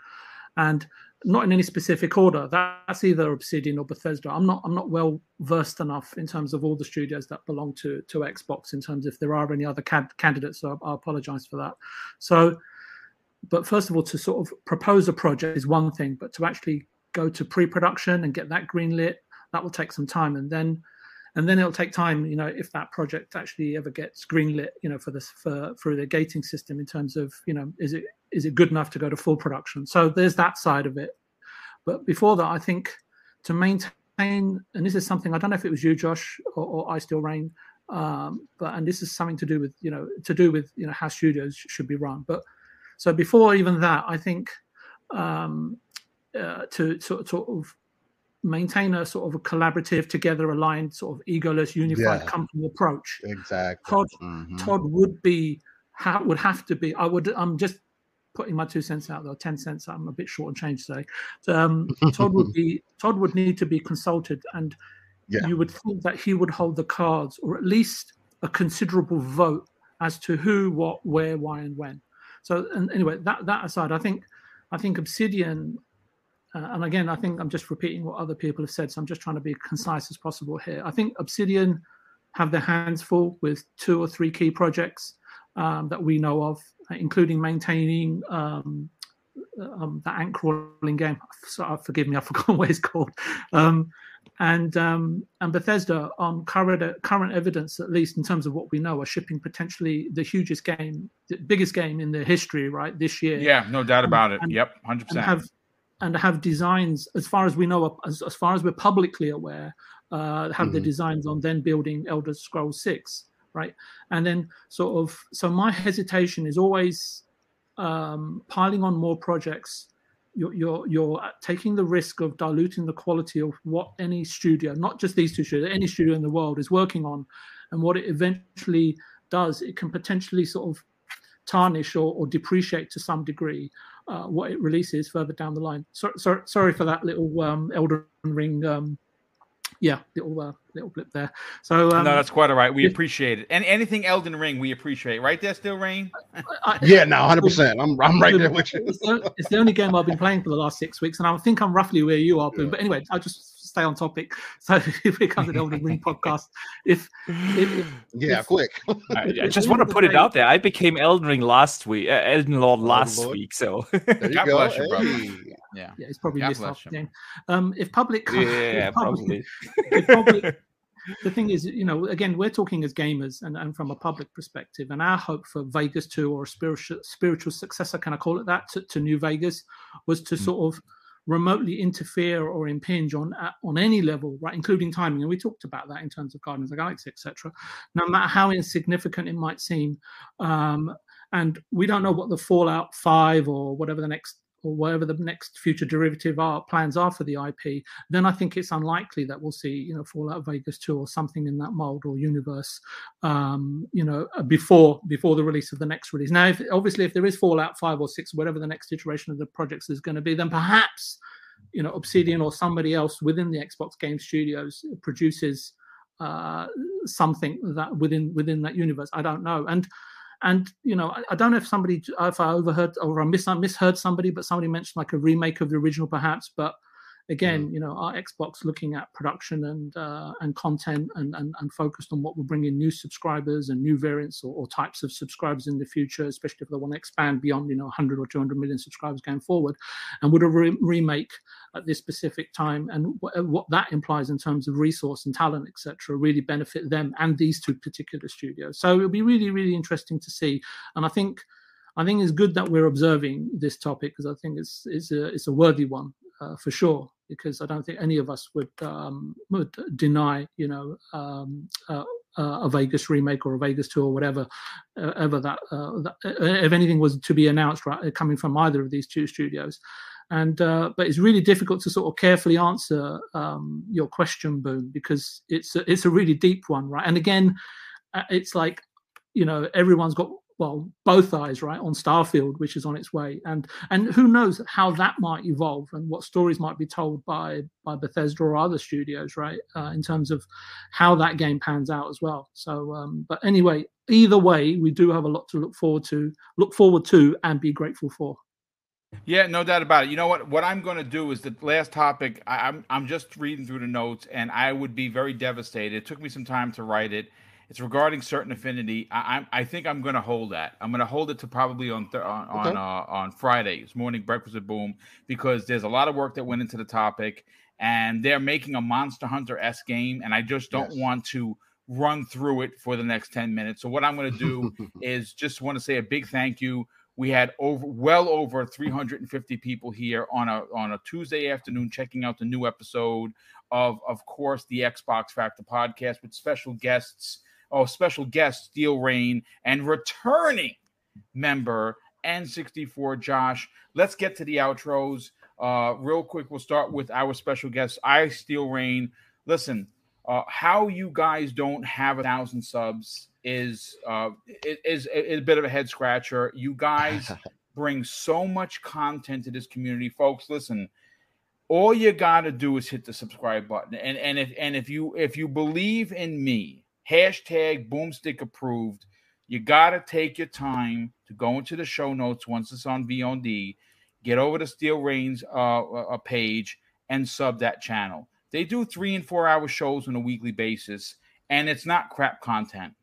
and not in any specific order. That's either Obsidian or Bethesda. I'm not I'm not well versed enough in terms of all the studios that belong to to Xbox in terms if there are any other can- candidates. So I, I apologize for that. So, but first of all, to sort of propose a project is one thing, but to actually go to pre-production and get that greenlit, that will take some time, and then and then it'll take time you know if that project actually ever gets greenlit you know for this for through the gating system in terms of you know is it is it good enough to go to full production? So there's that side of it. But before that i think to maintain and this is something i don't know if it was you josh or, or i Steel Rain um, but and this is something to do with you know to do with you know how studios should be run. But so before even that i think um, uh, to sort, sort of maintain a sort of a collaborative together aligned sort of egoless unified Yeah. company approach Exactly. Todd Mhm. Todd would be ha, would have to be. I would. I'm just putting my two cents out there. Ten cents. I'm a bit short on change today. So, um, Todd would be. Todd would need to be consulted, and Yeah. you would think that he would hold the cards, or at least a considerable vote as to who, what, where, why, and when. So, and anyway, that that aside, I think, I think Obsidian. Uh, and again, I think I'm just repeating what other people have said, so I'm just trying to be concise as possible here. I think Obsidian have their hands full with two or three key projects um, that we know of, including maintaining um, um, the ant crawling game. So, uh, forgive me, I forgot what it's called. Um, and um, and Bethesda, on current current evidence, at least in terms of what we know, are shipping potentially the hugest game, the biggest game in their history, right this year Yeah, no doubt about it. And- yep, hundred and percent. And have designs as far as we know as, as far as we're publicly aware uh, have the Mhm. designs on then building elder scrolls 6 right? And then sort of so my hesitation is always um, piling on more projects. You're, you're you're taking the risk of diluting the quality of what any studio not just these two studios any studio in the world is working on. And what it eventually does it can potentially sort of tarnish or, or depreciate to some degree uh, what it releases further down the line. So, so, sorry for that little um, Elden Ring, um, yeah, little uh, little blip there. So um, no, that's quite all right. We yeah. appreciate it. And anything Elden Ring, we appreciate. Right there, Steel Rain. Yeah, no, hundred percent. I'm I'm right there with you. it's, the, it's the only game I've been playing for the last six weeks, and I think I'm roughly where you are, Boom. Yeah. But anyway, I'll just stay on topic. So if it comes to the Elden Ring podcast, if, if Yeah, If- quick. I, I just want to end of put it out there. I became Elden Ring last week, uh, Elden Lord last Lord. week. So There you God go. bless you, brother. Yeah. yeah, it's probably God missed bless half the you. game. Um, if public, yeah, if public- probably. if public the thing is, you know, again, we're talking as gamers and, and from a public perspective, and our hope for Vegas 2 or a spiritual spiritual successor, can I call it that, to, to New Vegas, was to Mm. sort of remotely interfere or impinge on uh, on any level, right, including timing. And we talked about that in terms of Guardians of Galaxy, etc. No matter how insignificant it might seem, um, and we don't know what the Fallout Five or whatever the next or whatever the next future derivative are, plans are for the IP, then I think it's unlikely that we'll see, you know, Fallout Vegas 2 or something in that mold or universe, um, you know, uh, before before the release of the next release. Now, if, obviously, if there is Fallout 5 or 6, whatever the next iteration of the projects is going to be, then perhaps, you know, Obsidian or somebody else within the Xbox Game Studios produces uh, something that within within that universe. I don't know. And and you know, I, I, don't know if somebody, if I overheard or I mis- misheard somebody, but somebody mentioned like a remake of the original, perhaps. But again, mm. you know, our Xbox looking at production and uh, and content and, and and focused on what will bring in new subscribers and new variants or, or, types of subscribers in the future, especially if they want to expand beyond you know 100 or 200 million subscribers going forward, and would a re- remake at this specific time and w- what that implies in terms of resource and talent, etc., really benefit them and these two particular studios. So it'll be really really interesting to see, and I think. I think it's good that we're observing this topic because I think it's it's a it's a worthy one uh, for sure because I don't think any of us would um, would deny, you know, um, uh, uh, a Vegas remake or a Vegas two or whatever, uh, ever that, uh, that, if anything was to be announced, right, coming from either of these two studios. And but it's really difficult to sort of carefully answer um, your question, Boom, because it's a, it's a really deep one, right? And again, it's like you know everyone's got well both eyes right on starfield which is on its way and and who knows how that might evolve and what stories might be told by by bethesda or other studios right uh, in terms of how that game pans out as well so um but anyway either way we do have a lot to look forward to look forward to and be grateful for yeah, no doubt about it. You know what? What I'm going to do is the last topic. I, I'm I'm just reading through the notes, and I would be very devastated. It took me some time to write it it's regarding certain affinity. I I, I think I'm going to hold that. I'm going to hold it to probably on th- on okay. on, uh, on Fridays morning breakfast with Boom because there's a lot of work that went into the topic, and they're making a Monster Hunter s game, and I just don't yes. want to run through it for the next 10 minutes. So what I'm going to do is just want to say a big thank you. We had over well over 350 people here on a on a Tuesday afternoon checking out the new episode of of course the Xbox Factor podcast with special guests oh, special guest Steel Rain and returning member N64 Josh. Let's get to the outros. Uh, real quick, we'll start with our special guest, I Steel Rain. Listen, uh, how you guys don't have a thousand subs is uh, is, is a bit of a head scratcher. You guys bring so much content to this community, folks. Listen, all you gotta do is hit the subscribe button, and and if and if you if you believe in me, hashtag boomstick approved. You got to take your time to go into the show notes once it's on VOD, get over to Steel Rain's uh, uh, page and sub that channel. They do three and four hour shows on a weekly basis, and it's not crap content.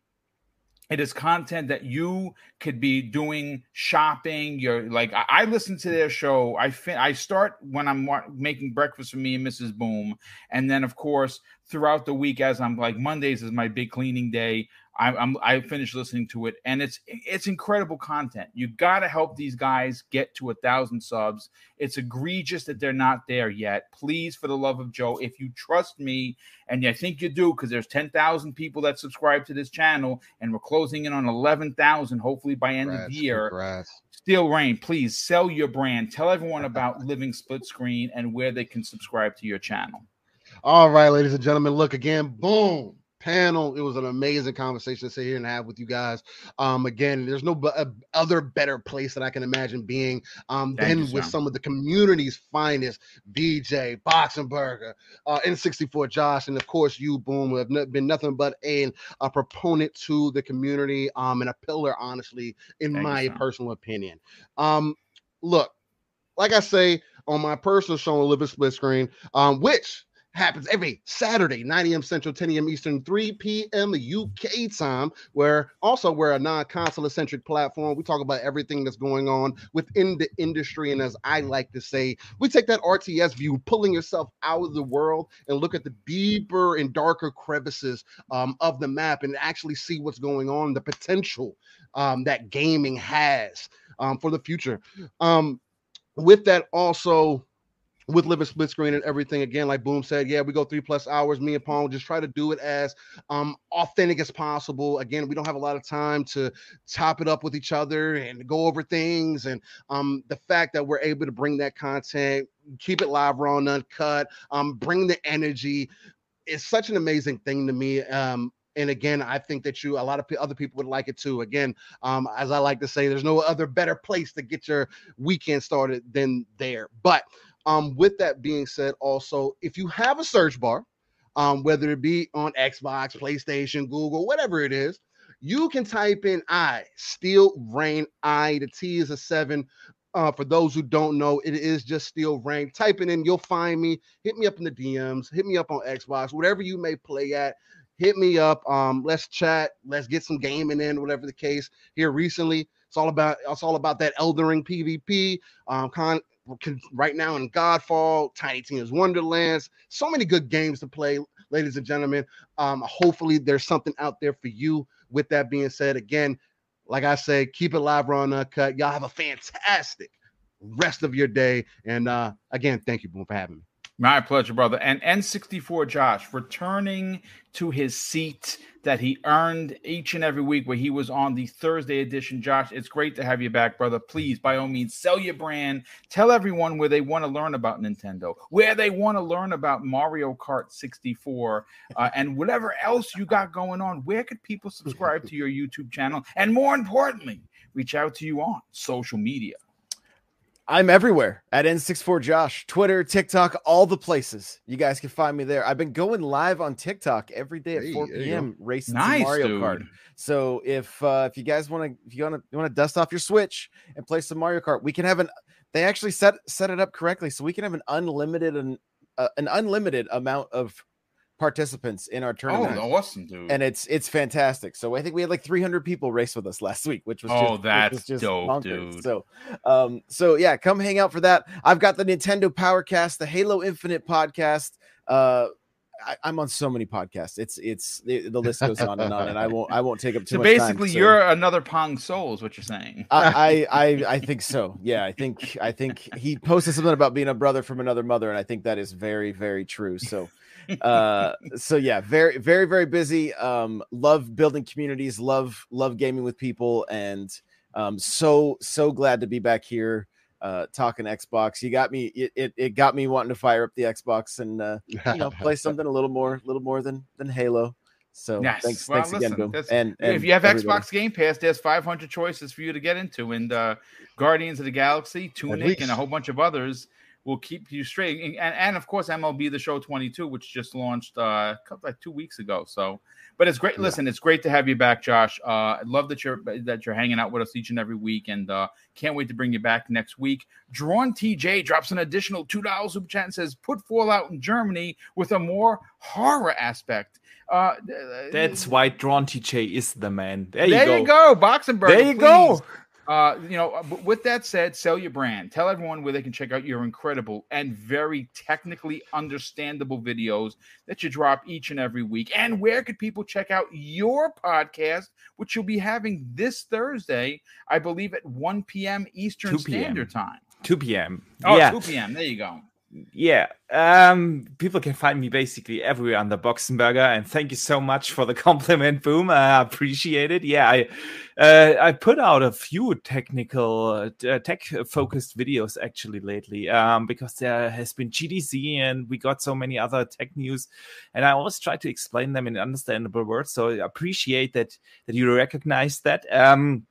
It is content that you could be doing shopping. You're like I, I listen to their show. I fin- I start when I'm making breakfast for me and Mrs. Boom, and then of course throughout the week as I'm like Mondays is my big cleaning day. I, I'm I finished listening to it, and it's it's incredible content. You got to help these guys get to a thousand subs. It's egregious that they're not there yet. Please, for the love of Joe, if you trust me, and I think you do, because there's ten thousand people that subscribe to this channel, and we're closing in on eleven thousand, hopefully by end congrats, of year. Congrats. Steel Rain, please sell your brand. Tell everyone about Living Split Screen and where they can subscribe to your channel. All right, ladies and gentlemen, look again. Boom panel. It was an amazing conversation to sit here and have with you guys. Um, again, there's no b- uh, other better place that I can imagine being um, than you, with some of the community's finest VJ, Boxenberger, uh, N64 Josh, and of course you, Boom, have been nothing but a, a proponent to the community um, and a pillar, honestly, in Thank my you, personal opinion. Um, look, like I say on my personal show on Living Split Screen, um, which happens every Saturday, 9 a.m. Central, 10 a.m. Eastern, 3 p.m. UK time, where also we're a non-console centric platform. We talk about everything that's going on within the industry. And as I like to say, we take that RTS view, pulling yourself out of the world and look at the deeper and darker crevices um, of the map and actually see what's going on, the potential um, that gaming has um, for the future. Um, with that, also with living split screen and everything again like boom said yeah we go three plus hours me and Paul just try to do it as um authentic as possible. Again we don't have a lot of time to top it up with each other and go over things and um the fact that we're able to bring that content keep it live raw and uncut um bring the energy is such an amazing thing to me um and again i think that you a lot of p- other people would like it too. Again um as i like to say there's no other better place to get your weekend started than there. But um, with that being said, also, if you have a search bar, um, whether it be on Xbox, PlayStation, Google, whatever it is, you can type in I, Steel Rain I. The T is a seven. Uh, for those who don't know, it is just Steel Rain. Type it in, you'll find me. Hit me up in the DMs, hit me up on Xbox, whatever you may play at. Hit me up. Um, let's chat. Let's get some gaming in, whatever the case. Here recently, it's all about it's all about that Elden Ring PvP. Um, con- right now in Godfall, Tiny Tina's Wonderlands. So many good games to play, ladies and gentlemen. Um, hopefully, there's something out there for you. With that being said, again, like I say, keep it live, raw, uncut. Y'all have a fantastic rest of your day. And uh, again, thank you, Boom, for having me. My pleasure, brother. And N64 Josh returning to his seat that he earned each and every week where he was on the Thursday edition. Josh, it's great to have you back, brother. Please, by all means, sell your brand. Tell everyone where they want to learn about Nintendo, where they want to learn about Mario Kart 64, uh, and whatever else you got going on. Where could people subscribe to your YouTube channel? And more importantly, reach out to you on social media. I'm everywhere at N64Josh, Twitter, TikTok, all the places. You guys can find me there. I've been going live on TikTok every day at hey, 4 p.m. racing nice, Mario dude. Kart. So if uh, if you guys want to if you want to you want to dust off your Switch and play some Mario Kart, we can have an they actually set set it up correctly, so we can have an unlimited an, uh, an unlimited amount of participants in our tournament. Oh, awesome, dude! And it's it's fantastic. So I think we had like 300 people race with us last week, which was oh, just, that's was just dope, bonkers. dude. So, um, so yeah, come hang out for that. I've got the Nintendo Powercast, the Halo Infinite podcast. Uh, I, am on so many podcasts. It's it's the, the, list goes on and on, and I won't I won't take up too so much basically, time, so. you're another Pong Soul, is what you're saying. I, I, I I think so. Yeah, I think I think he posted something about being a brother from another mother, and I think that is very very true. So uh so yeah very very very busy um love building communities love love gaming with people and um so so glad to be back here uh talking xbox you got me it, it, it got me wanting to fire up the xbox and uh you know play something a little more a little more than than halo so yes. thanks, well, thanks listen, again. And, and, if you have everybody. Xbox Game Pass, there's 500 choices for you to get into, and uh, Guardians of the Galaxy, Tunic, and a whole bunch of others will keep you straight. And, and of course, MLB The Show 22, which just launched uh, like two weeks ago. So, but it's great. Yeah. Listen, it's great to have you back, Josh. Uh, I love that you're that you're hanging out with us each and every week, and uh, can't wait to bring you back next week. Drawn TJ drops an additional two dollars super chat and says, "Put Fallout in Germany with a more horror aspect." Uh, That's why Drawn TJ is the man. There you there go. you go, Boxenberg. There you please. go. Uh, you know, uh, with that said, sell your brand. Tell everyone where they can check out your incredible and very technically understandable videos that you drop each and every week. And where could people check out your podcast, which you'll be having this Thursday, I believe at 1 p.m. Eastern Standard Time. 2 p.m. Oh, yeah. 2 p.m. There you go yeah um people can find me basically everywhere under boxenberger and thank you so much for the compliment boom. I appreciate it. Yeah i uh, i put out a few technical uh, tech focused videos actually lately um because there has been gdc and we got so many other tech news and i always try to explain them in understandable words so i appreciate that that you recognize that. Um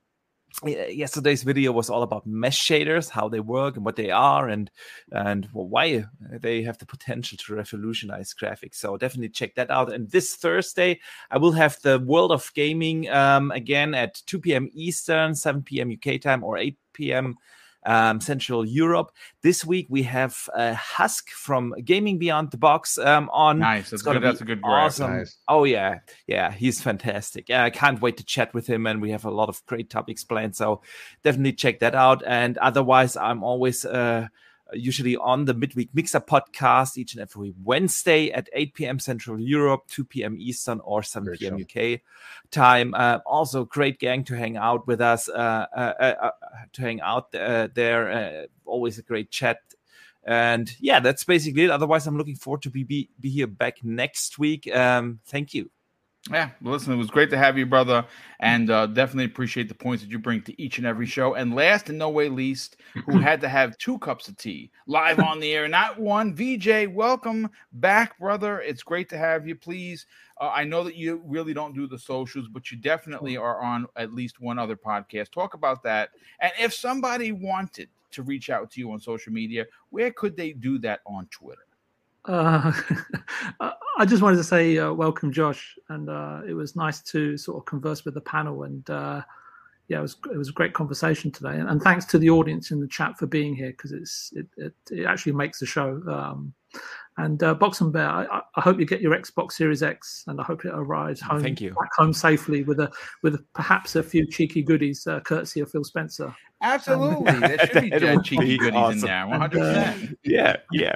yesterday's video was all about mesh shaders how they work and what they are and and why they have the potential to revolutionize graphics. So definitely check that out. And this thursday i will have the world of gaming um, again at 2 p.m eastern 7 p.m uk time or 8 p.m um, Central Europe. This week we have uh, Husk from Gaming Beyond the Box um, on. Nice, that's good. That's a good grab. Awesome. Nice. Oh yeah, yeah, he's fantastic. I can't wait to chat with him, and we have a lot of great topics planned. So definitely check that out. And otherwise, I'm always. Uh, usually on the midweek mixer podcast each and every Wednesday at 8 p.m. Central Europe, 2 p.m. Eastern, or 7 p.m. UK time. Uh, also, great gang to hang out with us, uh, uh, uh, uh to hang out there. always a great chat And yeah, that's basically it. Otherwise, I'm looking forward to be be, be here back next week. Um, thank you. Yeah, listen, it was great to have you, brother, and uh, definitely appreciate the points that you bring to each and every show. And last and no way least, who had to have two cups of tea live on the air, not one. VJ, welcome back, brother. It's great to have you. Please, uh, I know that you really don't do the socials, but you definitely are on at least one other podcast. Talk about that. And if somebody wanted to reach out to you on social media, where could they do that on Twitter? Uh, I just wanted to say uh, welcome, Josh, and uh, it was nice to sort of converse with the panel. And uh, yeah, it was it was a great conversation today. And, and thanks to the audience in the chat for being here because it's it, it, it actually makes the show. Um, and uh, Box and Bear, I, I, hope you get your Xbox Series X, and I hope it arrives home, Thank you. back home safely with a with perhaps a few cheeky goodies, uh, courtesy of Phil Spencer. Absolutely, there should be cheeky goodies awesome. in there, one hundred uh, percent. Yeah, yeah.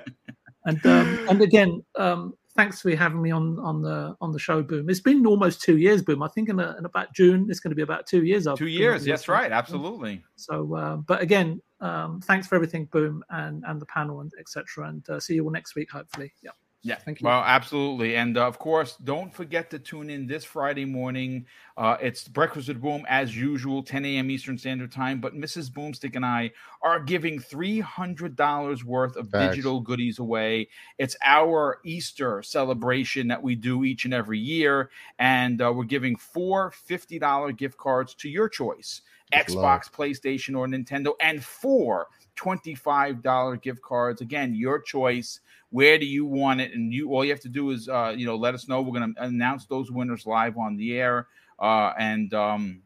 And um, and again, um, thanks for having me on on the on the show, Boom. It's been almost two years, Boom. I think in, a, in about June, it's going to be about two years. I've Two years, that's right, absolutely. So, uh, but again, um, thanks for everything, Boom, and and the panel and etc. And uh, see you all next week, hopefully. Yeah. Yeah, Thank you. Well, absolutely, and uh, of course, don't forget to tune in this Friday morning. Uh, it's Breakfast with Boom as usual, 10 a.m. Eastern Standard Time. But Mrs. Boomstick and I are giving three hundred dollars worth of Facts. digital goodies away. It's our Easter celebration that we do each and every year, and uh, we're giving four $50 gift cards to your choice: Xbox, PlayStation, or Nintendo, and four $25 gift cards. Again, your choice. Where do you want it? And you all you have to do is uh, you know, let us know. We're gonna announce those winners live on the air. Uh, and um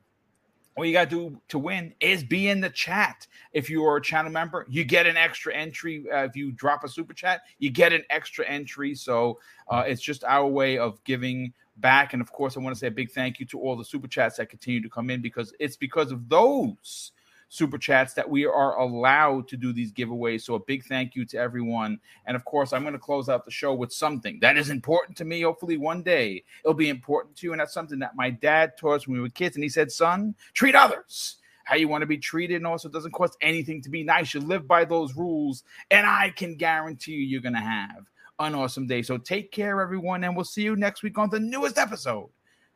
all you got to do to win is be in the chat. If you are a channel member, you get an extra entry. Uh, if you drop a super chat, you get an extra entry. So uh, it's just our way of giving back. And of course, I want to say a big thank you to all the super chats that continue to come in because it's because of those super chats that we are allowed to do these giveaways. So a big thank you to everyone. And of course, I'm going to close out the show with something that is important to me. Hopefully, one day it'll be important to you. And that's something that my dad taught us when we were kids. And he said, son, treat others how you want to be treated. And also, it doesn't cost anything to be nice. You live by those rules. And I can guarantee you, you're going to have an awesome day. So take care, everyone. And we'll see you next week on the newest episode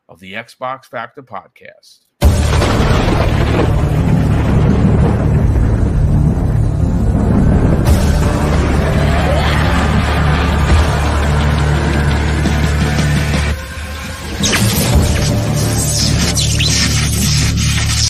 of the Xbox Factor podcast.